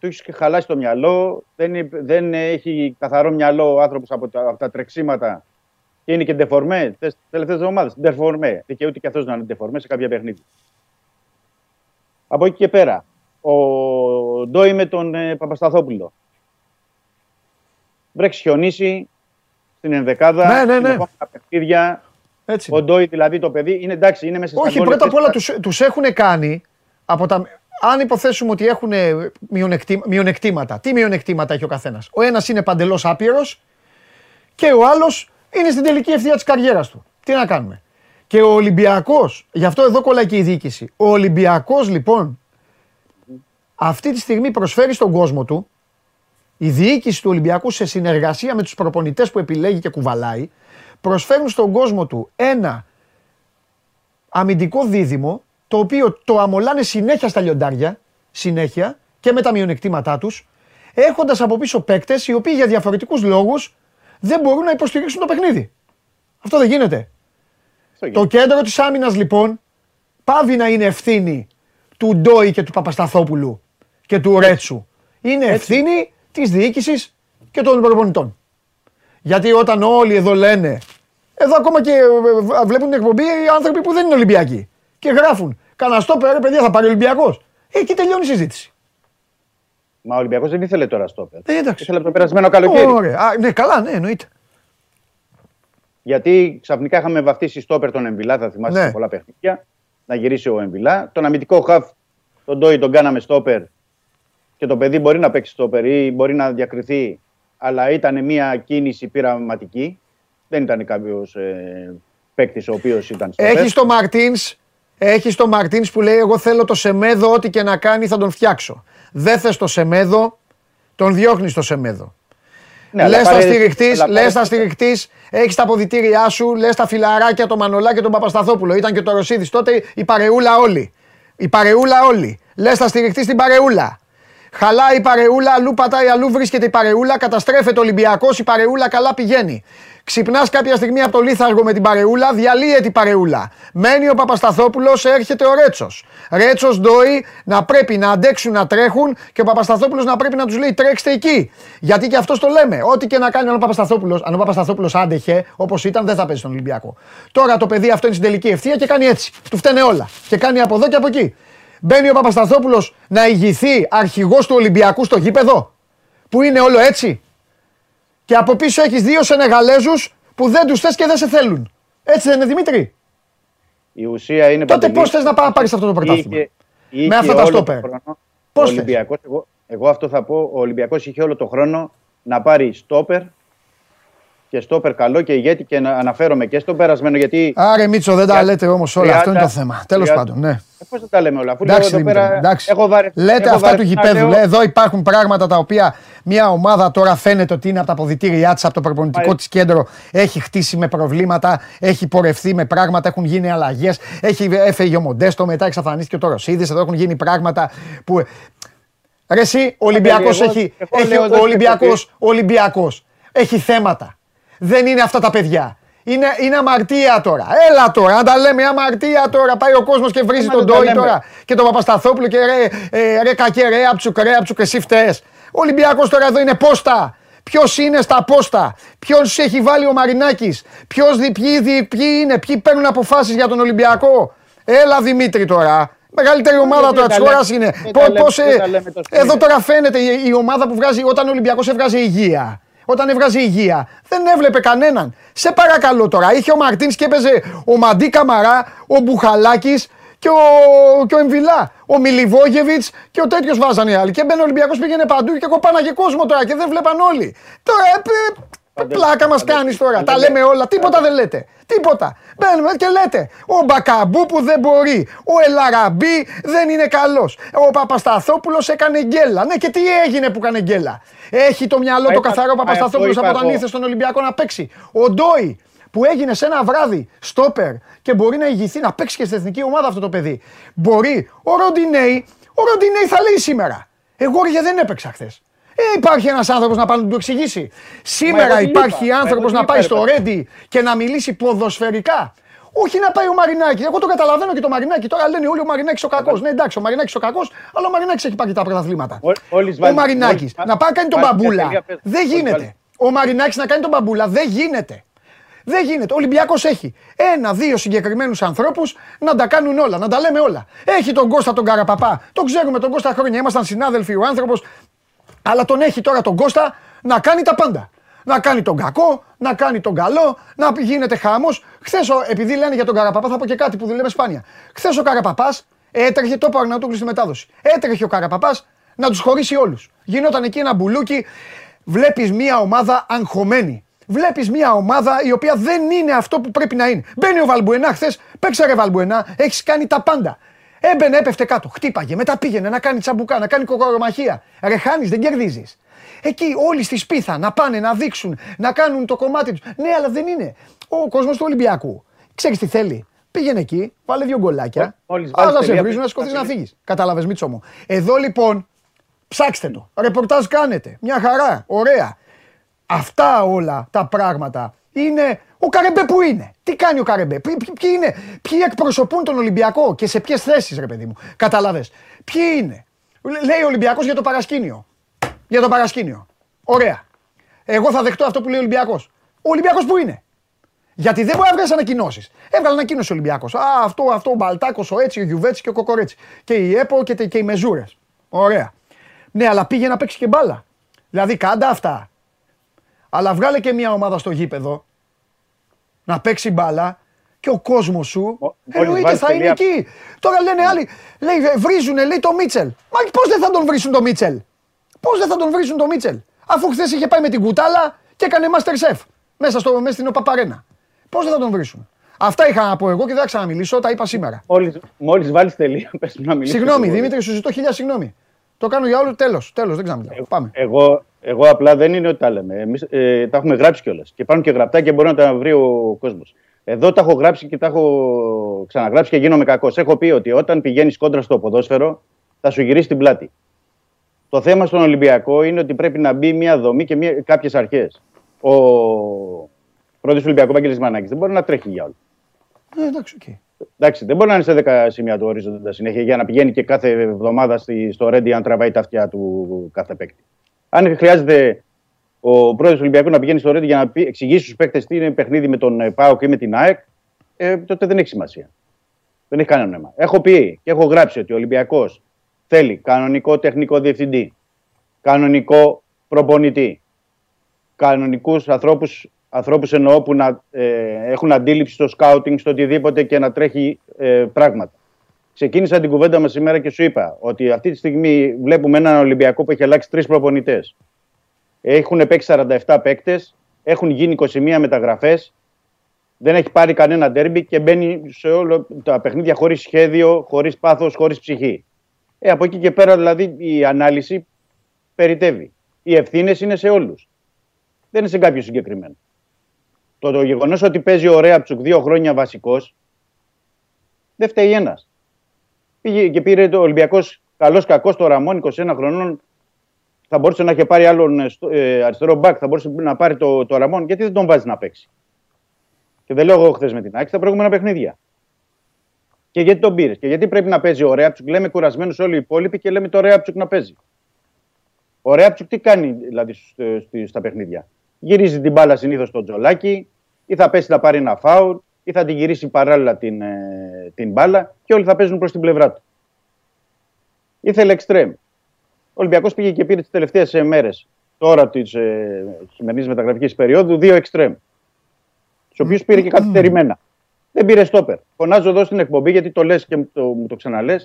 S9: Του έχεις χαλάσει το μυαλό, δεν, είναι- δεν έχει καθαρό μυαλό ο άνθρωπος από, τα- από τα τρεξίματα και είναι και ντεφορμέ τι τελευταίες εβδομάδες. Ντεφορμέ. Δικαιούται και αυτός να είναι ντεφορμέ σε κάποια παιχνίδια. Από εκεί και πέρα, ο Ντόι με τον ε, Παπασταθόπουλο. Βρέξει χιονίσει στην ενδεκάδα.
S1: Ναι, ναι, ναι.
S9: συνεχόμενα παιχνίδια.
S1: Έτσι.
S9: Ο Ντόι δηλαδή το παιδί είναι εντάξει, είναι μέσα στα
S1: Όχι,
S9: γκολ,
S1: πρώτα απ' όλα
S9: επίσης,
S1: τους, τους έχουν κάνει από τα... Αν υποθέσουμε ότι έχουν μειονεκτή, μειονεκτήματα, τι μειονεκτήματα έχει ο καθένας; Ο ένας είναι παντελώς άπειρος και ο άλλος είναι στην τελική ευθεία της καριέρας του. Τι να κάνουμε; Και ο Ολυμπιακός, γι' αυτό εδώ κολλάει και η διοίκηση. Ο Ολυμπιακός λοιπόν αυτή τη στιγμή προσφέρει στον κόσμο του η διοίκηση του Ολυμπιακού σε συνεργασία με τους προπονητές που επιλέγει και κουβαλάει προσφέρουν στον κόσμο του ένα αμυντικό δίδυμο το οποίο το αμολάνε συνέχεια στα λιοντάρια, συνέχεια και με τα μειονεκτήματά τους έχοντας από πίσω παίκτες οι οποίοι για διαφορετικούς λόγους δεν μπορούν να υποστηρίξουν το παιχνίδι. Αυτό δεν γίνεται.
S9: αυτό γίνεται.
S1: Το κέντρο της άμυνας λοιπόν πάβει να είναι ευθύνη του Ντόι και του Παπασταθόπουλου και του Ρέτσου. Είναι ευθύνη της διοίκησης και των προπονητών. Γιατί όταν όλοι εδώ λένε, εδώ ακόμα και ε, βλέπουν την εκπομπή οι άνθρωποι που δεν είναι Ολυμπιακοί και γράφουν «Κανα στόπερ, ρε παιδιά, θα πάρει ο Ολυμπιακός». Ε, Εκεί τελειώνει η συζήτηση.
S9: Μα ο Ολυμπιακός δεν ήθελε τώρα στο
S1: Ε, εντάξει.
S9: Ήθελε από το περασμένο καλοκαίρι.
S1: Ωραία. Α, ναι, καλά, ναι, εννοείται.
S9: Γιατί ξαφνικά είχαμε βαφτίσει στόπερ τον Εμβιλά, θα θυμάστε
S1: Ναι.
S9: σε πολλά παιχνίδια. Να γυρίσει ο Εμβιλά. Τον αμυντικό χαφ, τον Ντόι, τον κάναμε στόπερ. Και το παιδί μπορεί να παίξει στόπερ ή μπορεί να διακριθεί. Αλλά ήταν μια κίνηση πειραματική. Δεν ήταν κάποιος ε, παίκτης ο οποίος ήταν στόπερ.
S1: Έχεις το Μαρτίνς, έχεις το Μαρτίνς που λέει: Εγώ θέλω το Σεμέδο, ό,τι και να κάνει θα τον φτιάξω. Δεν θες το Σεμέδο, τον διώχνεις το Σεμέδο.
S9: Ναι, αλλά
S1: λες θα
S9: πάρε-
S1: στηριχτεί,
S9: αλλά
S1: λες
S9: πάρε-
S1: θα στηριχτεί, έχεις τα αποδητήριά σου, λες τα φιλαράκια, το Μανολά και τον Παπασταθόπουλο. Ήταν και το Ρωσίδη τότε η παρεούλα όλη. Η παρεούλα όλη. Λες θα στηριχτεί την παρεούλα. Χαλάει η παρεούλα, αλλού πατάει, αλλού βρίσκεται η παρεούλα, καταστρέφεται ο Ολυμπιακός, η παρεούλα καλά πηγαίνει. Ξυπνάς κάποια στιγμή από το λίθαργο με την παρεούλα, διαλύεται η παρεούλα. Μένει ο Παπασταθόπουλος, έρχεται ο Ρέτσος. Ρέτσος Ντόι να πρέπει να αντέξουν να τρέχουν και ο Παπασταθόπουλος να πρέπει να τους λέει τρέξτε εκεί. Γιατί και αυτός το λέμε. Ό,τι και να κάνει ο Παπασταθόπουλο, αν ο Παπασταθόπουλος άντεχε όπως ήταν, δεν θα παίζει στον Ολυμπιακό. Τώρα το παιδί αυτό είναι στην τελική ευθεία και κάνει έτσι. Του φταίνε όλα. Και κάνει από εδώ και από εκεί. Μπαίνει ο Παπασταθόπουλος να ηγηθεί αρχηγός του Ολυμπιακού στο γήπεδο. Που είναι όλο έτσι. Και από πίσω έχεις δύο Σενεγαλέζους που δεν τους θες και δεν σε θέλουν. Έτσι δεν είναι Δημήτρη;
S9: Η ουσία είναι
S1: Τότε
S9: Παντελή,
S1: πώς θες να πάρεις αυτό το πρωτάθλημα;
S9: είχε- είχε
S1: Με αυτά τα
S9: όλο
S1: στόπερ.
S9: το χρόνο-
S1: Πώς
S9: ο
S1: θες;
S9: Ολυμπιακός, εγώ, εγώ αυτό θα πω, ο Ολυμπιακός είχε όλο το χρόνο να πάρει στόπερ και στόπερ καλό και ηγέτη και να αναφέρομαι και στον περασμένο γιατί.
S1: Άρε Μίτσο, δεν τα
S9: Για-
S1: λέτε όμως όλα. Αυτό είναι το
S9: 30,
S1: θέμα. Τέλος
S9: 30.
S1: πάντων, ναι.
S9: Πώς δεν τα λέμε όλα, αφού λέω
S1: Εντάξει,
S9: εδώ
S1: Δημήτρη,
S9: πέρα.
S1: εντάξει.
S9: Έχω βαρε...
S1: Λέτε
S9: έχω
S1: αυτά του
S9: βαρεθεί να
S1: γηπέδου.
S9: λέω-
S1: Λέει, εδώ υπάρχουν πράγματα τα οποία μια ομάδα τώρα φαίνεται ότι είναι από τα αποδητήριά της, από το προπονητικό
S9: Μα,
S1: της κέντρο. Έχει χτίσει με προβλήματα, έχει πορευθεί με πράγματα, έχουν γίνει αλλαγές. Έχει έφεγε ο Μοντέστο, μετά εξαφανίστηκε ο Τωροσίδης. Εδώ έχουν γίνει πράγματα που. Ρε εσύ, ο Ολυμπιακός
S9: εγώ-
S1: έχει,
S9: εγώ
S1: έχει
S9: λέω
S1: ο
S9: εδώ στην
S1: Ολυμπιακός, ο Ολυμπιακός έχει θέματα. Δεν είναι αυτά τα παιδιά. Είναι, είναι αμαρτία τώρα. Έλα τώρα, να τα λέμε αμαρτία τώρα. Πάει ο κόσμος και βρίζει
S9: Μα
S1: τον
S9: δεν τα
S1: Ντόι
S9: λέμε.
S1: τώρα και τον Παπασταθόπουλο και ρε, ε, ρε κακέ, ρε άψουκ, ρε άψουκ, εσύ φταίς. Ο Ολυμπιακός τώρα εδώ είναι πόστα. Ποιος είναι στα πόστα, ποιο έχει βάλει ο Μαρινάκης, ποιοι, ποιοι, δι- ποιοι είναι, ποιοι παίρνουν αποφάσεις για τον Ολυμπιακό; Έλα Δημήτρη τώρα. Μεγαλύτερη ομάδα
S9: δεν
S1: τώρα
S9: τα
S1: της
S9: λέμε.
S1: χώρας είναι.
S9: Δεν
S1: Πώ-
S9: τα λέμε,
S1: πώς,
S9: δεν
S1: ε,
S9: τα λέμε το
S1: εδώ
S9: σπίτι.
S1: τώρα φαίνεται η, η ομάδα που βγάζει, όταν ο Ολυμπιακός έβγαζε υγεία. Όταν έβγαζε υγεία, δεν έβλεπε κανέναν. Σε παρακαλώ τώρα, είχε ο Μαρτίνς και έπαιζε ο Μαντί Καμαρά, ο Μπουχαλάκης και ο, και ο Εμβιλά. Ο Μιλιβόγεβιτς και ο τέτοιος βάζανε οι άλλοι. Και μπαίνει ο Ολυμπιακός πήγαινε παντού και κοπάναγε κόσμο τώρα και δεν βλέπαν όλοι. Τώρα, ε, ε, πλάκα μας κάνεις τώρα. Τα λέμε όλα. Τίποτα δεν λέτε. Τίποτα. Μπαίνουμε και λέτε. Ο Μπακαμπού που δεν μπορεί. Ο Ελαραμπή δεν είναι καλός. Ο Παπασταθόπουλος έκανε γκέλα. Ναι, και τι έγινε που έκανε γκέλα. Έχει το μυαλό
S9: Μα
S1: το
S9: είπα-
S1: καθαρό
S9: μα
S1: Παπασταθόπουλο
S9: αυτό είπα
S1: από όταν
S9: εγώ.
S1: ήρθε στον Ολυμπιακό να παίξει. Ο Ντόι που έγινε σε ένα βράδυ στόπερ και μπορεί να ηγηθεί να παίξει και στην εθνική ομάδα αυτό το παιδί. Μπορεί. Ο Ροντινέη, ο Ροντινέη θα λέει σήμερα. Εγώ ρε δεν έπαιξα χθες. Ε, υπάρχει ένας άνθρωπος να πάει να του εξηγήσει.
S9: εγώ
S1: Σήμερα
S9: τι
S1: υπάρχει
S9: είπα,
S1: άνθρωπος
S9: εγώ τι
S1: να
S9: είπα,
S1: πάει
S9: ρε
S1: στο
S9: παιδί.
S1: Ρέντι και να μιλήσει ποδοσφαιρικά. Όχι να πάει ο Μαρινάκης. Εγώ το καταλαβαίνω και το Μαρινάκη. Τώρα λένε όλοι ο Μαρινάκης ο κακός. Ναι, εντάξει, ο Μαρινάκης ο κακός, αλλά ο Μαρινάκης έχει πάρει τα πρωταθλήματα.
S9: Ό- όλης
S1: Ο
S9: βάλει-
S1: Μαρινάκης
S9: όλης-
S1: να πάει να κάνει τον
S9: βάλει μια
S1: μπαμπούλα.
S9: τελεία, πες.
S1: Δεν
S9: Όλης
S1: γίνεται.
S9: βάλει.
S1: Ο Μαρινάκης να κάνει τον μπαμπούλα δεν γίνεται. Δεν γίνεται. Ο Ολυμπιακός έχει ένα-δύο συγκεκριμένους ανθρώπους να τα κάνουν όλα, να τα λέμε όλα. Έχει τον Κώστα τον Καραπαπά. Τον ξέρουμε τον Κώστα χρόνια. Ήμασταν συνάδελφοι ο άνθρωπος. Αλλά τον έχει τώρα τον Κώστα να κάνει τα πάντα. Να κάνει τον κακό, να κάνει τον καλό, να γίνεται χάμος. Χθες, επειδή λένε για τον Καραπαπά, θα πω και κάτι που δουλεύει σπάνια. Χθες ο Καραπαπάς έτρεχε, το είπα ο Αρναούτογλου στη μετάδοση. Έτρεχε ο Καραπαπάς να τους χωρίσει όλους. Γινόταν εκεί ένα μπουλούκι. Βλέπεις μια ομάδα αγχωμένη. Βλέπεις μια ομάδα η οποία δεν είναι αυτό που πρέπει να είναι. Μπαίνει ο Βαλμπουενά χθες, παίξε ρε Βαλμπουενά, έχεις κάνει τα πάντα. Έμπαινε, έπεφτε κάτω, χτύπαγε, μετά πήγαινε να κάνει τσαμπουκά, να κάνει κοκορομαχία. Ρε χάνεις, δεν κερδίζεις. Εκεί όλοι στη σπίθα να πάνε, να δείξουν, να κάνουν το κομμάτι τους. Ναι, αλλά δεν είναι. Ο κόσμος του Ολυμπιακού. Ξέρεις τι θέλει. Πήγαινε εκεί, βάλε δύο γκολάκια.
S9: Μόλις βάλεις
S1: Άλλα σε
S9: τελεία,
S1: βρίζουν να
S9: θα
S1: σηκωθεί να
S9: φύγει.
S1: φύγεις. Κατάλαβες, Μίτσο μου. Εδώ λοιπόν ψάξτε το. Ρεπορτάζ κάνετε. Μια χαρά. Ωραία. Αυτά όλα τα πράγματα είναι. Ο Καρεμπέ που είναι; Τι κάνει ο Καρεμπέ; Ποιοι, ποιοι- ποιοι είναι; Ποιοι εκπροσωπούν τον Ολυμπιακό και σε ποιες θέσεις, ρε παιδί μου; Κατάλαβε. Ποιοι είναι; Λέει ο Ολυμπιακός για το παρασκήνιο. Για το παρασκήνιο. Ωραία. Εγώ θα δεχτώ αυτό που λέει ο Ολυμπιακός. Ο Ολυμπιακός που είναι; Γιατί δεν μπορεί να βγάλει ανακοινώσεις. Έβγαλε ανακοίνωση ο Ολυμπιακός. Α, αυτό, αυτό, ο Μπαλτάκος, ο Έτσι, ο Γιουβέτσι και ο Κοκορέτσι. Και η ΕΠΟ και, τε- και οι Μεζούρες. Ωραία. Ναι, αλλά πήγε να παίξει και μπάλα. Δηλαδή κάντα αυτά. Αλλά βγάλε και μια ομάδα στο γήπεδο να παίξει μπάλα και ο κόσμος σου
S9: Μόλις
S1: εννοείται
S9: βάλεις
S1: θα είναι
S9: τελεία.
S1: εκεί. Τώρα λένε άλλοι, λέει, βρίζουνε, λέει το Μίτσελ. Μα πώς δεν θα τον βρίσουν το Μίτσελ; Πώς δεν θα τον βρίσουν το Μίτσελ; Αφού χθες είχε πάει με την κουτάλα και έκανε Master Chef μέσα, στο, μέσα στην Οπαπαρένα. Πώς δεν θα τον βρίσουν. Αυτά είχα να πω εγώ και δεν θα ξαναμιλήσω, τα είπα σήμερα.
S9: Μόλις, μόλις βάλεις τελεία, πες μου να μιλήσεις.
S1: Συγγνώμη,
S9: εγώ.
S1: Δημήτρη, σου ζητώ χίλια συγγνώμη. Το κάνω για όλο τέλος. Τέλος, δεν ξαναμιλάω. Πάμε.
S9: Εγώ, εγώ απλά δεν είναι ότι τα λέμε. Εμείς ε, τα έχουμε γράψει κιόλας. Και υπάρχουν και γραπτά και μπορεί να τα βρει ο κόσμος. Εδώ τα έχω γράψει και τα έχω ξαναγράψει και γίνομαι κακός. Έχω πει ότι όταν πηγαίνεις κόντρα στο ποδόσφαιρο, θα σου γυρίσει την πλάτη. Το θέμα στον Ολυμπιακό είναι ότι πρέπει να μπει μια δομή και κάποιες αρχές. Ο πρόεδρος του Ολυμπιακού, Βαγγέλης Μαρινάκης, δεν μπορεί να τρέχει για όλα.
S1: Ε, εντάξει, οκ.
S9: Εντάξει, δεν μπορεί να είναι σε 10 σημεία του ορίζοντα συνέχεια για να πηγαίνει και κάθε εβδομάδα στη, στο Ρέντι να τραβάει τα αυτιά του κάθε παίκτη. Αν χρειάζεται ο πρόεδρος του Ολυμπιακού να πηγαίνει στο Ρέντι για να πει, εξηγήσει στους παίκτες τι είναι παιχνίδι με τον ε, ΠΑΟΚ ή με την ΑΕΚ, ε, τότε δεν έχει σημασία. Δεν έχει κανένα νόημα. Έχω πει και έχω γράψει ότι ο Ολυμπιακός θέλει κανονικό τεχνικό διευθυντή, κανονικό προπονητή, κανονικούς ανθρώπους ανθρώπους εννοώ που να ε, έχουν αντίληψη στο σκάουτινγκ, στο οτιδήποτε και να τρέχει ε, πράγματα. Ξεκίνησα την κουβέντα μας σήμερα και σου είπα ότι αυτή τη στιγμή βλέπουμε έναν Ολυμπιακό που έχει αλλάξει τρεις προπονητές. Έχουν παίξει 47 παίκτες, Έχουν γίνει 21 μεταγραφές. Δεν έχει πάρει κανένα ντέρμπι και μπαίνει σε όλα τα παιχνίδια χωρίς σχέδιο, χωρίς πάθος, χωρίς ψυχή. Ε, από εκεί και πέρα δηλαδή η ανάλυση περιτεύει. Οι ευθύνες είναι σε όλους. Δεν είναι σε κάποιο συγκεκριμένο. Το, το γεγονός ότι παίζει ο Ρέαπτσουκ δύο χρόνια βασικός δεν φταίει ένας. Πήγε και πήρε το Ολυμπιακός καλός κακός το Ραμόν 21 χρονών. Θα μπορούσε να έχει πάρει άλλον ε, αριστερό μπακ, θα μπορούσε να πάρει το, το Ραμόν. Γιατί δεν τον βάζει να παίξει; Και δεν λέω εγώ χθες με την Άκη, τα προηγούμενα παιχνίδια. Και γιατί τον πήρες; Και γιατί πρέπει να παίζει ο Ρέαπτσουκ; Λέμε κουρασμένους όλοι οι υπόλοιποι και λέμε το Ρέαπτσουκ να παίζει. Ο Ρέαπτσουκ τι κάνει δηλαδή στα παιχνίδια; Γυρίζει την μπάλα συνήθως στο τζολάκι, ή θα πέσει να πάρει ένα φάουλ, ή θα την γυρίσει παράλληλα την, ε, την μπάλα και όλοι θα παίζουν προς την πλευρά του. Ήθελε εξτρέμ. Ο Ολυμπιακός πήγε και πήρε τις τελευταίες μέρες, τώρα της ε, σημερινή μεταγραφικής περίοδου, δύο εξτρέμ. Τους οποίους πήρε και καθυστερημένα. Δεν πήρε στόπερ. Φωνάζω εδώ στην εκπομπή γιατί το λες και μου το, μου το ξαναλέ.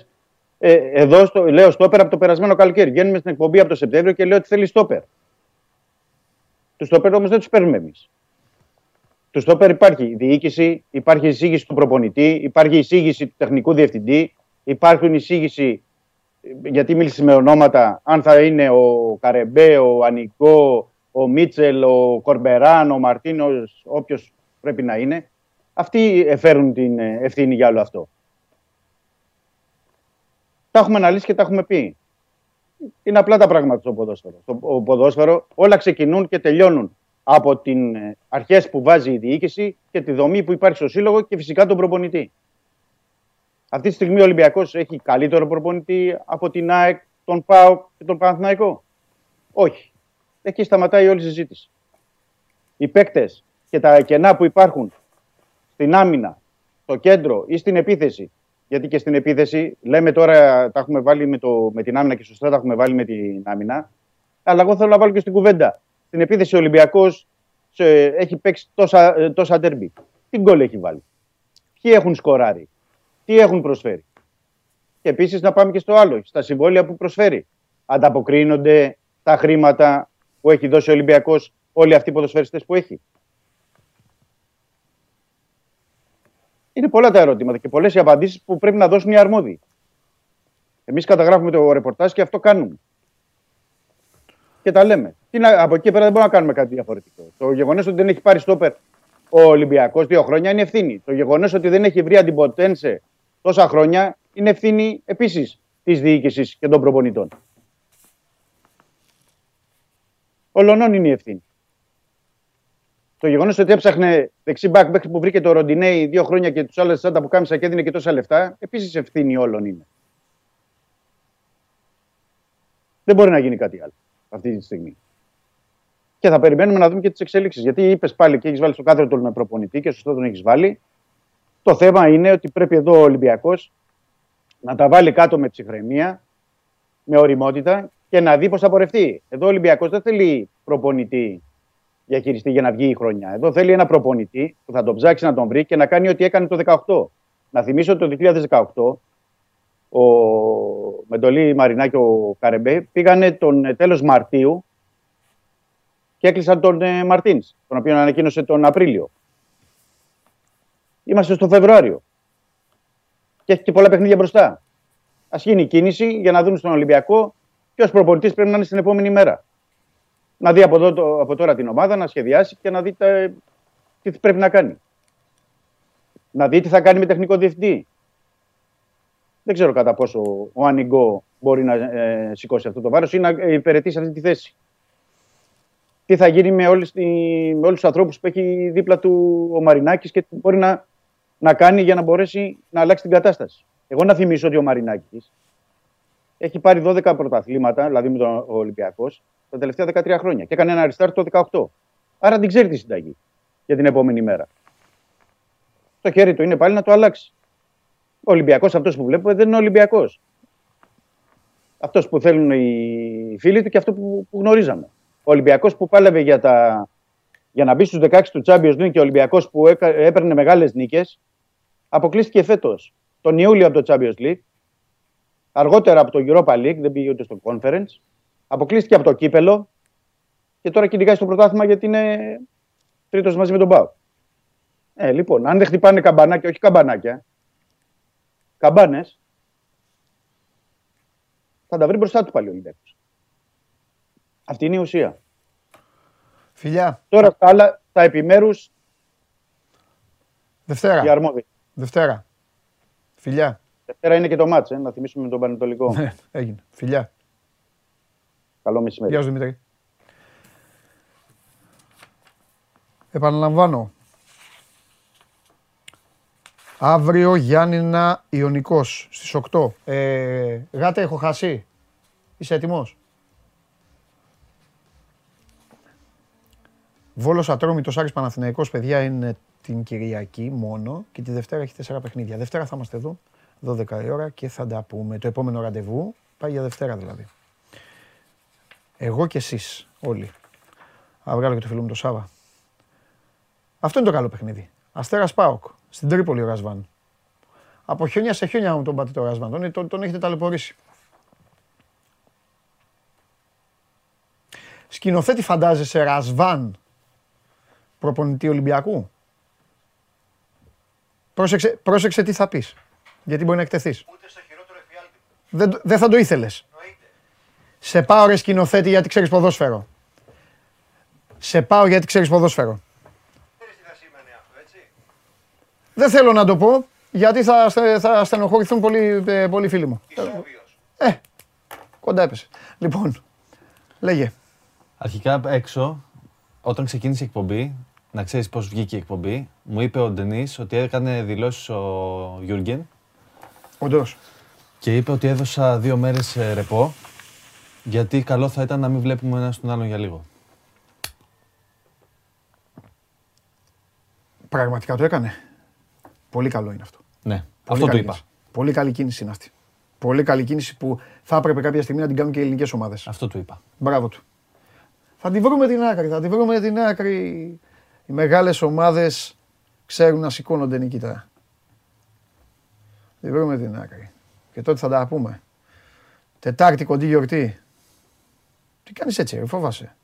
S9: Ε, εδώ στο, λέω στόπερ από το περασμένο καλοκαίρι. Βγαίνουμε στην εκπομπή από το Σεπτέμβριο και λέω ότι θέλει στόπερ. Τους στόπερ όμως δεν τους παίρνουμε εμείς. Του στόπερ υπάρχει διοίκηση, υπάρχει εισήγηση του προπονητή, υπάρχει εισήγηση του τεχνικού διευθυντή, υπάρχουν εισήγηση γιατί μίλησες με ονόματα, αν θα είναι ο Καρεμπέ, ο Ανικό, ο Μίτσελ, ο Κορμπεράν, ο Μαρτίνος, όποιος πρέπει να είναι. Αυτοί φέρουν την ευθύνη για όλο αυτό. Τα έχουμε αναλύσει και τα έχουμε πει. Είναι απλά τα πράγματα στο ποδόσφαιρο. Στο ποδόσφαιρο όλα ξεκινούν και τελειώνουν από τι ε, αρχές που βάζει η διοίκηση και τη δομή που υπάρχει στο σύλλογο και φυσικά τον προπονητή. Αυτή τη στιγμή ο Ολυμπιακός έχει καλύτερο προπονητή από την ΑΕΚ, τον ΠΑΟ και τον Παναθηναϊκό; Όχι. Εκεί σταματάει όλη η συζήτηση. Οι παίκτες και τα κενά που υπάρχουν στην άμυνα, στο κέντρο ή στην επίθεση. Γιατί και στην επίθεση, λέμε τώρα τα έχουμε βάλει με, το, με την άμυνα και σωστά τα έχουμε βάλει με την άμυνα. Αλλά εγώ θέλω να βάλω και στην κουβέντα. Στην επίθεση ο Ολυμπιακός έχει παίξει τόσα, τόσα τερμπή. Τι γκολ έχει βάλει; Ποιοι έχουν σκοράρει; Τι έχουν προσφέρει; Και επίσης να πάμε και στο άλλο, στα συμβόλαια που προσφέρει. Ανταποκρίνονται τα χρήματα που έχει δώσει ο Ολυμπιακός όλοι αυτοί οι ποδοσφαιριστές που έχει. Είναι πολλά τα ερωτήματα και πολλές οι απαντήσεις που πρέπει να δώσουν οι αρμόδιοι. Εμείς καταγράφουμε το ρεπορτάζ και αυτό κάνουμε. Και τα λέμε. Τι να, από εκεί πέρα δεν μπορούμε να κάνουμε κάτι διαφορετικό. Το γεγονός ότι δεν έχει πάρει στόπερ ο Ολυμπιακός δύο χρόνια είναι ευθύνη. Το γεγονός ότι δεν έχει βρει αντιποτένσε τόσα χρόνια είναι ευθύνη επίσης της διοίκησης και των προπονητών. Ολονών είναι η ευθύνη. Το γεγονός ότι έψαχνε δεξί μπακ μέχρι που βρήκε το Ροντινέι δύο χρόνια και τους άλλε σάντα που κάμισα και έδινε και τόσα λεφτά, επίσης ευθύνη όλων είναι. Δεν μπορεί να γίνει κάτι άλλο αυτή τη στιγμή. Και θα περιμένουμε να δούμε και τις εξέλιξει. Γιατί είπες πάλι και έχεις βάλει στο κάδρο του με προπονητή και σωστό τον έχεις βάλει. Το θέμα είναι ότι πρέπει εδώ ο Ολυμπιακός να τα βάλει κάτω με ψυχραιμία, με οριμότητα και να δει πώς θα πορευτεί. Εδώ ο Ολυμπιακός δεν θέλει προπονητή διαχειριστή για να βγει η χρονιά. Εδώ θέλει ένα προπονητή που θα τον ψάξει να τον βρει και να κάνει ό,τι έκανε το 18. Να θυμίσω ότι το 2018 ο Μεντολή Μαρινά και ο Καρεμπέ πήγανε τον ε, τέλος Μαρτίου και έκλεισαν τον ε, Μαρτίνς, τον οποίο ανακοίνωσε τον Απρίλιο. Είμαστε στο Φεβρουάριο. Και έχει και πολλά παιχνίδια μπροστά. Α γίνει κίνηση για να δουν στον Ολυμπιακό ποιος προπονητής πρέπει να είναι στην επόμενη μέρα. Να δει από, εδώ, από τώρα την ομάδα, να σχεδιάσει και να δει τα, τι πρέπει να κάνει. Να δει τι θα κάνει με τεχνικό διευθυντή. Δεν ξέρω κατά πόσο ο Ανιγκό μπορεί να ε, σηκώσει αυτό το βάρος ή να υπηρετήσει αυτή τη θέση. Τι θα γίνει με, όλους, με όλους τους ανθρώπους που έχει δίπλα του ο Μαρινάκης και τι μπορεί να, να κάνει για να μπορέσει να αλλάξει την κατάσταση. Εγώ να θυμίσω ότι ο Μαρινάκης έχει πάρει 12 πρωταθλήματα, δηλαδή με τον Ολυμπιακός, τα τελευταία 13 χρόνια και έκανε ένα restart το 18. Άρα την ξέρει τη συνταγή για την επόμενη μέρα. Το χέρι του είναι πάλι να το αλλάξει. Ο Ολυμπιακός αυτός που βλέπουμε δεν είναι Ολυμπιακός. Αυτός που θέλουν οι φίλοι του και αυτό που, που γνωρίζαμε. Ο Ολυμπιακός που πάλευε για, τα, για να μπει στους 16 του Champions League και ο Ολυμπιακός που έπαιρνε μεγάλες νίκες, αποκλείστηκε φέτος τον Ιούλιο από το Champions League, αργότερα από το Europa League, δεν πήγε ούτε στο Conference, αποκλείστηκε από το κύπελο και τώρα κυνηγάει στο πρωτάθλημα γιατί είναι Τρίτος μαζί με τον Πάο. Ε, λοιπόν, αν δεν χτυπάνε καμπανάκια, όχι καμπανάκια, καμπάνες, θα τα βρει μπροστά του πάλι ο Ολυμπιακός. Αυτή είναι η ουσία.
S1: Φιλιά,
S9: Τώρα στα άλλα, τα επιμέρους οι
S1: Δευτέρα.
S9: αρμόδιοι.
S1: Δευτέρα. Φιλιά.
S9: Δευτέρα είναι και το μάτς, ε, να θυμίσουμε με τον Πανετολικό.
S1: Ναι, έγινε. Φιλιά.
S9: Καλό μεσημέρι.
S1: Γεια σου Δημήτρη. Επαναλαμβάνω. Αύριο Γιάννηνα Ιωνικός στις 8. Ε, γάτε έχω χάσει. Είσαι έτοιμος; Βόλος Ατρόμητος Άρης Παναθηναϊκός παιδιά είναι την Κυριακή μόνο και τη Δευτέρα έχει τέσσερα παιχνίδια. Δευτέρα θα είμαστε εδώ 12 η ώρα και θα τα πούμε. Το επόμενο ραντεβού πάει για Δευτέρα δηλαδή. Εγώ και εσείς όλοι. Α, βγάλω και το φίλο μου το Σάβα. Αυτό είναι το καλό παιχνίδι. Αστέρας Πάοκ. Στην Τρίπολη ο Ρασβάν. Από χιόνια σε χιόνια μου τον πάτε το Ρασβάν. Τον, τον, τον έχετε ταλαιπωρήσει. Σκηνοθέτη φαντάζεσαι Ρασβάν προπονητή Ολυμπιακού; Πρόσεξε, πρόσεξε τι θα πεις. Γιατί μπορεί να εκτεθείς. Δεν, το- δεν θα το ήθελες. Σε πάω ρε σκηνοθέτη γιατί ξέρεις ποδόσφαιρο. Σε πάω γιατί ξέρεις ποδόσφαιρο. Δεν θέλω να το πω γιατί θα, στε- θα στενοχωρηθούν πολλοί, ε, πολλοί φίλοι μου. Ε, κοντά έπεσε. Λοιπόν, λέγε.
S10: Αρχικά έξω, όταν ξεκίνησε η εκπομπή, να ξέρεις πώς βγήκε η εκπομπή, μου είπε ο Ντενής ότι έκανε δηλώσεις ο Γιούργεν
S1: Όντως.
S10: και είπε ότι έδωσα δύο μέρες ρεπό γιατί καλό θα ήταν να μην βλέπουμε ένας τον άλλον για λίγο.
S1: Πραγματικά το έκανε. Πολύ καλό είναι αυτό.
S10: Ναι,
S1: Πολύ
S10: αυτό το
S1: καλή
S10: είπα.
S1: κίνηση. Πολύ καλή κίνηση είναι αυτή. Πολύ καλή κίνηση που θα έπρεπε κάποια στιγμή να την κάνουν και οι ελληνικές ομάδες.
S10: Αυτό του είπα.
S1: Μπράβο του. Θα τη βρούμε την άκρη, θα τη βρούμε την άκρη. Οι μεγάλες ομάδες ξέρουν να σηκώνονται νικητά. Θα τη βρούμε την άκρη. Και τότε θα τα πούμε. Τετάρτη κοντή γιορτή. Τι κάνεις έτσι, ρε, φόβασαι.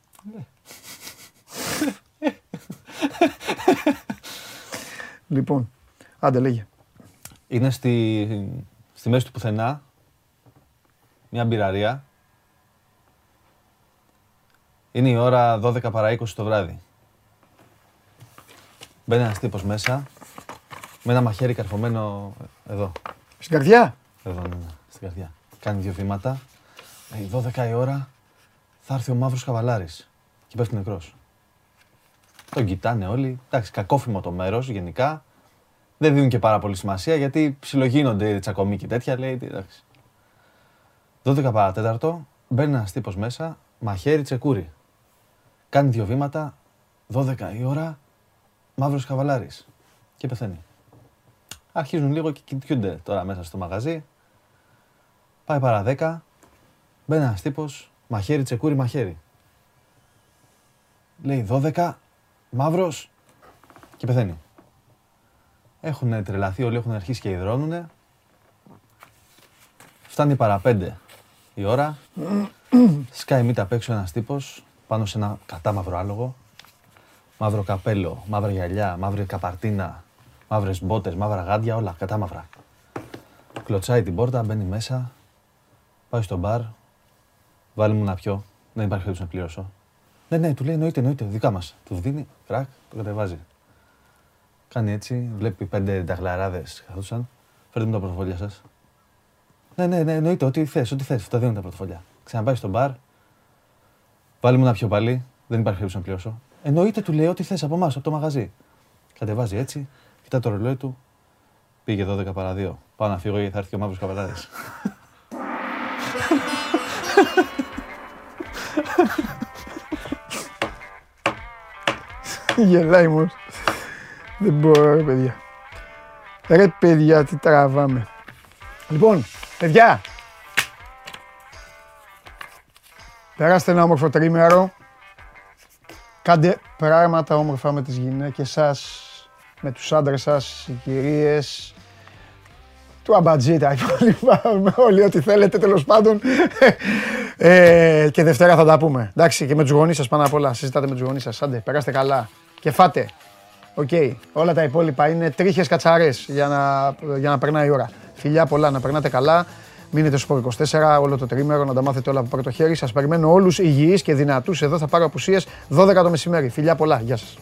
S1: λοιπόν, άντε λέγε.
S10: Είναι στη, στη μέση του πουθενά, μια μπειραρία. Είναι η ώρα 12 παρά 20 το βράδυ. Μπαίνει ένας τύπος μέσα, με ένα μαχαίρι καρφωμένο εδώ.
S1: Στην καρδιά;
S10: Εδώ, ναι, ναι, στην καρδιά. Κάνει δύο βήματα. Λέει, 12 η ώρα θα έρθει ο μαύρος καβαλάρης. Και πέφτει νεκρός. Τον κοιτάνε όλοι. Εντάξει, κακόφημο το μέρος γενικά. Δεν δίνουν και πάρα πολύ σημασία γιατί ψιλογίνονται τσακωμοί και τέτοια. Λέει, τι, εντάξει. 12 παρατέταρτο, μπαίνει ένας τύπος μέσα, μαχαίρι τσεκούρι. Κάνει δύο βήματα, 12 η ώρα, μαύρος καβαλάρης. Και πεθαίνει. Αρχίζουν λίγο και κοιτιούνται τώρα μέσα στο μαγαζί. Πάει παρά 10, μπαίνει ένας τύπος, μαχαίρι τσεκούρι, μαχαίρι. Λέει 12, μαύρος και πεθαίνει. Έχουν τρελαθεί όλοι, έχουν αρχίσει και υδρώνουν. Φτάνει παρά πέντε η ώρα. Σκάει μύτα απ' έξω ένας τύπος πάνω σε ένα κατάμαυρο άλογο. Μαύρο καπέλο, μαύρα γυαλιά, μαύρη καπαρτίνα, μαύρες μπότες, μαύρα γάντια, όλα κατάμαυρα. Κλωτσάει την πόρτα, μπαίνει μέσα, πάει στο μπαρ, βάλει μου να πιω. Δεν υπάρχει περίπτωση να πληρώσω. Ναι, ναι, του λέει εννοείται, εννοείται, δικά μας. Του δίνει, κρακ, το κατεβάζει. Κάνει έτσι, βλέπει πέντε νταγλαράδες καθούσαν. Φέρτε μου τα πορτοφόλια σας. Ναι, ναι, ναι, εννοείται, ό,τι θες, ό,τι θες, τα δίνουν τα πορτοφόλια. Ξαναπάει στο μπαρ, βάλει μου ένα πιο πάλι, δεν υπάρχει περίπτωση να πληρώσω. Εννοείται, του λέει, ό,τι θες από εμάς, από το μαγαζί. Κατεβάζει έτσι, κοιτά το ρολόι του, πήγε 12 παρα 2. Πάω να φύγω γιατί θα έρθει και ο μαύρος καβαλάρης.
S1: Γελάει μόνος. Δεν μπορώ ρε παιδιά. Ρε παιδιά τι τραβάμε. Λοιπόν, παιδιά. Περάστε ένα όμορφο τρίμερο. Κάντε πράγματα όμορφα με τις γυναίκες σας, με τους άντρες σας, οι κυρίες, του αμπατζή, τα υπόλοιπα, με όλοι ό,τι θέλετε τέλος πάντων. Ε, και Δευτέρα θα τα πούμε. Εντάξει, και με τους γονείς σας πάνω απ' όλα. Συζητάτε με τους γονείς σας. Άντε, περάστε καλά. και φάτε. Οκ. Όλα τα υπόλοιπα είναι τρίχες κατσαρές για να, για να περνάει η ώρα. Φιλιά πολλά, να περνάτε καλά. Μείνετε στο Sport 24 όλο το τριήμερο να τα μάθετε όλα από πρώτο χέρι. Σας περιμένω όλους υγιείς και δυνατούς. Εδώ θα πάρω απουσίες 12 το μεσημέρι. Φιλιά πολλά. Γεια σας.